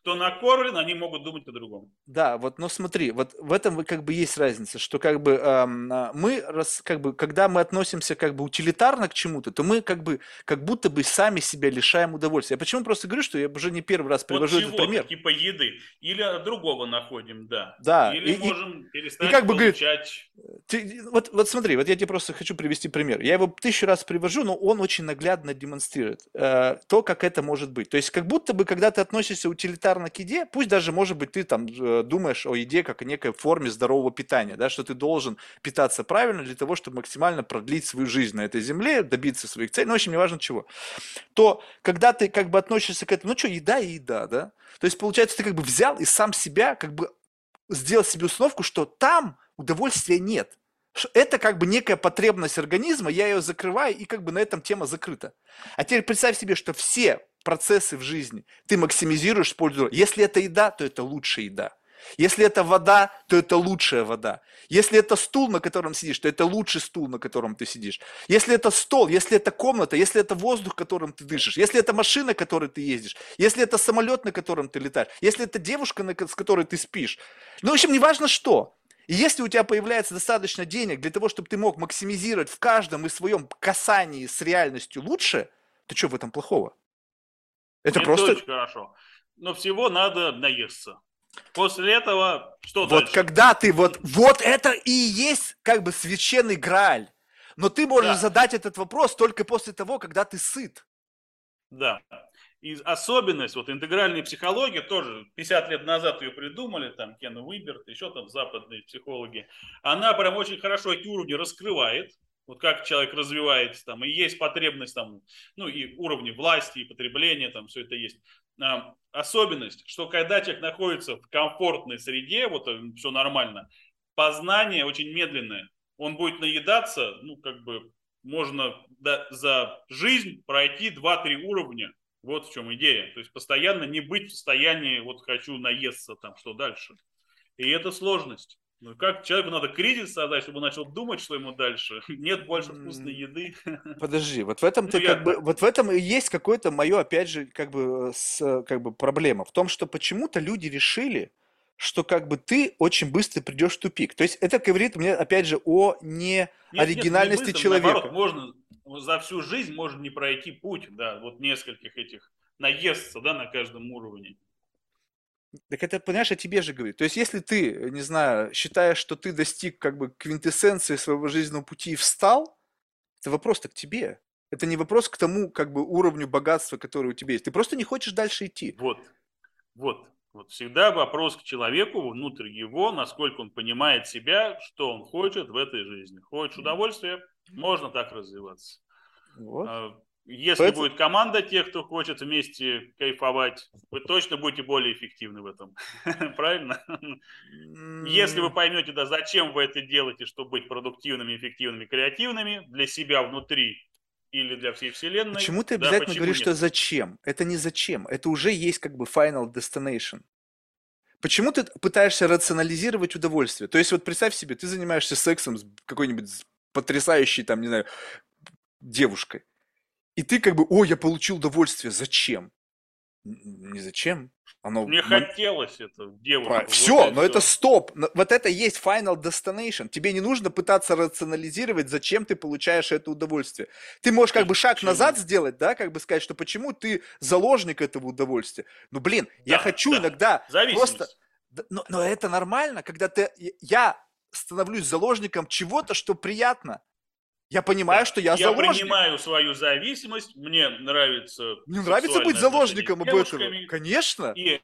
Speaker 2: Кто накормлен, они могут думать по-другому.
Speaker 1: Да, вот, но смотри, вот в этом как бы есть разница, что как бы ам, а, мы, раз, как бы, когда мы относимся как бы утилитарно к чему-то, то мы как бы, как будто бы сами себя лишаем удовольствия. Я почему просто говорю, что я уже не первый раз
Speaker 2: Вот
Speaker 1: привожу этот пример.
Speaker 2: типа еды. Или другого находим, да.
Speaker 1: Да,
Speaker 2: Или
Speaker 1: и- и-
Speaker 2: можем перестать
Speaker 1: как бы, говорит,
Speaker 2: получать
Speaker 1: Ты, вот, вот смотри, вот я тебе просто хочу привести пример. Я его тысячу раз привожу, но он очень наглядно демонстрирует э, то, как это может быть. То есть, как будто бы, когда ты относишься утилитарно к еде, пусть даже, может быть, ты там э, думаешь о еде как о некой форме здорового питания, да, что ты должен питаться правильно для того, чтобы максимально продлить свою жизнь на этой земле, добиться своих целей, ну, в общем, неважно чего. То, когда ты как бы относишься к этому, ну что, еда и еда, да? То есть, получается, ты как бы взял и сам себя как бы сделал себе установку, что там удовольствия нет. Это как бы некая потребность организма, я ее закрываю, и как бы на этом тема закрыта. А теперь представь себе, что все процессы в жизни ты максимизируешь, используя. Если это еда, то это лучшая еда. Если это вода, то это лучшая вода. Если это стул, на котором сидишь, то это лучший стул, на котором ты сидишь. Если это стол, если это комната, если это воздух, которым ты дышишь, если это машина, которой ты ездишь, если это самолет, на котором ты летаешь, если это девушка, с которой ты спишь. Ну, в общем, неважно что. И если у тебя появляется достаточно денег для того, чтобы ты мог максимизировать в каждом из своем касании с реальностью лучше, то что в этом плохого?
Speaker 2: Это, Это просто... очень хорошо. Но всего надо наесться. После этого что
Speaker 1: вот
Speaker 2: дальше?
Speaker 1: когда ты вот, вот это и есть как бы священный грааль. Но ты можешь да. задать этот вопрос только после того, когда ты сыт.
Speaker 2: Да. И особенность, вот интегральной психологии, тоже 50 лет назад ее придумали, там Кен Уиберт, еще там западные психологи, она прям очень хорошо эти уровни раскрывает, вот как человек развивается, там, и есть потребность, там, ну, и уровни власти, и потребления, там, все это есть особенность, что когда человек находится в комфортной среде, вот э, все нормально, познание очень медленное. Он будет наедаться, ну, как бы, можно за жизнь пройти 2-3 уровня. Вот в чем идея. То есть постоянно не быть в состоянии, вот хочу наесться, там, что дальше. И это сложность. Ну как человеку надо кризис создать, чтобы он начал думать, что ему дальше? [LAUGHS] Нет больше вкусной еды. [LAUGHS]
Speaker 1: Подожди, вот в этом ну, ты как бы, вот в этом и есть какое-то мое, опять же, как бы, с, как бы проблема в том, что почему-то люди решили, что как бы ты очень быстро придешь в тупик. То есть это говорит мне, опять же, о не нет, оригинальности нет, не быстро, человека. Наоборот,
Speaker 2: можно за всю жизнь можно не пройти путь, да, вот нескольких этих наесться, да, на каждом уровне.
Speaker 1: Так это, понимаешь, о тебе же говорит. То есть, если ты, не знаю, считаешь, что ты достиг как бы квинтэссенции своего жизненного пути и встал, это вопрос-то к тебе. Это не вопрос к тому, как бы, уровню богатства, который у тебя есть. Ты просто не хочешь дальше идти.
Speaker 2: Вот, вот. Вот всегда вопрос к человеку, внутрь его, насколько он понимает себя, что он хочет в этой жизни. Хочешь удовольствия, можно так развиваться. Вот. Если Поэтому... будет команда тех, кто хочет вместе кайфовать, вы точно будете более эффективны в этом. [LAUGHS] Правильно? Если вы поймете, да, зачем вы это делаете, чтобы быть продуктивными, эффективными, креативными для себя внутри или для всей вселенной.
Speaker 1: Почему ты обязательно да, говоришь, нет? что зачем? Это не зачем. Это уже есть как бы final destination. Почему ты пытаешься рационализировать удовольствие? То есть вот представь себе, ты занимаешься сексом с какой-нибудь потрясающей, там, не знаю, девушкой. И ты как бы, о, я получил удовольствие, зачем? Не зачем.
Speaker 2: Оно... Мне хотелось это
Speaker 1: девушку. Все, вот но все. это стоп. Вот это есть final destination. Тебе не нужно пытаться рационализировать, зачем ты получаешь это удовольствие. Ты можешь как бы шаг почему? назад сделать, да, как бы сказать, что почему ты заложник этого удовольствия. Ну, блин, да, я хочу да. иногда просто... Но, но это нормально, когда ты... Я становлюсь заложником чего-то, что приятно. Я понимаю, да. что я, я заложник.
Speaker 2: Я принимаю свою зависимость, мне нравится...
Speaker 1: Мне нравится быть заложником об этом. Конечно.
Speaker 2: И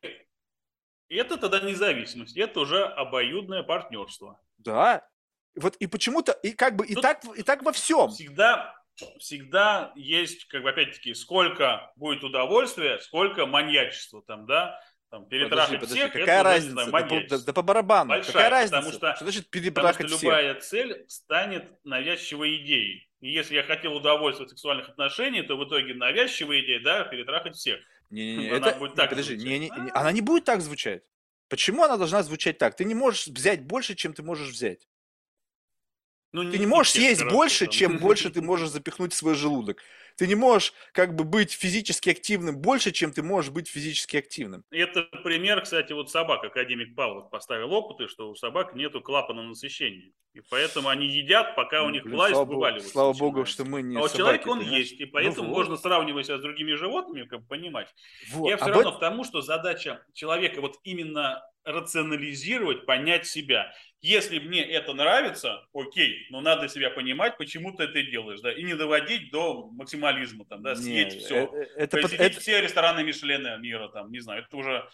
Speaker 2: это тогда независимость, это уже обоюдное партнерство.
Speaker 1: Да. Вот и почему-то, и как бы, и так, и так во всем.
Speaker 2: Всегда, всегда есть, как бы, опять-таки, сколько будет удовольствия, сколько маньячества там, да, там, перетрахать подожди, всех,
Speaker 1: какая это разница? Знаю, да, да, да по барабану. Большая, какая разница? Потому
Speaker 2: что,
Speaker 1: что значит перетрахать потому
Speaker 2: что любая цель станет навязчивой идеей. И если я хотел удовольствия сексуальных отношений, то в итоге навязчивая идея, да, перетрахать всех.
Speaker 1: Не-не-не, это... будет так подожди, не, не, не, она не будет так звучать. Почему она должна звучать так? Ты не можешь взять больше, чем ты можешь взять. Ну, ты не, не можешь съесть больше, там. чем больше [LAUGHS] ты можешь запихнуть в свой желудок. Ты не можешь как бы быть физически активным больше, чем ты можешь быть физически активным.
Speaker 2: Это пример, кстати, вот собак. Академик Павлов поставил опыты, что у собак нету клапана насыщения. И поэтому они едят, пока у
Speaker 1: Ну,
Speaker 2: них
Speaker 1: блин,
Speaker 2: власть
Speaker 1: слава богу,
Speaker 2: вываливается.
Speaker 1: слава богу, что мы не
Speaker 2: А у человека он
Speaker 1: понимаешь?
Speaker 2: есть, и поэтому
Speaker 1: Ну вот,
Speaker 2: можно сравнивать себя с другими животными, как понимать.
Speaker 1: вот.
Speaker 2: Я все
Speaker 1: Об
Speaker 2: равно к тому, что задача человека вот именно рационализировать, понять себя. Если мне это нравится, окей, но надо себя понимать, почему ты это делаешь, да, и не доводить до максимализма, там, да, съесть
Speaker 1: э,
Speaker 2: все.
Speaker 1: э, Это,
Speaker 2: Посетить
Speaker 1: это
Speaker 2: все рестораны Мишлена мира, там, не знаю, это уже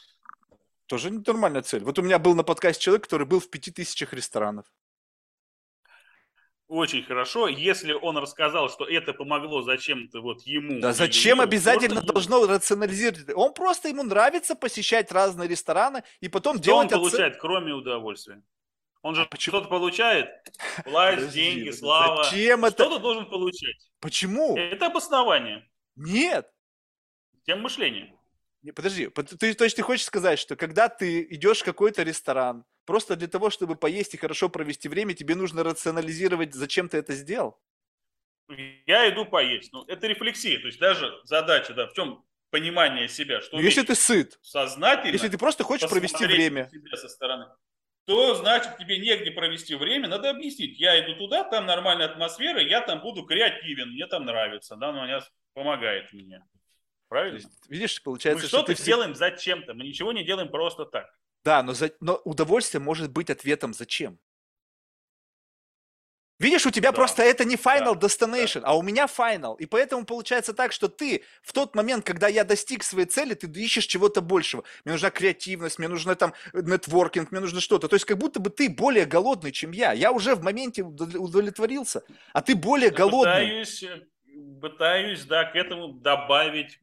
Speaker 1: тоже нормальная цель. Вот у меня был на подкасте человек, который был в пяти тысячах ресторанов.
Speaker 2: Очень хорошо. Если он рассказал, что это помогло зачем-то вот ему.
Speaker 1: Да зачем обязательно
Speaker 2: ну,
Speaker 1: должно рационализировать? Он просто ему нравится посещать разные рестораны и потом
Speaker 2: Что он
Speaker 1: делать оце-
Speaker 2: получает, кроме удовольствия? Он же
Speaker 1: А почему-
Speaker 2: что-то получает? [LAUGHS] Власть, деньги, слава.
Speaker 1: Зачем это?
Speaker 2: Что-то должен получать.
Speaker 1: Почему?
Speaker 2: Это обоснование.
Speaker 1: Нет.
Speaker 2: Тем мышления.
Speaker 1: Не, подожди, под- ты, то есть ты хочешь сказать, что когда ты идешь в какой-то ресторан, просто для того, чтобы поесть и хорошо провести время, тебе нужно рационализировать, зачем ты это сделал?
Speaker 2: Я иду поесть. Ну, это рефлексия. То есть даже задача, да, в чем понимание себя, что
Speaker 1: Ну, если ты сыт,
Speaker 2: сознательно
Speaker 1: если ты просто хочешь провести время,
Speaker 2: себя со стороны, то значит тебе негде провести время, надо объяснить. Я иду туда, там нормальная атмосфера, я там буду креативен, мне там нравится, да, но она помогает мне. Правильно?
Speaker 1: есть, видишь,
Speaker 2: Мы
Speaker 1: получается, что
Speaker 2: что-то
Speaker 1: ты... всег-
Speaker 2: делаем зачем-то, мы ничего не делаем просто так.
Speaker 1: Да, но, за- но удовольствие может быть ответом зачем. Видишь, у тебя
Speaker 2: Да,
Speaker 1: просто это не final
Speaker 2: да,
Speaker 1: destination, а у меня final. И поэтому получается так, что ты в тот момент, когда я достиг своей цели, ты ищешь чего-то большего. Мне нужна креативность, мне нужна там нетворкинг, мне нужно что-то. То есть как будто бы ты более голодный, чем я. Я уже в моменте удов- удовлетворился, а ты более голодный.
Speaker 2: Пытаюсь, э, пытаюсь, да, к этому добавить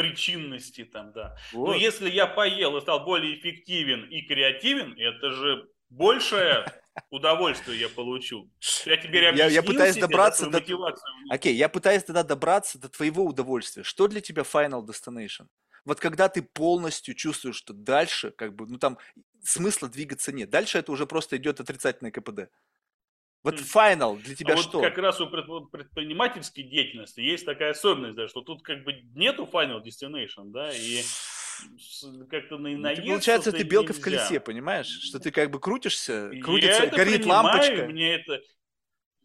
Speaker 2: причинности там, да. Но
Speaker 1: Вот.
Speaker 2: если я поел и стал более эффективен и креативен, это же большее [LAUGHS] удовольствие я получу. Я теперь
Speaker 1: Я- я пытаюсь
Speaker 2: себе,
Speaker 1: добраться до-. Окей, я пытаюсь тогда добраться до твоего удовольствия. Что для тебя final destination? Вот когда ты полностью чувствуешь, что дальше, как бы, ну там смысла двигаться нет. Дальше это уже просто идет отрицательное КПД. Вот
Speaker 2: Хм.
Speaker 1: final для
Speaker 2: А
Speaker 1: тебя
Speaker 2: вот
Speaker 1: что?
Speaker 2: как раз у предпринимательской деятельности есть такая особенность, да, что тут как бы нету final destination, да, и как-то на
Speaker 1: Ну,
Speaker 2: наесться
Speaker 1: получается, ты белка в
Speaker 2: нельзя.
Speaker 1: колесе, понимаешь? Что ты как бы крутишься,
Speaker 2: Я
Speaker 1: крутится,
Speaker 2: это
Speaker 1: горит
Speaker 2: принимаю,
Speaker 1: лампочка.
Speaker 2: Мне это,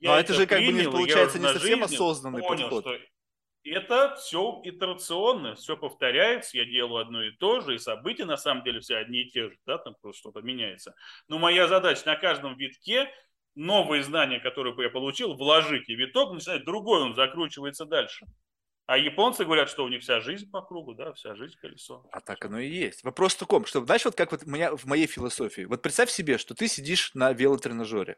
Speaker 1: Но
Speaker 2: я
Speaker 1: это же как бы не
Speaker 2: принял, я
Speaker 1: получается не
Speaker 2: на
Speaker 1: совсем
Speaker 2: жизни
Speaker 1: осознанный
Speaker 2: понял,
Speaker 1: подход.
Speaker 2: что это все итерационно, все повторяется, я делаю одно и то же, и события на самом деле все одни и те же, да, там просто что-то меняется. Но моя задача на каждом витке новые знания, которые я получил, вложить, и виток начинает другой, он закручивается дальше. А японцы говорят, что у них вся жизнь по кругу, да, вся жизнь колесо.
Speaker 1: А так оно и есть. Вопрос в таком, что, знаешь, вот как вот меня, в моей философии. Вот представь себе, что ты сидишь на велотренажере.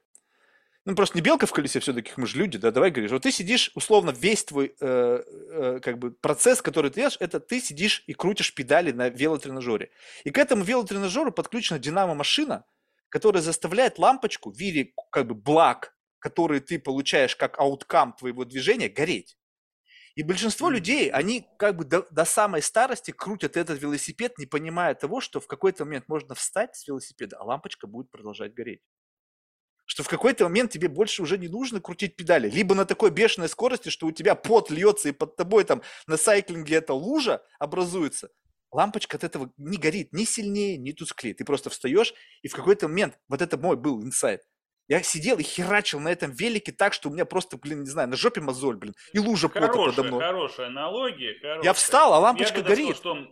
Speaker 1: Ну, просто не белка в колесе, все-таки мы же люди, да, давай говоришь. Вот ты сидишь, условно, весь твой, э, э, как бы, процесс, который ты делаешь, это ты сидишь и крутишь педали на велотренажере. И к этому велотренажеру подключена динамо-машина, которая заставляет лампочку в виде, как бы, благ, которые ты получаешь как ауткам твоего движения, гореть. И большинство людей, они как бы до, до самой старости крутят этот велосипед, не понимая того, что в какой-то момент можно встать с велосипеда, а лампочка будет продолжать гореть. Что в какой-то момент тебе больше уже не нужно крутить педали. Либо на такой бешеной скорости, что у тебя пот льется, и под тобой там на сайклинге эта лужа образуется. Лампочка от этого не горит ни сильнее, ни тусклее. Ты просто встаешь, и в какой-то момент, вот это мой был инсайт, я сидел и херачил на этом велике так, что у меня просто, блин, не знаю, на жопе мозоль, блин, и лужа пота подо
Speaker 2: Хорошая,
Speaker 1: мной.
Speaker 2: хорошая аналогия.
Speaker 1: Я
Speaker 2: хорошая.
Speaker 1: встал, а
Speaker 2: Я
Speaker 1: лампочка
Speaker 2: сказал,
Speaker 1: горит.
Speaker 2: что...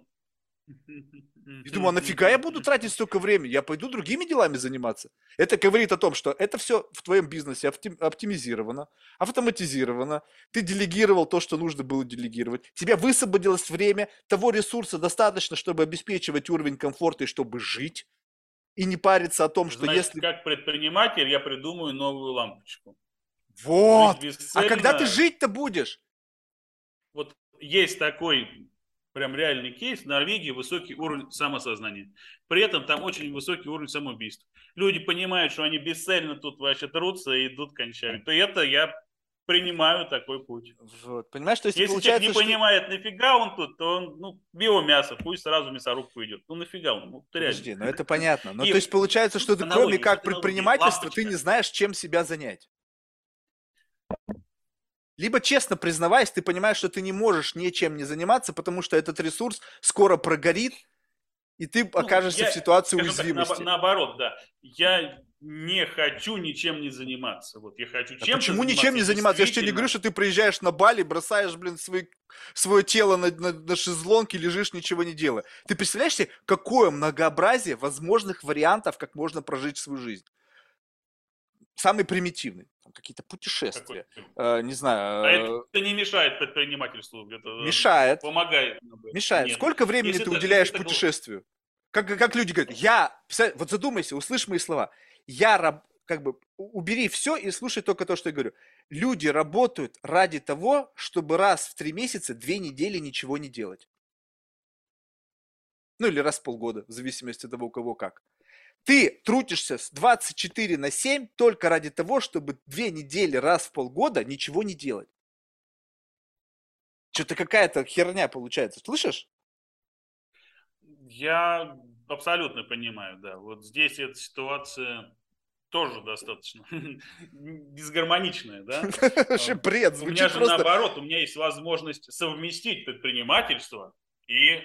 Speaker 2: [LAUGHS]
Speaker 1: И думаю, а нафига я буду тратить столько времени? Я пойду другими делами заниматься. Это говорит о том, что это все в твоем бизнесе оптим- оптимизировано, автоматизировано. Ты делегировал то, что нужно было делегировать. Тебе высвободилось время, того ресурса достаточно, чтобы обеспечивать уровень комфорта и чтобы жить. И не париться о том, что
Speaker 2: Значит,
Speaker 1: если...
Speaker 2: как предприниматель я придумаю новую лампочку.
Speaker 1: Вот!
Speaker 2: Жить
Speaker 1: А когда ты
Speaker 2: бесцельно-
Speaker 1: жить-то будешь?
Speaker 2: Вот есть такой прям реальный кейс. В Норвегии высокий уровень самосознания. При этом там очень высокий уровень самоубийств. Люди понимают, что они бесцельно тут вообще трутся и идут кончают. То это я принимаю такой путь.
Speaker 1: Вот. Понимаешь, то есть
Speaker 2: Если человек не
Speaker 1: что...
Speaker 2: понимает, нафига он тут, то он, ну, биомясо, пусть сразу мясорубку идет. Ну, нафига он? Ну, ты реально.
Speaker 1: Подожди, ну это понятно. Но
Speaker 2: И
Speaker 1: то есть получается, что ты, кроме как предпринимательства, ты не знаешь, чем себя занять. Либо честно признаваясь, ты понимаешь, что ты не можешь ничем не заниматься, потому что этот ресурс скоро прогорит, и ты
Speaker 2: Ну,
Speaker 1: окажешься
Speaker 2: я,
Speaker 1: в ситуации
Speaker 2: скажем так,
Speaker 1: уязвимости.
Speaker 2: наобо- наоборот, да. Я не хочу ничем не заниматься. Вот я хочу
Speaker 1: А
Speaker 2: чем
Speaker 1: почему ничем не заниматься? Я же тебе не говорю, что ты приезжаешь на Бали, бросаешь, блин, свои, свое тело на, на, на шезлонг и лежишь, ничего не делая. Ты представляешь себе, какое многообразие возможных вариантов, как можно прожить свою жизнь? Самый примитивный. Там какие-то путешествия. Э, не
Speaker 2: А
Speaker 1: знаю,
Speaker 2: это не мешает предпринимательству. Это
Speaker 1: э, мешает.
Speaker 2: помогает.
Speaker 1: Мешает.
Speaker 2: Нет.
Speaker 1: Сколько времени
Speaker 2: Если
Speaker 1: ты
Speaker 2: это-
Speaker 1: уделяешь
Speaker 2: это
Speaker 1: путешествию? Как, как люди говорят, я, вот задумайся, услышь мои слова. Я раб- как бы убери все и слушай только то, что я говорю. Люди работают ради того, чтобы раз в три месяца, две недели ничего не делать. Ну или раз в полгода, в зависимости от того, у кого как. Ты трудишься с 24 на 7 только ради того, чтобы две недели раз в полгода ничего не делать. Что-то какая-то херня получается. Слышишь?
Speaker 2: Я абсолютно понимаю, да. Вот здесь эта ситуация тоже достаточно [LAUGHS] дисгармоничная, да. [LAUGHS]
Speaker 1: Вообще бред,
Speaker 2: У меня
Speaker 1: звучит
Speaker 2: же
Speaker 1: просто...
Speaker 2: наоборот, у меня есть возможность совместить предпринимательство и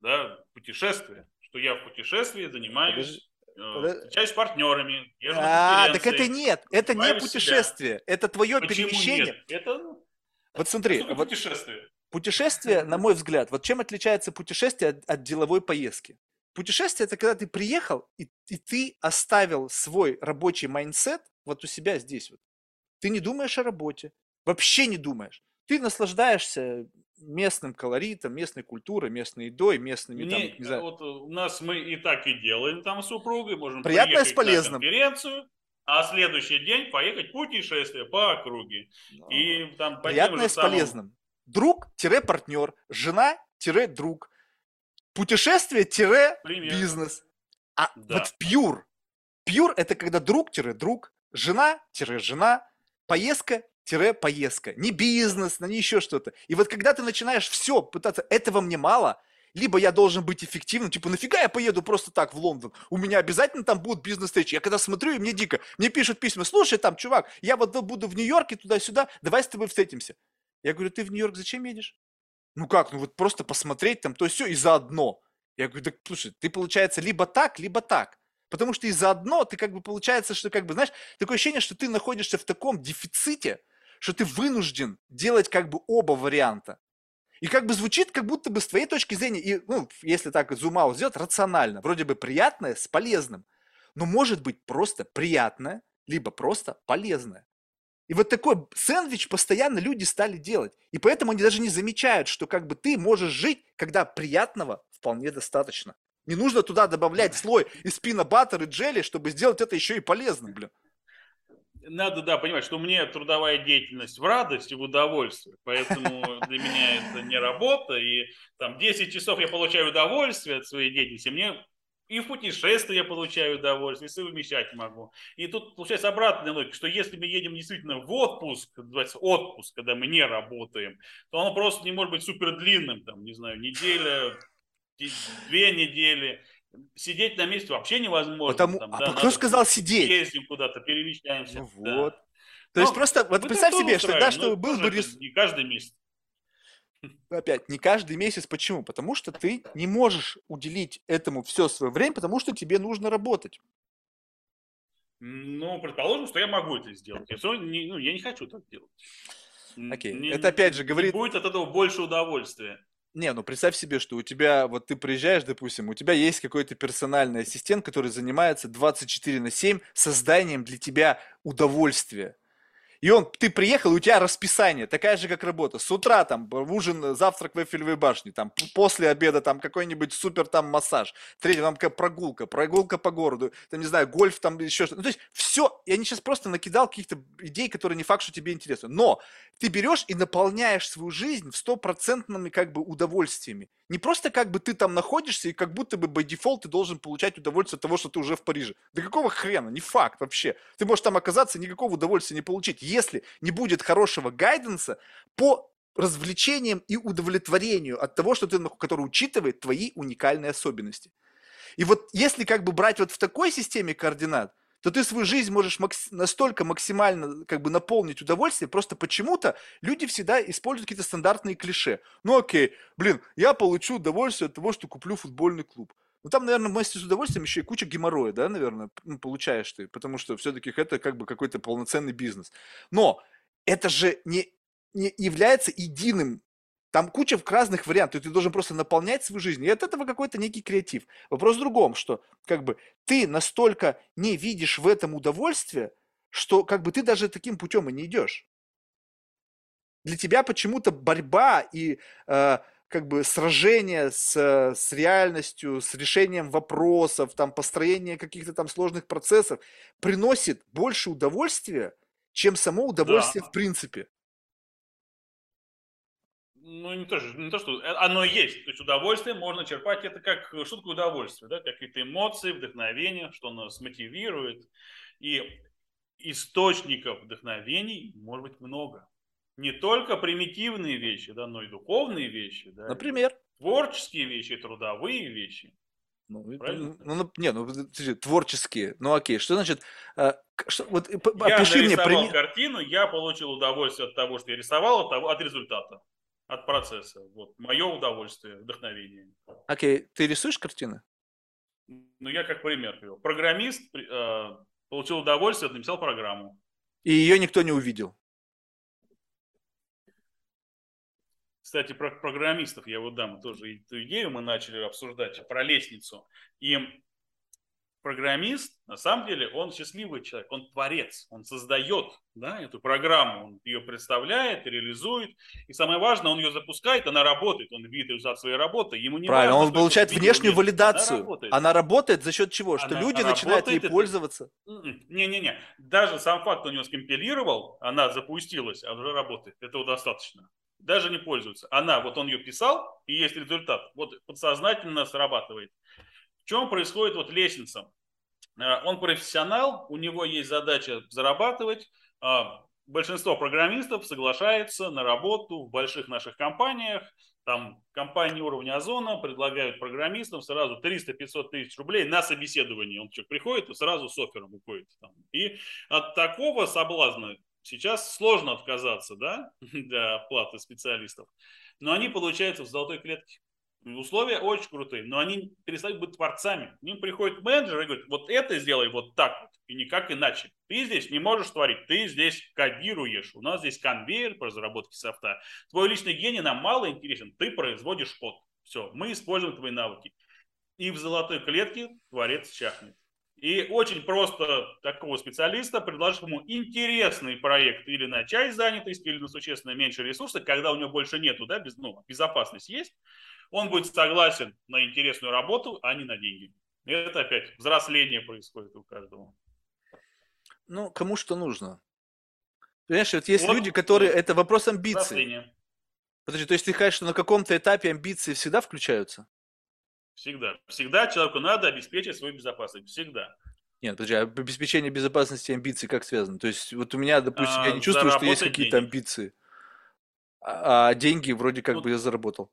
Speaker 2: да, путешествие. Что я в путешествии занимаюсь, э. Встречаюсь с партнерами, езжу
Speaker 1: А,
Speaker 2: на
Speaker 1: так это нет, это не
Speaker 2: себя.
Speaker 1: путешествие, это твое
Speaker 2: Почему
Speaker 1: перемещение.
Speaker 2: нет? Это ну,
Speaker 1: Вот смотри, вот
Speaker 2: путешествие.
Speaker 1: путешествие, на мой взгляд, вот чем отличается путешествие от, от деловой поездки? Путешествие это когда ты приехал и, и ты оставил свой рабочий mindset вот у себя здесь вот. Ты не думаешь о работе, вообще не думаешь. Ты наслаждаешься местным колоритом, местной культурой, местной едой, местными там,
Speaker 2: Мне,
Speaker 1: не знаю,
Speaker 2: вот у нас мы и так и делаем там с супругой, можем
Speaker 1: Приятное с полезным.
Speaker 2: на конференцию, а следующий день поехать путешествие по округе. И там по
Speaker 1: Приятное с
Speaker 2: самым-
Speaker 1: полезным. Друг-партнер, жена-друг. Путешествие-бизнес. А
Speaker 2: Да.
Speaker 1: вот пьюр. Пьюр это когда друг-друг, жена-жена, поездка-поездка. Не бизнес, не еще что-то. И вот когда ты начинаешь все пытаться, этого мне мало, либо я должен быть эффективным, типа, нафига я поеду просто так в Лондон? У меня обязательно там будут бизнес-встречи. Я когда смотрю, и мне дико, мне пишут письма, слушай, там, чувак, я вот буду в Нью-Йорке туда-сюда, давай с тобой встретимся. Я говорю, ты в Нью-Йорк зачем едешь? Ну как, ну вот просто посмотреть там то все и заодно. Я говорю, так слушай, ты получается либо так, либо так. Потому что и заодно ты как бы получается, что как бы, знаешь, такое ощущение, что ты находишься в таком дефиците, что ты вынужден делать как бы оба варианта. И как бы звучит, как будто бы с твоей точки зрения, и, ну, если так зум-аут сделать, рационально. Вроде бы приятное с полезным. Но может быть просто приятное, либо просто полезное. И вот такой сэндвич постоянно люди стали делать. И поэтому они даже не замечают, что как бы ты можешь жить, когда приятного вполне достаточно. Не нужно туда добавлять слой из пина баттер и джели, чтобы сделать это еще и полезным, блин.
Speaker 2: Надо, да, понимать, что мне трудовая деятельность в радость и в удовольствие. Поэтому для меня это не работа. И там 10 часов я получаю удовольствие от своей деятельности. Мне и в путешествии я получаю удовольствие, и совмещать могу. И тут получается обратная логика, что если мы едем действительно в отпуск, отпуск, когда мы не работаем, то оно просто не может быть супер длинным, там, не знаю, неделя, две недели. Сидеть на месте вообще невозможно.
Speaker 1: Потому,
Speaker 2: там,
Speaker 1: а
Speaker 2: да,
Speaker 1: кто сказал сидеть?
Speaker 2: Ездим куда-то, перемещаемся.
Speaker 1: Ну
Speaker 2: да.
Speaker 1: вот. То
Speaker 2: Ну,
Speaker 1: есть просто, вот представь себе, что
Speaker 2: устраиваем,
Speaker 1: что
Speaker 2: но
Speaker 1: был бы рес-
Speaker 2: Не каждый месяц.
Speaker 1: опять, не каждый месяц. Почему? Потому что ты не можешь уделить этому все свое время, потому что тебе нужно работать.
Speaker 2: Ну, предположим, что я могу это сделать. Я, не, ну, я не хочу так делать.
Speaker 1: Окей.
Speaker 2: не-
Speaker 1: Это опять же говорит-
Speaker 2: будет от этого больше удовольствия.
Speaker 1: Не, ну представь себе, что у тебя, вот ты приезжаешь, допустим, у тебя есть какой-то персональный ассистент, который занимается 24 на 7 созданием для тебя удовольствия. И он, ты приехал, и у тебя расписание, такая же, как работа. С утра там ужин, завтрак в Эйфелевой башне, там после обеда там какой-нибудь супер там массаж, третий там какая прогулка, прогулка по городу, там, не знаю, гольф там еще что-то. Ну, то есть все, я не сейчас просто накидал каких-то идей, которые не факт, что тебе интересны. Но ты берешь и наполняешь свою жизнь в стопроцентными как бы удовольствиями. Не просто как бы ты там находишься и как будто бы by default ты должен получать удовольствие от того, что ты уже в Париже. Да какого хрена? Не факт вообще. Ты можешь там оказаться и никакого удовольствия не получить, если не будет хорошего гайденса по развлечениям и удовлетворению от того, что ты, который учитывает твои уникальные особенности. И вот если как бы брать вот в такой системе координат, то ты свою жизнь можешь макс- настолько максимально как бы наполнить удовольствием, просто почему-то люди всегда используют какие-то стандартные клише. Ну окей, блин, я получу удовольствие от того, что куплю футбольный клуб. Ну, там, наверное, вместе с удовольствием еще и куча геморроя, да, наверное, ну, получаешь ты, потому что все-таки это как бы какой-то полноценный бизнес. Но это же не, не является единым там куча разных вариантов, ты должен просто наполнять свою жизнь. И от этого какой-то некий креатив. Вопрос в другом, что как бы ты настолько не видишь в этом удовольствие, что как бы ты даже таким путем и не идешь. Для тебя почему-то борьба и э, как бы сражение с, с реальностью, с решением вопросов, там, построение каких-то там сложных процессов приносит больше удовольствия, чем само удовольствие
Speaker 2: Да.
Speaker 1: в принципе.
Speaker 2: Ну, не то, не то, что э, оно есть. То есть удовольствие можно черпать. Это как, что такое удовольствие? Да? Какие-то эмоции, вдохновение, что нас мотивирует. И источников вдохновений может быть много. Не только примитивные вещи, да, но и духовные вещи. Да,
Speaker 1: Например.
Speaker 2: творческие вещи, трудовые вещи.
Speaker 1: Ну,
Speaker 2: Правильно?
Speaker 1: ну, ну, не, ну, творческие. Ну, окей, что значит, к- что, вот э,
Speaker 2: Я
Speaker 1: опиши мне пример.
Speaker 2: картину, я получил удовольствие от того, что я рисовал, от, того, от результата, от процесса. Вот мое удовольствие, вдохновение.
Speaker 1: Окей, ты рисуешь картины?
Speaker 2: Ну, я как пример привел. Программист э, получил удовольствие, написал программу.
Speaker 1: И ее никто не увидел.
Speaker 2: Кстати, про программистов я вот дам тоже эту идею, мы начали обсуждать про лестницу. И программист, на самом деле, он счастливый человек, он творец, он создает да, эту программу, он ее представляет, реализует. И самое важное, он ее запускает, она работает, он видит результат своей работы. Ему не
Speaker 1: Правильно,
Speaker 2: важно,
Speaker 1: он получает внешнюю
Speaker 2: нет.
Speaker 1: валидацию.
Speaker 2: Она работает.
Speaker 1: Она работает за счет чего? Что
Speaker 2: Она
Speaker 1: люди начинают ей
Speaker 2: это-
Speaker 1: пользоваться.
Speaker 2: М-м. Не-не-не. Даже сам факт, он ее скомпилировал, она запустилась, а уже работает. Этого достаточно. Даже не пользуется. Она, вот он ее писал, и есть результат. Вот подсознательно срабатывает. В чем происходит вот лестница? Э, Он профессионал, у него есть задача зарабатывать. А, Большинство программистов соглашается на работу в больших наших компаниях. Там компании уровня Озона предлагают программистам сразу 300-500 тысяч рублей на собеседование. Он человек приходит и сразу с оффером уходит. И от такого соблазна сейчас сложно отказаться да, [LAUGHS] для оплаты специалистов. Но они получаются в золотой клетке. Условия очень крутые, но они перестают быть творцами. К ним приходит менеджер и говорит, вот это сделай вот так вот, и никак иначе. Ты здесь не можешь творить, ты здесь кодируешь. У нас здесь конвейер по разработке софта. Твой личный гений нам мало интересен, ты производишь код. Все, мы используем твои навыки. И в золотой клетке творец чахнет. И очень просто такого специалиста, предложив ему интересный проект или на часть занятости, или на существенно меньше ресурсов, когда у него больше нету, да, без, ну, безопасность есть, он будет согласен на интересную работу, а не на деньги. И это опять взросление происходит у каждого.
Speaker 1: Ну, кому что нужно. Понимаешь, вот есть
Speaker 2: Вот,
Speaker 1: люди, которые... Это вопрос.
Speaker 2: Взросление.
Speaker 1: Подожди, то есть ты хочешь, что на каком-то этапе амбиции всегда включаются?
Speaker 2: Всегда. Всегда человеку надо обеспечить свою безопасность. Всегда.
Speaker 1: Нет, подожди, а обеспечение безопасности и амбиции как связано? То есть вот у меня, допустим, я
Speaker 2: А,
Speaker 1: не чувствую, что есть какие-то амбиции. А, а деньги вроде как
Speaker 2: Ну,
Speaker 1: бы я заработал.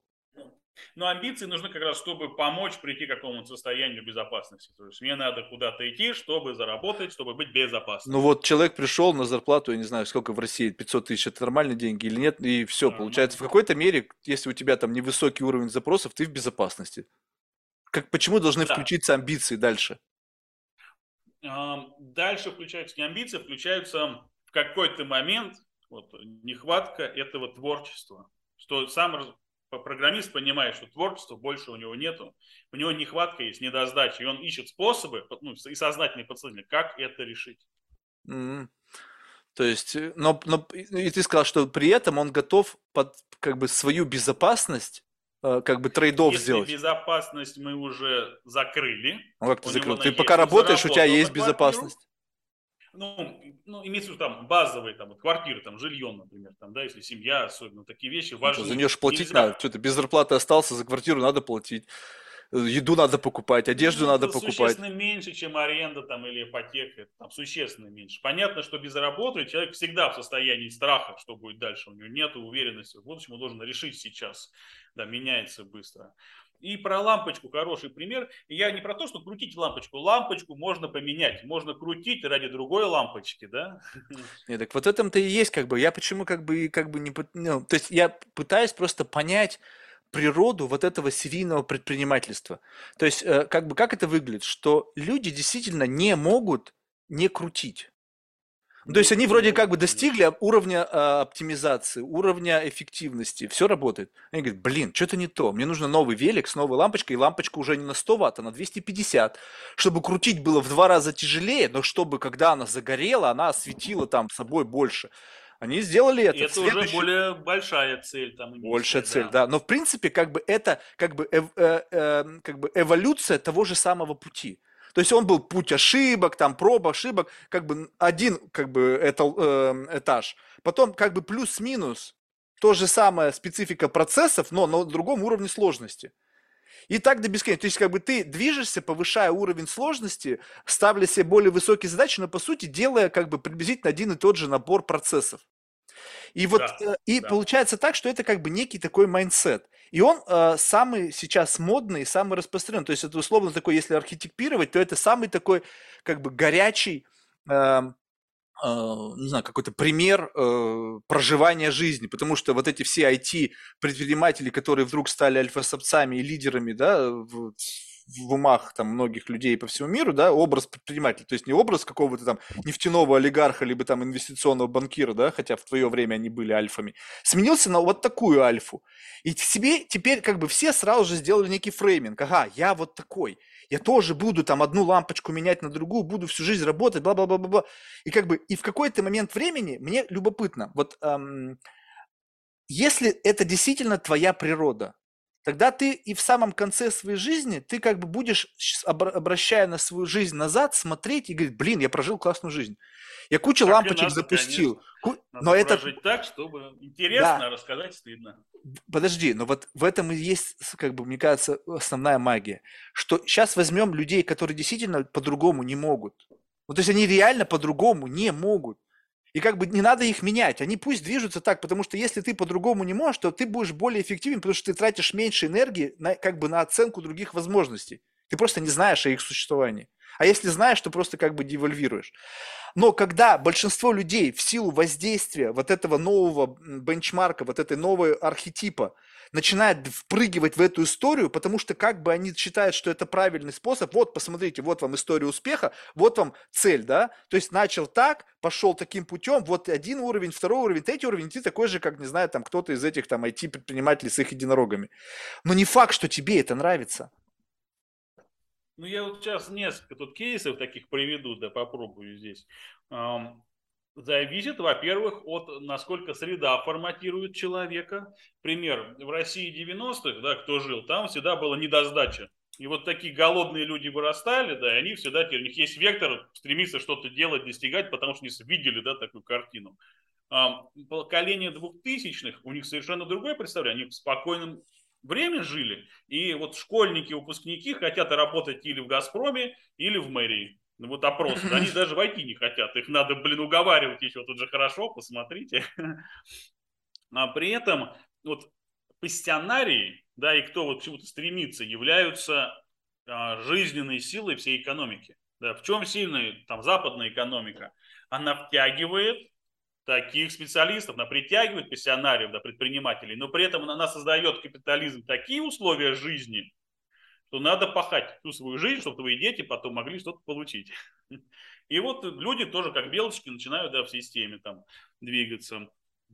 Speaker 2: Но амбиции нужны как раз, чтобы помочь прийти к какому-то состоянию безопасности. То есть мне надо куда-то идти, чтобы заработать, чтобы быть безопасным.
Speaker 1: Ну вот человек пришел на зарплату, я не знаю, сколько в России, 500 тысяч, это нормальные деньги или нет, и все,
Speaker 2: Нормально.
Speaker 1: получается, в какой-то мере, если у тебя там невысокий уровень запросов, ты в безопасности. Как, почему должны
Speaker 2: Да.
Speaker 1: включиться амбиции дальше?
Speaker 2: Дальше включаются не амбиции, включаются в какой-то момент вот, нехватка этого творчества. Что сам программист понимает, что творчества больше у него нету. У него нехватка есть, недосдача. И он ищет способы, ну, и сознательно, и подсознательно, как это решить.
Speaker 1: М. То есть, э, но, но и ты сказал, что при этом он готов под как бы свою безопасность как бы трейдов сделать.
Speaker 2: безопасность мы уже закрыли,
Speaker 1: Ну как ты закрыл? Ты пока работаешь, у тебя есть
Speaker 2: квартиру,
Speaker 1: безопасность.
Speaker 2: ну, ну, имеется в виду там базовые там, вот, квартиры, там, жилье, например, там, да, если семья, особенно такие вещи
Speaker 1: Ну,
Speaker 2: важны.
Speaker 1: что, за нее ж платить
Speaker 2: Нельзя-
Speaker 1: надо. Что ты без зарплаты остался, за квартиру надо платить. Еду надо покупать, одежду
Speaker 2: Ну,
Speaker 1: надо покупать.
Speaker 2: Существенно меньше, чем аренда там, или ипотека. Там, существенно меньше. Понятно, что без работы человек всегда в состоянии страха, что будет дальше. У него нет уверенности в будущем, он должен решить сейчас. Да, меняется быстро. И про лампочку хороший пример. Я не про то, что крутить лампочку. Лампочку можно поменять. Можно крутить ради другой лампочки, да?
Speaker 1: Нет, так вот в этом-то и есть как бы. Я почему как бы и как бы не... ну, то есть я пытаюсь просто понять, природу вот этого серийного предпринимательства. То есть, э, как бы, как это выглядит? Что люди действительно не могут не крутить. Ну, то есть они вроде как бы достигли уровня э, оптимизации, уровня эффективности, все работает. Они говорят, блин, что-то не то, мне нужно новый велик с новой лампочкой, и лампочка уже не на 100 ватт, а на 250, чтобы крутить было в два раза тяжелее, но чтобы, когда она загорела, она осветила там собой больше. Они сделали это.
Speaker 2: И это Следующий... уже более большая цель. Там,
Speaker 1: большая цель, да. да. Но в принципе, как бы это как бы, эв, э, э, как бы эволюция того же самого пути. То есть он был путь ошибок, там проб ошибок, как бы один как бы это, э, этаж. Потом как бы плюс-минус то же самое специфика процессов, но на другом уровне сложности. И так до бесконечности. То есть, как бы ты движешься, повышая уровень сложности, ставля себе более высокие задачи, но по сути делая как бы приблизительно один и тот же набор процессов. И вот да, э, и да. получается так, что это как бы некий такой mindset. И он э, самый сейчас модный, самый распространенный. То есть это условно такой, если архитектировать, то это самый такой как бы горячий, э, э, не знаю, какой-то пример э, проживания жизни, потому что вот эти все IT-предприниматели, которые вдруг стали альфа-самцами и лидерами, да, в, в умах там многих людей по всему миру, да, образ предпринимателя, то есть не образ какого-то там нефтяного олигарха, либо там инвестиционного банкира, да, хотя в твое время они были альфами, сменился на вот такую альфу. И себе теперь как бы все сразу же сделали некий фрейминг. Ага, я вот такой, я тоже буду там одну лампочку менять на другую, буду всю жизнь работать, бла-бла-бла-бла. И как бы, и в какой-то момент времени мне любопытно, вот эм, если это действительно твоя природа, тогда ты и в самом конце своей жизни, ты как бы будешь, обращая на свою жизнь назад, смотреть и говорить, блин, я прожил классную жизнь. Я кучу так лампочек надо, запустил.
Speaker 2: Ку... но это так, чтобы интересно да. рассказать стыдно.
Speaker 1: Подожди, но вот в этом и есть, как бы, мне кажется, основная магия. Что сейчас возьмем людей, которые действительно по-другому не могут. Ну, то есть они реально по-другому не могут. И как бы не надо их менять, они пусть движутся так, потому что если ты по-другому не можешь, то ты будешь более эффективен, потому что ты тратишь меньше энергии на, как бы на оценку других возможностей. Ты просто не знаешь о их существовании. А если знаешь, то просто как бы девальвируешь. Но когда большинство людей в силу воздействия вот этого нового бенчмарка, вот этой новой архетипа, начинает впрыгивать в эту историю, потому что как бы они считают, что это правильный способ, вот посмотрите, вот вам история успеха, вот вам цель, да, то есть начал так, пошел таким путем, вот один уровень, второй уровень, третий уровень, ты такой же, как, не знаю, там кто-то из этих там IT-предпринимателей с их единорогами. Но не факт, что тебе это нравится.
Speaker 2: Ну, я вот сейчас несколько тут кейсов таких приведу, да, попробую здесь. Зависит, во-первых, от насколько среда форматирует человека. Пример, в России 90-х, да, кто жил, там всегда была недосдача. И вот такие голодные люди вырастали, да, и они всегда, у них есть вектор стремиться что-то делать, достигать, потому что они видели, да, такую картину. А, поколение двухтысячных, у них совершенно другое представление, они в спокойном время жили, и вот школьники, выпускники хотят работать или в «Газпроме», или в мэрии. Ну вот опрос, они [LAUGHS] даже войти не хотят, их надо, блин, уговаривать еще, тут же хорошо, посмотрите. [LAUGHS] А при этом вот пассионарии, да, и кто вот к чему-то стремится, являются а, жизненной силой всей экономики. Да, в чем сильная там западная экономика? Она втягивает таких специалистов, она притягивает пассионариев, да, предпринимателей, но при этом она создает капитализм такие условия жизни, что надо пахать всю свою жизнь, чтобы твои дети потом могли что-то получить. [LAUGHS] И вот люди тоже как белочки начинают да, в системе там двигаться.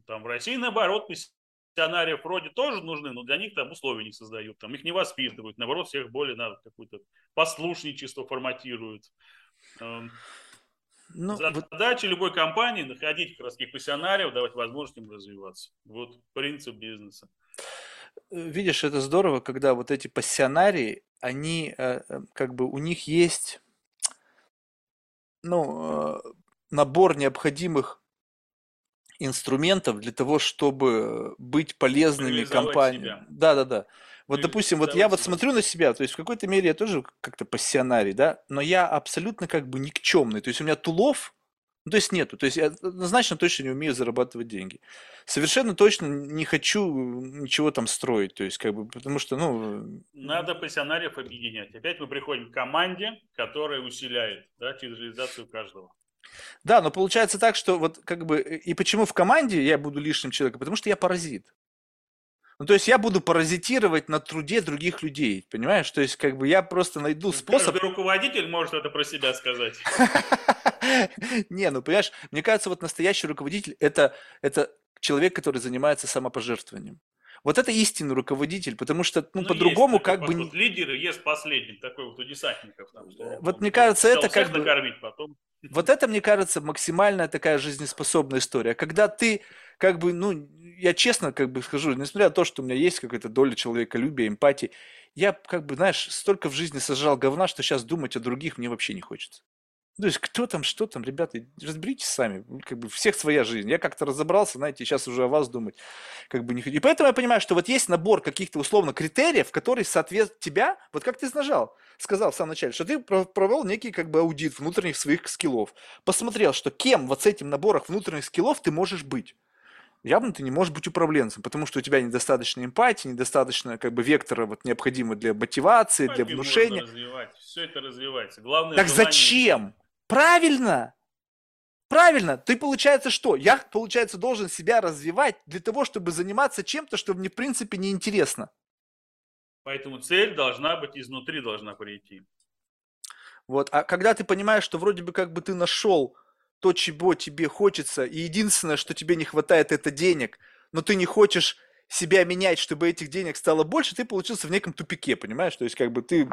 Speaker 2: Там в России наоборот пассионариев вроде тоже нужны, но для них там условия не создают, там их не воспитывают, наоборот всех более на какое-то послушничество форматируют. Эм, ну, Задача вот... любой компании находить как раз таких пассионариев, давать возможность им развиваться. Вот принцип бизнеса.
Speaker 1: Э, видишь, это здорово, когда вот эти пассионарии, они, э, э, как бы, у них есть, ну, набор необходимых инструментов для того, чтобы быть полезными компаниям. Да, да, да. Вот, допустим, вот я вот смотрю на себя, то есть в какой-то мере я тоже как-то пассионарий, да, но я абсолютно как бы никчемный. То есть у меня тулов, ну, то есть нету. То есть я однозначно точно не умею зарабатывать деньги. Совершенно точно не хочу ничего там строить. То есть, как бы, потому что, ну...
Speaker 2: Надо пассионариев объединять. Опять мы приходим к команде, которая усиляет да, через реализацию каждого.
Speaker 1: Да, но получается так, что вот как бы... И почему в команде я буду лишним человеком? Потому что я паразит. Ну, то есть я буду паразитировать на труде других людей, понимаешь? То есть как бы я просто найду способ...
Speaker 2: Каждый руководитель может это про себя сказать. [LAUGHS] [LAUGHS]
Speaker 1: Не, ну понимаешь, мне кажется, вот настоящий руководитель это, это человек, который занимается самопожертвованием. Вот это истинный руководитель, потому что, ну,
Speaker 2: Ну,
Speaker 1: по-другому как бы...
Speaker 2: подход. Лидеры есть последний, такой вот у десантников. Там, что
Speaker 1: Вот
Speaker 2: он
Speaker 1: мне кажется, это как бы-
Speaker 2: накормить, потом...
Speaker 1: Вот это, мне кажется, максимальная такая жизнеспособная история. Когда ты, как бы, ну, я честно как бы скажу, несмотря на то, что у меня есть какая-то доля человеколюбия, эмпатии, я, как бы, знаешь, столько в жизни сожрал говна, что сейчас думать о других мне вообще не хочется. То есть кто там, что там, ребята, разберитесь сами. Ну, Как бы всех своя жизнь. Я как-то разобрался, знаете, сейчас уже о вас думать как бы не хочу. И поэтому я понимаю, что вот есть набор каких-то условно критериев, которые соответствуют тебя, вот как ты нажал, сказал в самом начале, что ты про- провел некий как бы аудит внутренних своих скиллов, посмотрел, что кем вот с этим набором внутренних скиллов ты можешь быть. Явно ты не можешь быть управленцем, потому что у тебя недостаточно эмпатии, недостаточно как бы вектора вот необходимого для мотивации, для
Speaker 2: Эмпатию можно
Speaker 1: внушения.
Speaker 2: развивать, все это развивается. Главное,
Speaker 1: Так
Speaker 2: желание.
Speaker 1: зачем? Правильно! Правильно! Ты, получается, что? Я, получается, должен себя развивать для того, чтобы заниматься чем-то, что мне, в принципе, не интересно.
Speaker 2: Поэтому цель должна быть изнутри, должна прийти.
Speaker 1: Вот. А когда ты понимаешь, что вроде бы как бы ты нашел то, чего тебе хочется, и единственное, что тебе не хватает, это денег, но ты не хочешь себя менять, чтобы этих денег стало больше, ты получился в неком тупике, понимаешь? То есть как бы ты...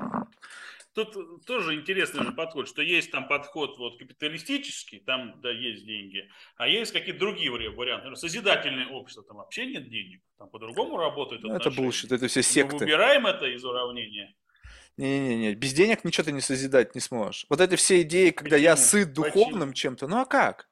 Speaker 2: Тут тоже интересный же подход, что есть там подход вот капиталистический, там да есть деньги, а есть какие-то другие вари- варианты. Например, Созидательное общество, там вообще нет денег, там по-другому работают
Speaker 1: Ну, это
Speaker 2: отношения.
Speaker 1: булшит, это все
Speaker 2: Мы
Speaker 1: секты.
Speaker 2: выбираем это из уравнения.
Speaker 1: Не-не-не, без денег ничего ты не созидать не сможешь. Вот эти все идеи, когда я
Speaker 2: Почему?
Speaker 1: сыт духовным чем-то, ну а как?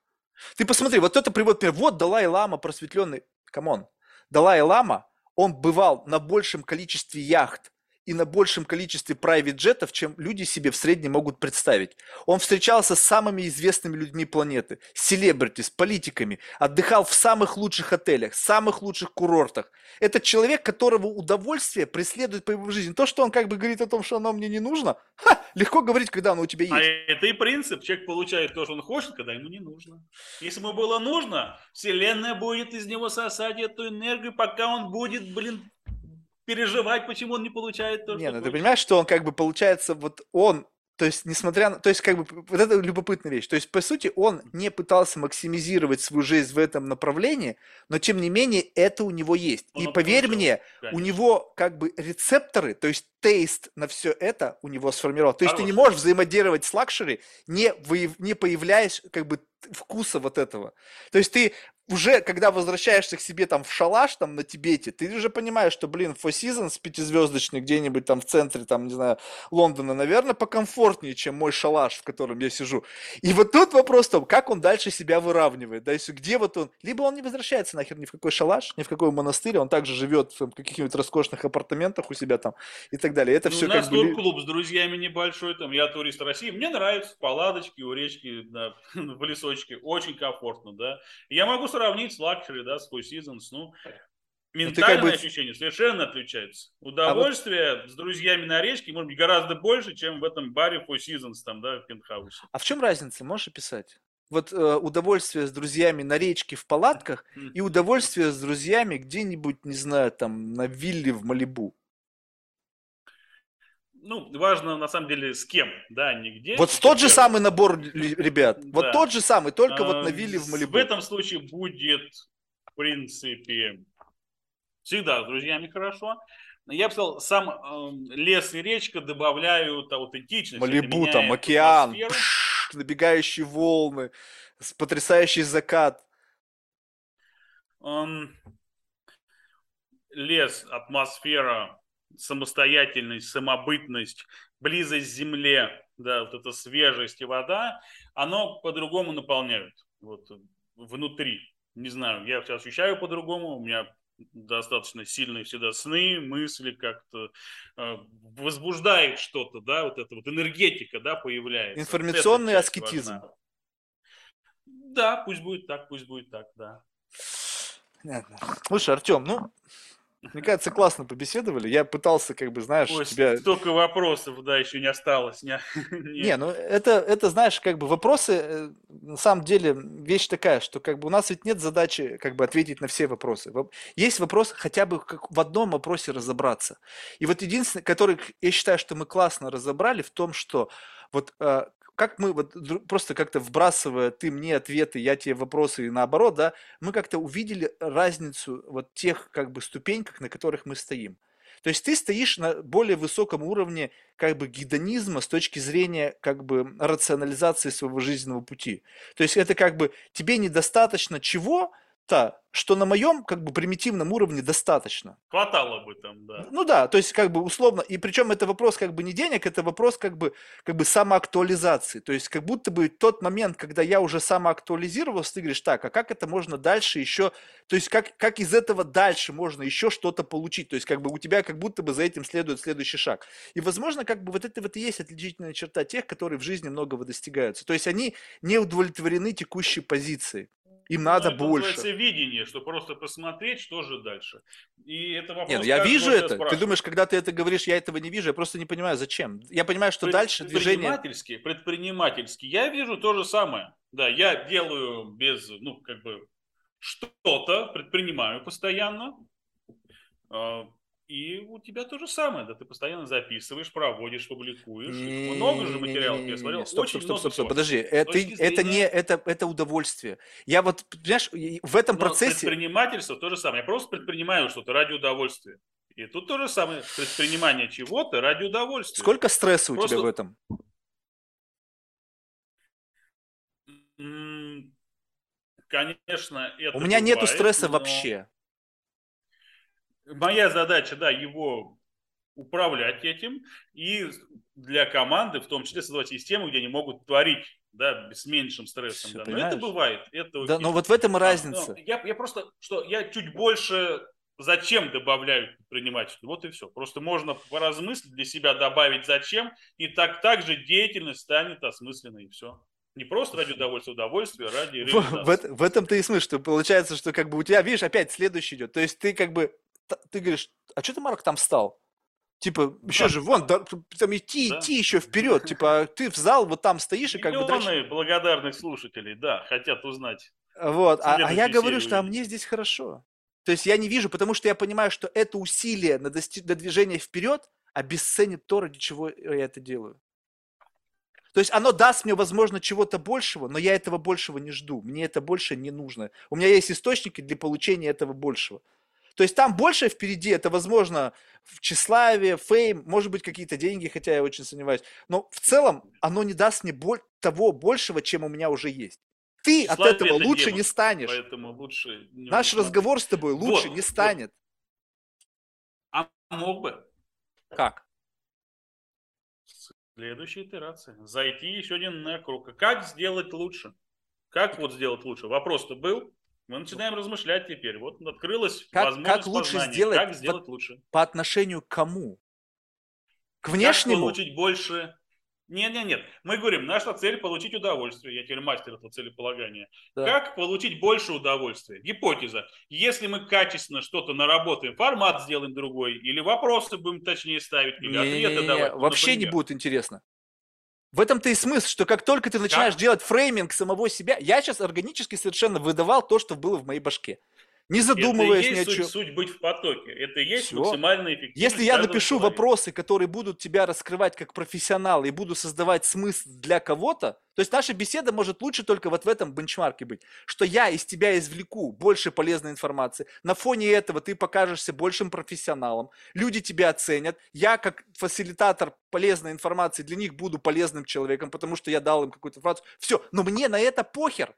Speaker 1: Ты посмотри, вот это приводит пример. Вот Далай-Лама просветленный, come on. Далай-Лама, он бывал на большем количестве яхт и на большем количестве private jet ов, чем люди себе в среднем могут представить. Он встречался с самыми известными людьми планеты, celebrity, с политиками, отдыхал в самых лучших отелях, самых лучших курортах. Это человек, которого удовольствие преследует по его жизни. То, что он как бы говорит о том, что оно мне не нужно, ха, легко говорить, когда оно у тебя есть.
Speaker 2: А это и принцип. Человек получает то, что он хочет, когда ему не нужно. Если ему было нужно, Вселенная будет из него сосать эту энергию, пока он будет, блин, переживать, почему он не получает то,
Speaker 1: Не,
Speaker 2: что
Speaker 1: ну ты понимаешь, что он как бы получается, вот он, то есть несмотря на, то есть как бы вот это любопытная вещь, то есть по сути он не пытался максимизировать свою жизнь в этом направлении, но тем не менее это у него есть.
Speaker 2: Он
Speaker 1: И поверь
Speaker 2: получил,
Speaker 1: мне, у
Speaker 2: конечно.
Speaker 1: него как бы рецепторы, то есть taste на все это у него сформировал. То есть ты не
Speaker 2: Хороший.
Speaker 1: можешь взаимодействовать с luxury, не, выяв- не появляясь как бы вкуса вот этого. То есть ты уже, когда возвращаешься к себе там в шалаш там на Тибете, ты уже понимаешь, что, блин, Four Seasons пятизвездочный где-нибудь там в центре, там, не знаю, Лондона, наверное, покомфортнее, чем мой шалаш, в котором я сижу. И вот тут вопрос в том, как он дальше себя выравнивает, да, если где вот он, либо он не возвращается нахер ни в какой шалаш, ни в какой монастырь, он также живет в каких-нибудь роскошных апартаментах у себя там и так далее. Это
Speaker 2: Ну,
Speaker 1: все
Speaker 2: у нас
Speaker 1: как бы...
Speaker 2: клуб с друзьями небольшой, там, я турист России, мне нравится, в палаточке, у речки, да, [LAUGHS] в лесочке, очень комфортно, да. Я могу сравнить с luxury, да, с Four Seasons, ну, ментальное
Speaker 1: бы-
Speaker 2: ощущение совершенно отличается. Удовольствие с друзьями на речке может быть гораздо больше, чем в этом баре Four Seasons, там, да, в пентхаусе.
Speaker 1: А в чем разница, можешь описать? Вот э, удовольствие с друзьями на речке в палатках и удовольствие с друзьями где-нибудь, не знаю, там, на вилле в Малибу.
Speaker 2: Ну, важно, на самом деле, с кем, да, не где.
Speaker 1: Вот тот же
Speaker 2: первое.
Speaker 1: самый набор ребят. Вот тот же самый, только вот на
Speaker 2: А,
Speaker 1: вилле в Малибу.
Speaker 2: В этом случае будет, в принципе, всегда с друзьями хорошо. Я бы сказал, сам эм, лес и речка добавляют аутентичность.
Speaker 1: Малибу, там океан, пш, набегающие волны, потрясающий закат.
Speaker 2: Эм, лес, атмосфера, самостоятельность, самобытность, близость к земле, да, вот эта свежесть и вода, оно по-другому наполняют вот, внутри. Не знаю, я сейчас ощущаю по-другому, у меня достаточно сильные всегда сны, мысли как-то э, возбуждает что-то, да, вот эта вот энергетика, да, появляется.
Speaker 1: Информационный
Speaker 2: Вот
Speaker 1: аскетизм.
Speaker 2: важна. Да, пусть будет так, пусть будет так, да.
Speaker 1: Понятно. Слушай, Артем, ну, Мне кажется, классно побеседовали. Я пытался, как бы, знаешь,
Speaker 2: Ой,
Speaker 1: тебя...
Speaker 2: столько вопросов, да, еще не осталось. [LAUGHS] Не,
Speaker 1: Не, ну это, это, знаешь, как бы вопросы, э, на самом деле, вещь такая, что как бы у нас ведь нет задачи как бы ответить на все вопросы. Воп- Есть вопрос хотя бы как в одном вопросе разобраться. И вот единственный, который я считаю, что мы классно разобрали в том, что вот э, как мы вот просто как-то вбрасывая ты мне ответы, я тебе вопросы и наоборот, да, мы как-то увидели разницу вот тех как бы ступеньках, на которых мы стоим. То есть ты стоишь на более высоком уровне как бы гедонизма с точки зрения как бы рационализации своего жизненного пути. То есть это как бы тебе недостаточно чего-то, что на моем как бы примитивном уровне достаточно.
Speaker 2: Хватало бы там, да.
Speaker 1: Ну да, то есть как бы условно, и причем это вопрос как бы не денег, это вопрос как бы, как бы самоактуализации. То есть как будто бы тот момент, когда я уже самоактуализировался, ты говоришь, так, а как это можно дальше еще, то есть как, как из этого дальше можно еще что-то получить? То есть как бы у тебя как будто бы за этим следует следующий шаг. И возможно как бы вот это вот и есть отличительная черта тех, которые в жизни многого достигаются. То есть они не удовлетворены текущей позицией. Им надо
Speaker 2: Ну, это
Speaker 1: больше.
Speaker 2: видение, что просто посмотреть, что же дальше. И это вопрос
Speaker 1: Нет, ну я вижу это. Ты думаешь, когда ты это говоришь, я этого не вижу, я просто не понимаю, зачем. Я понимаю, что
Speaker 2: Пред-
Speaker 1: дальше движение...
Speaker 2: Предпринимательски, предпринимательски. Я вижу то же самое. Да, я делаю без, ну, как бы, что-то, предпринимаю постоянно. И у тебя то же самое, да, ты постоянно записываешь, проводишь, публикуешь. Много же материалов, я смотрел,
Speaker 1: Стоп,
Speaker 2: очень
Speaker 1: стоп,
Speaker 2: много
Speaker 1: стоп, стоп, подожди. Это, это не, это, это удовольствие. Я вот, понимаешь, в этом
Speaker 2: Но
Speaker 1: процессе...
Speaker 2: предпринимательство то же самое. Я просто предпринимаю что-то ради удовольствия. И тут то же самое. Предпринимание чего-то ради удовольствия.
Speaker 1: Сколько стресса у тебя
Speaker 2: Просто-
Speaker 1: в этом?
Speaker 2: Конечно, это
Speaker 1: У меня нету
Speaker 2: бывает,
Speaker 1: стресса
Speaker 2: но
Speaker 1: вообще.
Speaker 2: Моя задача, да, его управлять этим и для команды, в том числе создавать систему, где они могут творить, да, с меньшим стрессом.
Speaker 1: Всё,
Speaker 2: да. Но это бывает. Это
Speaker 1: Да,
Speaker 2: окей.
Speaker 1: но вот в этом и разница.
Speaker 2: Я, я просто, что я чуть больше зачем добавляю предпринимательство. Вот и все. Просто можно поразмыслить для себя, добавить зачем, и так также деятельность станет осмысленной, и все. Не просто ради удовольствия, удовольствия, ради
Speaker 1: В, в в этом-то и смысл, что получается, что как бы у тебя, видишь, опять следующий идет. То есть ты как бы, ты говоришь, а что ты, Марк, там стал? Типа, еще
Speaker 2: Да.
Speaker 1: же, вон, да, там идти,
Speaker 2: Да.
Speaker 1: идти еще вперед. Типа, а ты в зал, вот там стоишь, и как бы.
Speaker 2: Миллионы благодарных слушателей, да, хотят узнать.
Speaker 1: Вот, а, а я говорю, что а мне здесь хорошо. То есть я не вижу, потому что я понимаю, что это усилие на, дости- на движение вперед обесценит то, ради чего я это делаю. То есть оно даст мне, возможно, чего-то большего, но я этого большего не жду. Мне это больше не нужно. У меня есть источники для получения этого большего. То есть там больше впереди, это, возможно, в тщеславие, фейм, может быть, какие-то деньги, хотя я очень сомневаюсь. Но в целом оно не даст мне боль- того большего, чем у меня уже есть. Ты от
Speaker 2: Тщеславие
Speaker 1: этого
Speaker 2: это
Speaker 1: лучше
Speaker 2: демон,
Speaker 1: не станешь.
Speaker 2: Поэтому лучше... не
Speaker 1: Наш разговор с тобой лучше
Speaker 2: Вот,
Speaker 1: не
Speaker 2: вот.
Speaker 1: станет.
Speaker 2: А мог бы.
Speaker 1: Как?
Speaker 2: Следующая итерация. Зайти еще один на круг. Как сделать лучше? Как вот сделать лучше? Вопрос-то был. Мы начинаем размышлять теперь. Вот открылась
Speaker 1: Как-
Speaker 2: возможность
Speaker 1: как лучше
Speaker 2: познания.
Speaker 1: сделать
Speaker 2: Как сделать лучше?
Speaker 1: По отношению к кому? К
Speaker 2: Как
Speaker 1: внешнему?
Speaker 2: получить больше... Нет, нет, нет. Мы говорим, наша цель получить удовольствие. Я теперь мастер этого целеполагания.
Speaker 1: Да.
Speaker 2: Как получить больше удовольствия? Гипотеза. Если мы качественно что-то наработаем, формат сделаем другой, или вопросы будем точнее ставить, или ответы
Speaker 1: Не-не-не-не,
Speaker 2: давать. ну,
Speaker 1: вообще не
Speaker 2: например.
Speaker 1: будет интересно. В этом-то и смысл, что как только ты начинаешь делать фрейминг самого себя, я сейчас органически совершенно выдавал то, что было в моей башке. Не задумываясь
Speaker 2: это и
Speaker 1: ни о
Speaker 2: есть
Speaker 1: чем.
Speaker 2: суть, суть быть в потоке. Это и есть
Speaker 1: Всё.
Speaker 2: максимальная эффективность
Speaker 1: Если я напишу
Speaker 2: человека.
Speaker 1: вопросы, которые будут тебя раскрывать как профессионал и буду создавать смысл для кого-то, то есть наша беседа может лучше только вот в этом бенчмарке быть, что я из тебя извлеку больше полезной информации, на фоне этого ты покажешься большим профессионалом, люди тебя оценят, я как фасилитатор полезной информации для них буду полезным человеком, потому что я дал им какую-то информацию, все, но мне на это похер,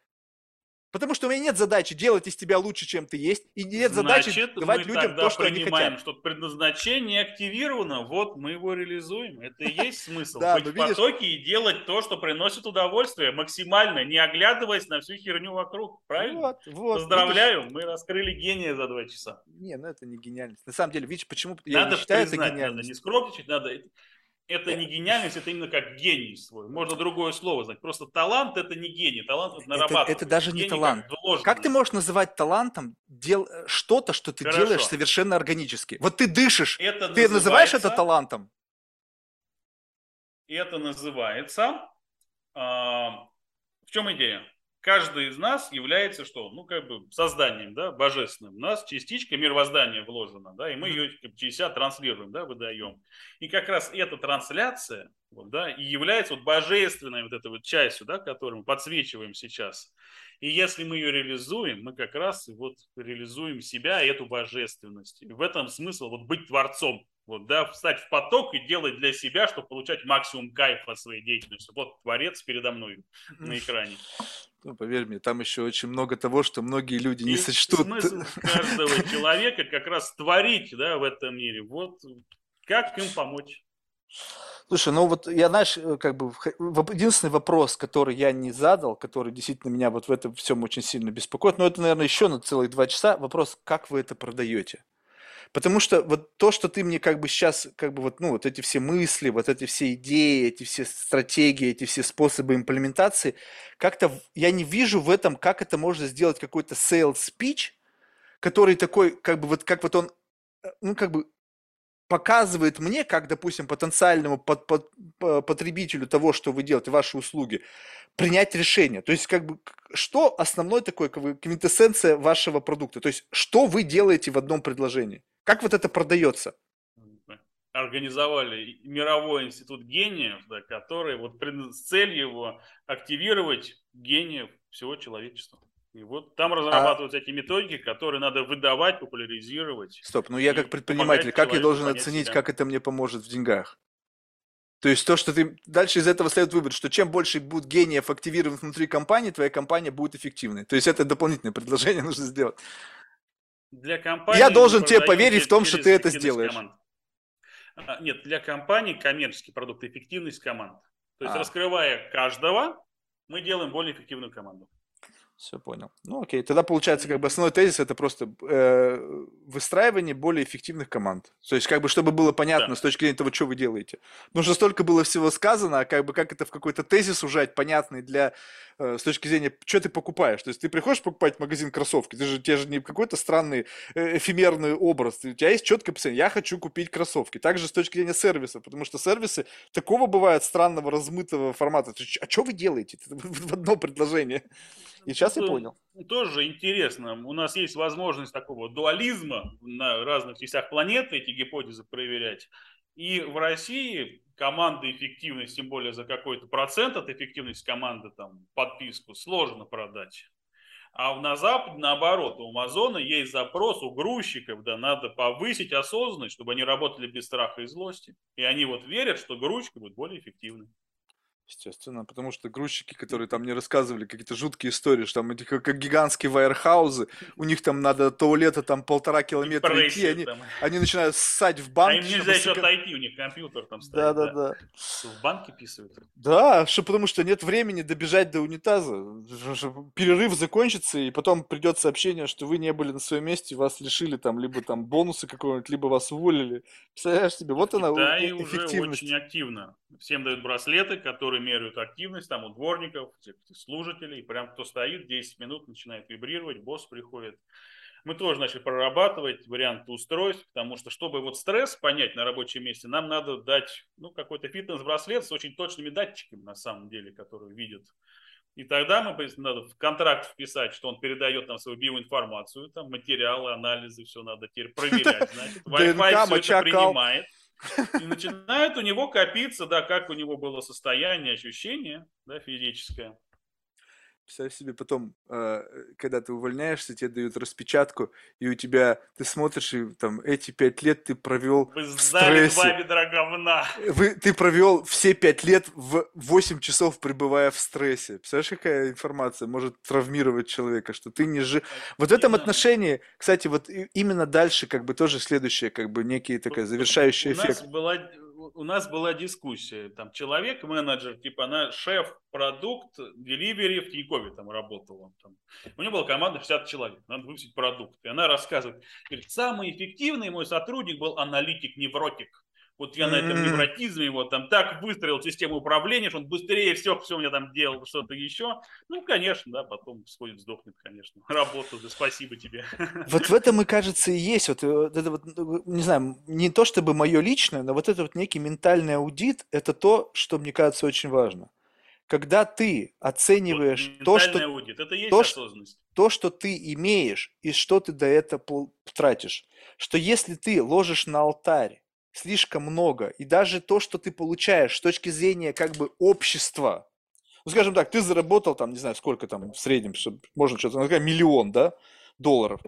Speaker 1: Потому что у меня нет задачи делать из тебя лучше, чем ты есть, и нет задачи
Speaker 2: Значит,
Speaker 1: давать людям то, что они хотят.
Speaker 2: что предназначение активировано, вот мы его реализуем. Это и есть смысл. [LAUGHS]
Speaker 1: Да,
Speaker 2: быть
Speaker 1: но
Speaker 2: в
Speaker 1: видишь-
Speaker 2: потоке и делать то, что приносит удовольствие максимально, не оглядываясь на всю херню вокруг. Правильно?
Speaker 1: Вот, вот,
Speaker 2: Поздравляю, мы раскрыли гения за два часа.
Speaker 1: видишь? Не, ну это не гениальность. На самом деле, видишь, почему я
Speaker 2: надо
Speaker 1: не считаю это
Speaker 2: признать, надо не скромничать, надо... это не гениальность, это именно как гений свой. Можно другое слово знать. Просто талант это не гений, талант это нарабатывать.
Speaker 1: Это, это даже не
Speaker 2: Гений
Speaker 1: талант.
Speaker 2: Как,
Speaker 1: как ты можешь называть талантом дел... что-то, что ты
Speaker 2: Хорошо.
Speaker 1: делаешь совершенно органически? Вот ты дышишь,
Speaker 2: это
Speaker 1: ты называешь это
Speaker 2: называется-
Speaker 1: талантом?
Speaker 2: Это называется... а, в чем идея? Каждый из нас является что? Ну, как бы созданием, да, божественным. У нас частичка мироздания вложена, да, и мы ее как бы, через себя транслируем, да, выдаем. И как раз эта трансляция, вот, да, и является вот божественной вот этой вот частью, да, которую мы подсвечиваем сейчас. И если мы ее реализуем, мы как раз вот реализуем себя и эту божественность. И в этом смысл вот быть творцом. Вот, да, встать в поток и делать для себя, чтобы получать максимум кайфа от своей деятельности. Вот творец передо мной на экране.
Speaker 1: Ну, поверь мне, там еще очень много того, что многие люди не
Speaker 2: И
Speaker 1: сочтут.
Speaker 2: Смысл каждого [LAUGHS] человека как раз творить да, в этом мире. Вот как им помочь?
Speaker 1: Слушай, ну вот я, знаешь, э, как бы единственный вопрос, который я не задал, который действительно меня вот в этом всем очень сильно беспокоит, но это, наверное, еще на целых два часа, вопрос, как вы это продаете? Потому что вот то, что ты мне как бы сейчас, как бы вот, ну, вот эти все мысли, вот эти все идеи, эти все стратегии, эти все способы имплементации, как-то я не вижу в этом, как это можно сделать какой-то sales speech, который такой, как бы вот, как вот он, э, ну, как бы показывает мне, как, допустим, потенциальному под- под- по- потребителю того, что вы делаете, ваши услуги, принять решение. То есть, как бы, что основной такой как бы, квинтэссенция вашего продукта? То есть, что вы делаете в одном предложении? Как вот это продается?
Speaker 2: Организовали мировой институт гениев, да, который вот с целью его активировать гениев всего человечества. И вот там разрабатываются эти методики, которые надо выдавать, популяризировать.
Speaker 1: Стоп, ну я как предприниматель, как я должен оценить,
Speaker 2: себя.
Speaker 1: как это мне поможет в деньгах? То есть то, что ты... Дальше из этого следует вывод, что чем больше будет гениев активирован внутри компании, твоя компания будет эффективной. То есть это дополнительное предложение [LAUGHS] нужно сделать.
Speaker 2: Для компании
Speaker 1: Я должен тебе поверить в том, что ты это сделаешь.
Speaker 2: команд. А, Нет, для компании коммерческий продукт, эффективность команд. То есть
Speaker 1: А.
Speaker 2: раскрывая каждого, мы делаем более эффективную команду.
Speaker 1: Все понял. Ну окей, тогда получается как бы основной тезис это просто э, выстраивание более эффективных команд. То есть как бы чтобы было понятно
Speaker 2: Да.
Speaker 1: с точки зрения того, что вы делаете. Потому что столько было всего сказано, а как бы как это в какой-то тезис ужать, понятный для э, с точки зрения, что ты покупаешь. То есть ты приходишь покупать магазин кроссовки, ты же, тебе же не какой-то странный э, эфемерный образ. У тебя есть четкое описание, я хочу купить кроссовки. Также с точки зрения сервиса, потому что сервисы такого бывают странного, размытого формата. А что вы делаете [LAUGHS] в одно предложение? И сейчас я понял.
Speaker 2: Тоже интересно. У нас есть возможность такого дуализма на разных частях планеты, эти гипотезы проверять. И в России команды эффективность, тем более за какой-то процент от эффективности команды, там, подписку, сложно продать. А на Западе, наоборот, у Амазона есть запрос у грузчиков, да, надо повысить осознанность, чтобы они работали без страха и злости. И они вот верят, что грузчики будут более эффективны.
Speaker 1: Естественно, потому что грузчики, которые там мне рассказывали какие-то жуткие истории, что там эти как, как гигантские вайерхаузы, у них там надо до туалета там полтора километра идти,
Speaker 2: Прессе
Speaker 1: они,
Speaker 2: там.
Speaker 1: они начинают ссать в
Speaker 2: А
Speaker 1: банке.
Speaker 2: им нельзя еще
Speaker 1: сэкономить.
Speaker 2: отойти, у них компьютер там стоит.
Speaker 1: Да, да, да.
Speaker 2: В банке писают.
Speaker 1: Да, что потому что нет времени добежать до унитаза. Перерыв закончится, и потом придет сообщение, что вы не были на своем месте, вас лишили там либо там бонусы какого-нибудь, либо вас уволили. Представляешь себе, вот она
Speaker 2: Да,
Speaker 1: э-
Speaker 2: и уже
Speaker 1: эффективность.
Speaker 2: очень активно. Всем дают браслеты, которые меряют активность, там у дворников, тех служителей. Прям кто стоит, 10 минут начинает вибрировать, босс приходит. Мы тоже начали прорабатывать варианты устройств, потому что, чтобы вот стресс понять на рабочем месте, нам надо дать ну, какой-то фитнес-браслет с очень точными датчиками, на самом деле, которые видят. И тогда мы надо в контракт вписать, что он передает нам свою биоинформацию, там материалы, анализы, все надо теперь проверять. [LAUGHS] Значит, Wi-Fi все это принимает. И начинает у него копиться, да, как у него было состояние, ощущение, да, физическое.
Speaker 1: Представь себе потом, э, когда ты увольняешься, тебе дают распечатку, и у тебя, ты смотришь, и там эти пять лет ты провел
Speaker 2: Вы
Speaker 1: в
Speaker 2: сдали два
Speaker 1: стрессе.
Speaker 2: ведра говна.
Speaker 1: Вы, ты провел все пять лет в 8 часов, пребывая в стрессе. Представляешь, какая информация может травмировать человека, что ты не жив. Вот в этом отношении, кстати, вот именно дальше как бы тоже следующее, как бы некий такой завершающий
Speaker 2: у нас
Speaker 1: эффект.
Speaker 2: была у нас была дискуссия, там человек, менеджер, типа она шеф продукт, деливери в Тинькове там работала. Там. У нее была команда 60 человек, надо выпустить продукт. И она рассказывает, говорит, самый эффективный мой сотрудник был аналитик-невротик. Вот я на этом невротизме вот там так выстроил систему управления, что он быстрее всех, все у меня там делал, что-то еще. Ну, конечно, да, потом сходит, сдохнет, конечно. [LAUGHS] Работа, да, спасибо тебе.
Speaker 1: Вот в этом, и кажется, и есть вот, э, вот это вот, ну, не знаю, не то чтобы мое личное, но вот это вот некий ментальный аудит, это то, что мне кажется очень важно. Когда ты
Speaker 2: Вот,
Speaker 1: оцениваешь то,
Speaker 2: ментальный
Speaker 1: что
Speaker 2: аудит, это есть
Speaker 1: то, что-
Speaker 2: осознанность.
Speaker 1: то, что ты имеешь и что ты до этого тратишь. Что если ты ложишь на алтарь слишком много, и даже то, что ты получаешь с точки зрения как бы общества, ну, скажем так, ты заработал там, не знаю, сколько там в среднем, чтоб- можно что-то, ну, миллион, да, долларов,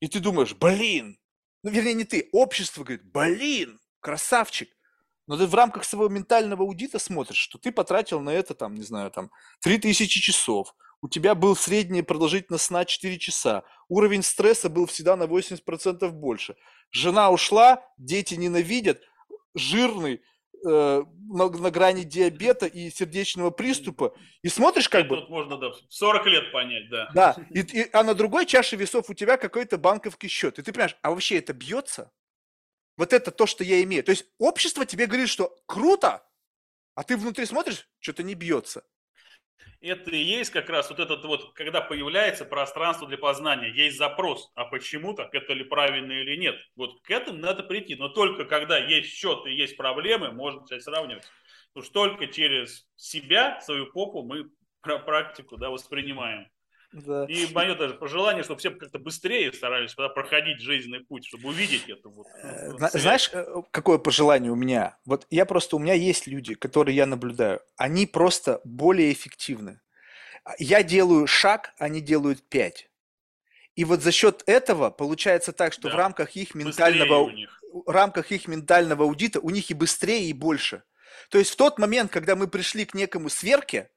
Speaker 1: и ты думаешь, блин, ну, вернее, не ты, общество говорит, блин, красавчик, но ты в рамках своего ментального аудита смотришь, что ты потратил на это, там, не знаю, там, 3000 часов, у тебя был средняя продолжительность сна 4 часа, уровень стресса был всегда на 80% больше, жена ушла, дети ненавидят, жирный, э, на, на грани диабета и сердечного приступа, и смотришь как
Speaker 2: Это
Speaker 1: бы,
Speaker 2: вот можно, да, в 40 лет понять, да.
Speaker 1: да, и, и- а на другой чаше весов у тебя какой-то банковский счет. И ты понимаешь, а вообще это бьется? Вот это то, что я имею. То есть общество тебе говорит, что круто, а ты внутри смотришь, что-то не бьется.
Speaker 2: Это и есть как раз вот этот вот, когда появляется пространство для познания, есть запрос, а почему так, это ли правильно или нет. Вот к этому надо прийти, но только когда есть счет и есть проблемы, можно начать сравнивать. Потому что только через себя, свою попу мы практику да, воспринимаем.
Speaker 1: Да.
Speaker 2: И мое даже пожелание, чтобы все как-то быстрее старались да, проходить жизненный путь, чтобы увидеть это. Вот,
Speaker 1: Э,
Speaker 2: ну,
Speaker 1: зна-. Знаешь, э, какое пожелание у меня? Вот я просто, у меня есть люди, которые я наблюдаю, они просто более эффективны. А Я делаю шаг, они делают пять. И вот за счет этого получается так, что в
Speaker 2: Да.
Speaker 1: рамках их ментального в рамках их ментального аудита у них и быстрее, и больше. То есть в тот момент, когда мы пришли к некому сверке,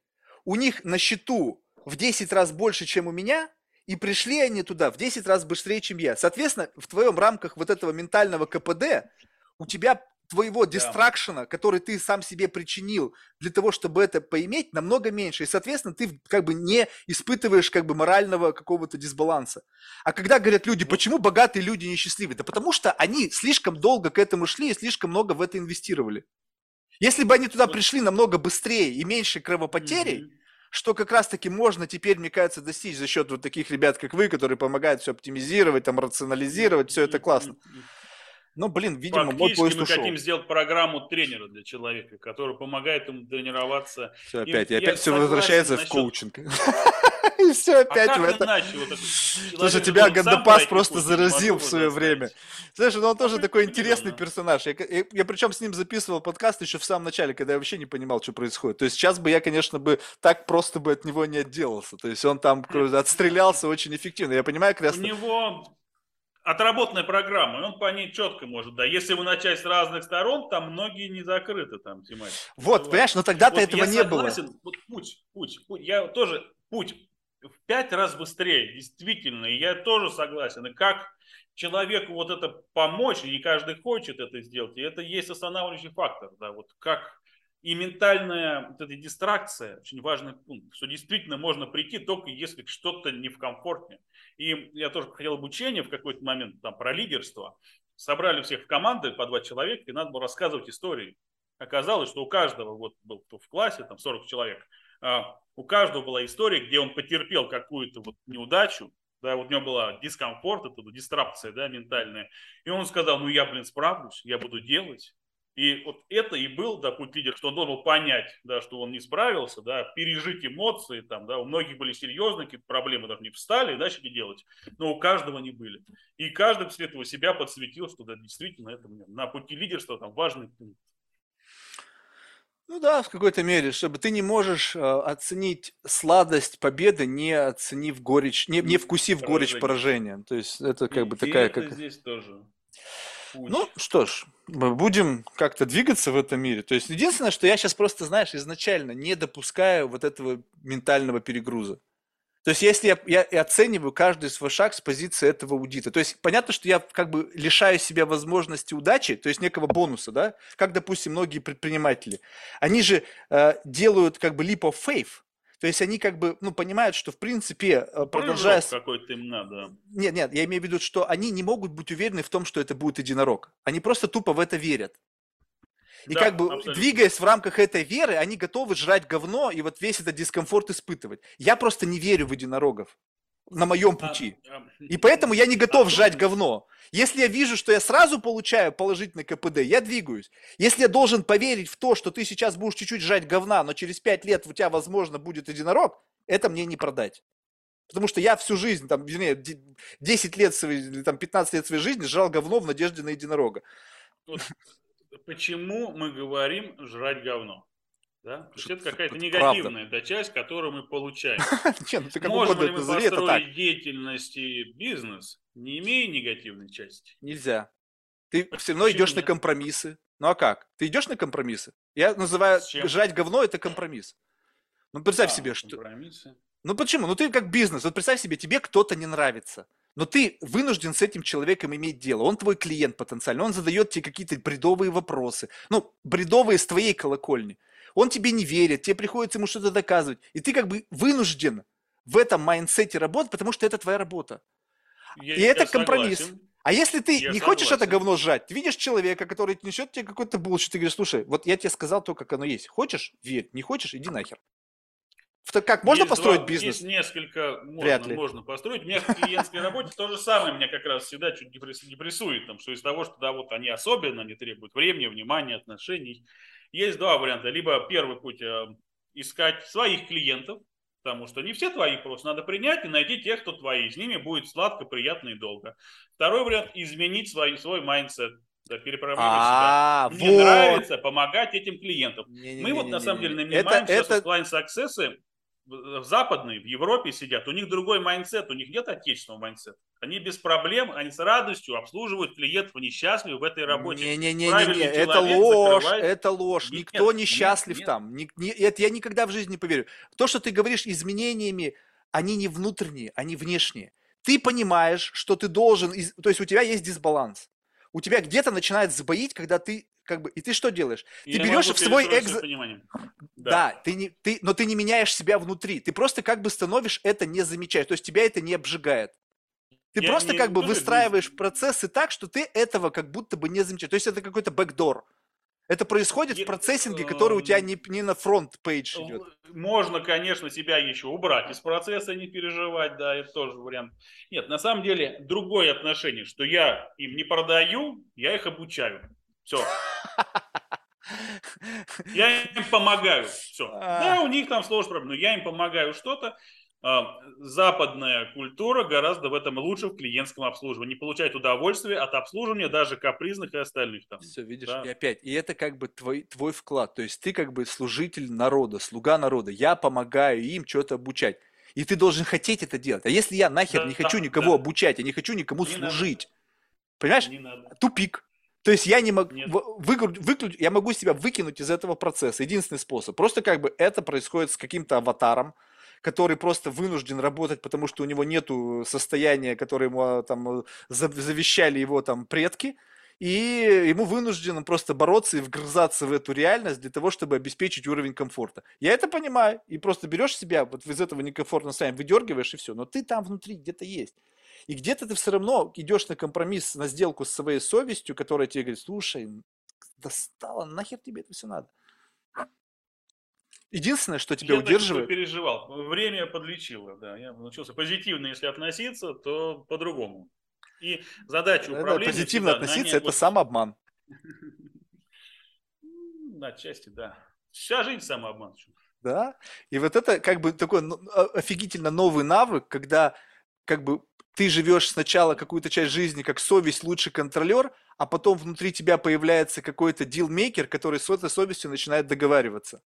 Speaker 1: у них на счету в 10 раз больше, чем у меня, и пришли они туда в 10 раз быстрее, чем я. Соответственно, в твоем рамках вот этого ментального КПД у тебя твоего дистракшена, который ты сам себе причинил для того, чтобы это поиметь, намного меньше. И, соответственно, ты как бы не испытываешь как бы морального какого-то дисбаланса. А когда говорят люди, почему богатые люди несчастливы? Да потому что они слишком долго к этому шли и слишком много в это инвестировали. Если бы они туда
Speaker 2: Вот.
Speaker 1: пришли намного быстрее и меньше кровопотерей,
Speaker 2: Мгм.
Speaker 1: Что как раз-таки можно теперь, мне кажется, достичь за счет вот таких ребят, как вы, которые помогают все оптимизировать, там, рационализировать, все это классно. Но, блин, видимо, мой
Speaker 2: Фактически
Speaker 1: поезд
Speaker 2: мы
Speaker 1: ушел.
Speaker 2: хотим сделать программу тренера для человека, который помогает ему тренироваться.
Speaker 1: Все опять, и опять все
Speaker 2: согласен
Speaker 1: возвращается в
Speaker 2: насчет-
Speaker 1: коучинг. [LAUGHS] И все
Speaker 2: А
Speaker 1: опять в это. [LAUGHS] Слушай, тебя Гандапас просто заразил в свое время. Знаешь, ну он тоже такой интересный персонаж. Я, причем с ним записывал подкаст еще в самом начале, когда я вообще не понимал, что происходит. То есть сейчас бы я, конечно, бы так просто бы от него не отделался. То есть он там [LAUGHS] отстрелялся очень эффективно. Я понимаю, раз...
Speaker 2: У него отработанная программа, и он по ней четко может, да. Если его начать с разных сторон, там многие не закрыты там тематики.
Speaker 1: Вот, понимаешь, но тогда-то
Speaker 2: Вот
Speaker 1: этого
Speaker 2: я
Speaker 1: не было.
Speaker 2: согласен, Вот путь, путь, путь. Я тоже путь в пять раз быстрее, действительно. И я тоже согласен. И как человеку вот это помочь, и не каждый хочет это сделать, и это есть останавливающий фактор, да, вот как и ментальная вот эта дистракция, очень важный пункт, что действительно можно прийти только если что-то не в комфорте. И я тоже проходил обучение в какой-то момент там про лидерство. Собрали всех в команды по два человека, и надо было рассказывать истории. Оказалось, что у каждого, вот был кто в классе, там 40 человек, у каждого была история, где он потерпел какую-то вот неудачу, да, вот у него была дискомфорт, это вот дистрапция, да, ментальная. И он сказал, ну я, блин, справлюсь, я буду делать. И вот это и был, да, путь лидера, что он должен понять, да, что он не справился, да, пережить эмоции, там, да, у многих были серьезные какие-то проблемы, даже не встали начали делать, но у каждого они были. И каждый после этого себя подсветил, что да, действительно, это на пути лидерства там важный пункт.
Speaker 1: Ну да, в какой-то мере, чтобы ты не можешь э, оценить сладость победы, не оценив горечь, не, не вкусив горечь
Speaker 2: Поражение.
Speaker 1: поражения. То есть это как бы
Speaker 2: И
Speaker 1: такая,
Speaker 2: это
Speaker 1: как...
Speaker 2: здесь тоже путь.
Speaker 1: Ну, что ж, мы будем как-то двигаться в этом мире. То есть единственное, что я сейчас просто, знаешь, изначально не допускаю вот этого ментального перегруза. То есть если я, я и оцениваю каждый свой шаг с позиции этого аудита. То есть понятно, что я как бы лишаю себя возможности удачи, то есть некого бонуса, да, как, допустим, многие предприниматели. Они же э, делают как бы leap of faith. То есть они как бы, ну, понимают, что в принципе, э, продолжая...
Speaker 2: Какой-то им надо.
Speaker 1: Нет, нет, я имею в виду, что они не могут быть уверены в том, что это будет единорог. Они просто тупо в это верят. И
Speaker 2: Да,
Speaker 1: как бы,
Speaker 2: абсолютно.
Speaker 1: двигаясь в рамках этой веры, они готовы жрать говно и вот весь этот дискомфорт испытывать. Я просто не верю в единорогов на моем пути. И поэтому я не готов жрать говно. Если я вижу, что я сразу получаю положительный КПД, я двигаюсь. Если я должен поверить в то, что ты сейчас будешь чуть-чуть жрать говна, но через 5 лет у тебя, возможно, будет единорог, это мне не продать. Потому что я всю жизнь, там, вернее, де- 10 лет своей, или там 15 лет своей жизни жрал говно в надежде на единорога.
Speaker 2: вот почему мы говорим жрать говно? Да? То есть это какая-то
Speaker 1: правда.
Speaker 2: негативная да, часть, которую мы получаем. [LAUGHS]
Speaker 1: Не, ну ты как
Speaker 2: Можем
Speaker 1: угодно
Speaker 2: ли мы
Speaker 1: назови, это так.
Speaker 2: построить деятельность и бизнес, не имея негативной части?
Speaker 1: Нельзя. Ты все равно идешь на
Speaker 2: нет?
Speaker 1: компромиссы. Ну а как? Ты идешь на компромиссы? Я называю жрать говно это компромисс. Ну представь себе, что...
Speaker 2: компромиссы.
Speaker 1: Ну почему? Ну ты как бизнес. Вот представь себе, тебе кто-то не нравится. Но ты вынужден с этим человеком иметь дело. Он твой клиент потенциально. Он задает тебе какие-то бредовые вопросы. Ну, бредовые с твоей колокольни. Он тебе не верит, тебе приходится ему что-то доказывать. И ты как бы вынужден в этом mindset е работать, потому что это твоя работа.
Speaker 2: Я-
Speaker 1: И это
Speaker 2: я
Speaker 1: компромисс.
Speaker 2: согласен.
Speaker 1: А если ты
Speaker 2: Я
Speaker 1: не хочешь это
Speaker 2: согласен.
Speaker 1: говно сжать, ты видишь человека, который несет тебе какой-то bullshit, ты говоришь, слушай, вот я тебе сказал то, как оно есть. Хочешь? Верь. Не хочешь? Иди нахер. В как можно
Speaker 2: Есть
Speaker 1: построить
Speaker 2: два-
Speaker 1: бизнес?
Speaker 2: Есть несколько,
Speaker 1: Вряд
Speaker 2: можно,
Speaker 1: ли.
Speaker 2: можно построить. У меня в клиентской работе то же самое меня как раз всегда чуть депресс- депрессует, там, что из того, что да, вот они особенно, они требуют времени, внимания, отношений. Есть два варианта. Либо первый путь э, искать своих клиентов, потому что не все твои, просто надо принять и найти тех, кто твои. С ними будет сладко, приятно и долго. Второй вариант – изменить свой, свой mindset, да, перепрограммировать
Speaker 1: А,
Speaker 2: себя. Мне
Speaker 1: вот.
Speaker 2: нравится помогать этим клиентам. Мы вот на самом деле
Speaker 1: это,
Speaker 2: нанимаем сейчас
Speaker 1: это,
Speaker 2: оффлайн success ы в западные, в Европе сидят, у них другой mindset, у них нет отечественного mindset а. Они без проблем, они с радостью обслуживают клиентов, они счастливы в этой работе.
Speaker 1: Не-не-не-не,
Speaker 2: Правильный
Speaker 1: это
Speaker 2: человек
Speaker 1: ложь,
Speaker 2: закрывает-
Speaker 1: это ложь.
Speaker 2: Нет,
Speaker 1: Никто не
Speaker 2: нет,
Speaker 1: счастлив
Speaker 2: нет.
Speaker 1: там. Ни- ни- это я никогда в жизни не поверю. То, что ты говоришь изменениями, они не внутренние, они внешние. Ты понимаешь, что ты должен, то есть у тебя есть дисбаланс. У тебя где-то начинает сбоить, когда ты как бы, и ты что делаешь?
Speaker 2: Я
Speaker 1: берешь в свой экзо-
Speaker 2: понимание.
Speaker 1: Да, ты не, ты, но ты не меняешь себя внутри. Ты просто как бы становишь это не замечаешь. То есть тебя это не обжигает. Ты
Speaker 2: Я
Speaker 1: просто
Speaker 2: не
Speaker 1: как бы выстраиваешь
Speaker 2: не-
Speaker 1: процессы так, что ты этого как будто бы не замечаешь. То есть это какой-то бэкдор. Это происходит в процессинге, который у тебя не, не на front page идет.
Speaker 2: Можно, конечно, себя еще убрать из процесса, не переживать, да, это тоже вариант. Нет, на самом деле другое отношение, что я им не продаю, я их обучаю. Все. [LAUGHS] Я им помогаю. Все.
Speaker 1: А.
Speaker 2: Да, у них там проблема, но я им помогаю что-то. А, Западная культура гораздо в этом лучше в клиентском обслуживании. Получает удовольствие от обслуживания даже капризных и остальных там.
Speaker 1: Все, видишь,
Speaker 2: да.
Speaker 1: и опять, и это как бы твой, твой вклад. То есть ты как бы служитель народа, слуга народа. Я помогаю им что-то обучать. И ты должен хотеть это делать. А если я нахер
Speaker 2: Да,
Speaker 1: не хочу
Speaker 2: да,
Speaker 1: никого
Speaker 2: да.
Speaker 1: обучать, я не хочу никому
Speaker 2: Не надо.
Speaker 1: служить. Понимаешь?
Speaker 2: Не надо.
Speaker 1: тупик. То есть я не могу,
Speaker 2: Нет.
Speaker 1: выключить, я могу себя выкинуть из этого процесса. Единственный способ. Просто как бы это происходит с каким-то аватаром, который просто вынужден работать, потому что у него нету состояния, которое ему а, там э, за- завещали его там предки, и ему вынужден просто бороться и вгрызаться в эту реальность для того, чтобы обеспечить уровень комфорта. Я это понимаю, и просто берешь себя вот из этого некомфортного состояния, выдергиваешь и все, но ты там внутри где-то есть. И где-то ты все равно идешь на компромисс, на сделку с своей совестью, которая тебе говорит, слушай, достало, нахер тебе это все надо. Единственное, что тебя
Speaker 2: я
Speaker 1: удерживает,
Speaker 2: переживал. Время подлечило, да. Я научился позитивно, если относиться, то по-другому. И задача управления...
Speaker 1: позитивно
Speaker 2: всегда
Speaker 1: относиться, это самообман.
Speaker 2: М, [LAUGHS] Отчасти, да. Вся жизнь самообман.
Speaker 1: Да? И вот это как бы такой ну, офигительно новый навык, когда как бы ты живешь сначала какую-то часть жизни как совесть, лучший контролер, а потом внутри тебя появляется какой-то дилмейкер, который с этой совестью начинает договариваться.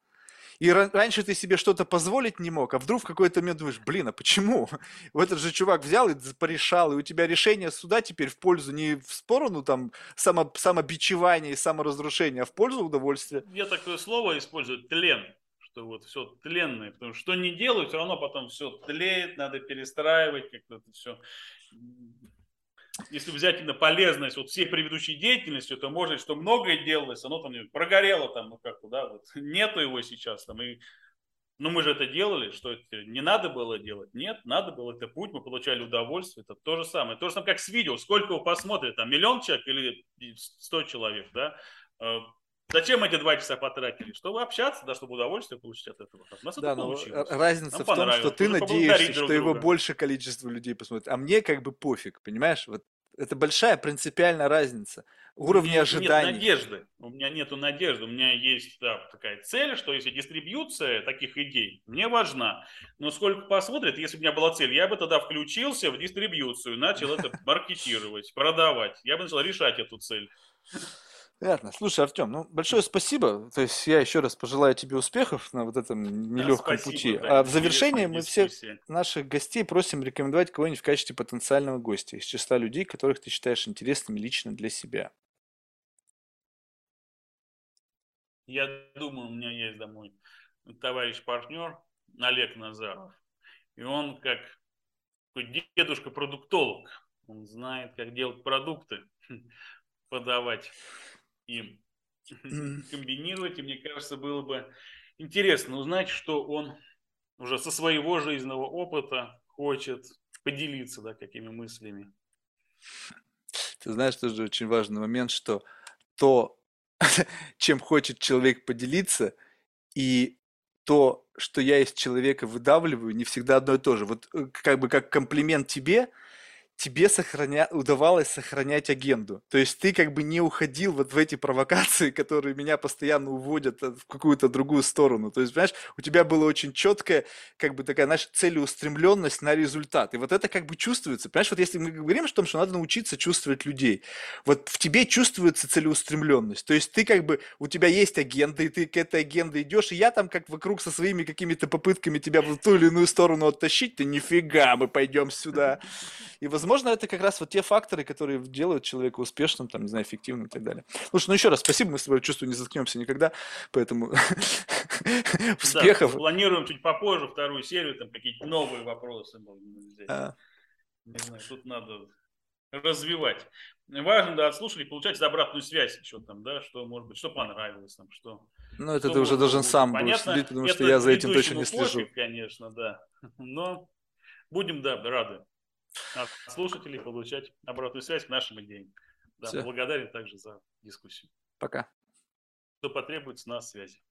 Speaker 1: И ра- раньше ты себе что-то позволить не мог, а вдруг в какой-то момент думаешь, блин, а почему? [LAUGHS] Вот этот же чувак взял и порешал, и у тебя решение суда теперь в пользу не в сторону там само, самобичевания и саморазрушения, а в пользу удовольствия.
Speaker 2: Я такое слово использую, тлен. Что вот все тленное. Потому что что не делают, все равно потом все тлеет, надо перестраивать как-то это все. Если взять именно полезность вот всей предыдущей деятельности, то может, что многое делалось, оно там прогорело там, ну как-то, да, вот [LAUGHS] нету его сейчас там. И, ну мы же это делали, что это не надо было делать? Нет, надо было, это путь, мы получали удовольствие, это то же самое. То же самое, как с видео, сколько его посмотрит, там миллион человек или 100 человек, да, Э, Зачем эти два часа потратили? Чтобы общаться, да, чтобы удовольствие получить от этого. У нас
Speaker 1: Да,
Speaker 2: это
Speaker 1: но
Speaker 2: получилось.
Speaker 1: разница
Speaker 2: Нам
Speaker 1: в том, что ты
Speaker 2: Нужно
Speaker 1: надеешься,
Speaker 2: поблагодарить
Speaker 1: что
Speaker 2: друг
Speaker 1: его больше количество людей посмотрит, а мне как бы пофиг, понимаешь? Вот это большая принципиальная разница
Speaker 2: У
Speaker 1: уровня
Speaker 2: меня
Speaker 1: ожиданий.
Speaker 2: Нет надежды. У меня нету надежды. У меня есть да, такая цель, что если дистрибьюция таких идей мне важна. Но сколько посмотрит, если бы у меня была цель, я бы тогда включился в дистрибьюцию, начал это [LAUGHS] маркетировать, продавать. Я бы начал решать эту цель.
Speaker 1: Понятно. Слушай, Артем, ну большое спасибо. То есть я еще раз пожелаю тебе успехов на вот этом нелегком
Speaker 2: Спасибо,
Speaker 1: пути.
Speaker 2: да,
Speaker 1: А в завершение мы всех наших гостей просим рекомендовать кого-нибудь в качестве потенциального гостя из числа людей, которых ты считаешь интересными лично для себя.
Speaker 2: Я думаю, у меня есть домой товарищ-партнер Олег Назаров. И он как дедушка-продуктолог. Он знает, как делать продукты, [LAUGHS] подавать
Speaker 1: Мгм. [CLEARS THROAT]
Speaker 2: комбинировать. И мне кажется, было бы интересно узнать, что он уже со своего жизненного опыта хочет поделиться да, какими мыслями.
Speaker 1: Ты знаешь, тоже очень важный момент, что то, [LAUGHS] чем хочет человек поделиться, и то, что я из человека выдавливаю, не всегда одно и то же. Вот э, как бы как комплимент тебе, тебе сохраня... удавалось сохранять агенду. То есть ты как бы не уходил вот в эти провокации, [LAUGHS] которые меня постоянно уводят э, в какую-то другую сторону. То есть, понимаешь, у тебя была очень четкая, как бы такая, знаешь, целеустремленность на результат. И вот это как бы чувствуется. Понимаешь, вот если мы говорим о том, что надо научиться чувствовать людей, вот в тебе чувствуется целеустремленность. То есть ты как бы, у тебя есть агенда, и ты к этой агенде идешь, и я там как вокруг со своими какими-то попытками тебя в ту или иную сторону оттащить, ты нифига, мы пойдем сюда. [LAUGHS] И, возможно, это как раз вот те факторы, которые делают человека успешным, там, не знаю, эффективным и так далее. Слушай, ну еще раз спасибо, мы с тобой, чувствую, не заткнемся никогда, поэтому [LAUGHS] успехов.
Speaker 2: Планируем чуть попозже вторую серию, там какие-то новые вопросы можно взять.
Speaker 1: А,
Speaker 2: Не знаю, тут надо развивать. Важно, да, от слушателей получать обратную связь еще там, да, что, может быть, что понравилось там, что...
Speaker 1: Ну, это
Speaker 2: что
Speaker 1: ты уже должен сам будешь
Speaker 2: Понятно,
Speaker 1: следить, потому что я за этим точно не слежу.
Speaker 2: конечно, да. Но будем, да, рады от слушателей получать обратную связь к нашим идеям. Да, благодарен также за дискуссию.
Speaker 1: Пока.
Speaker 2: Что потребуется на связи.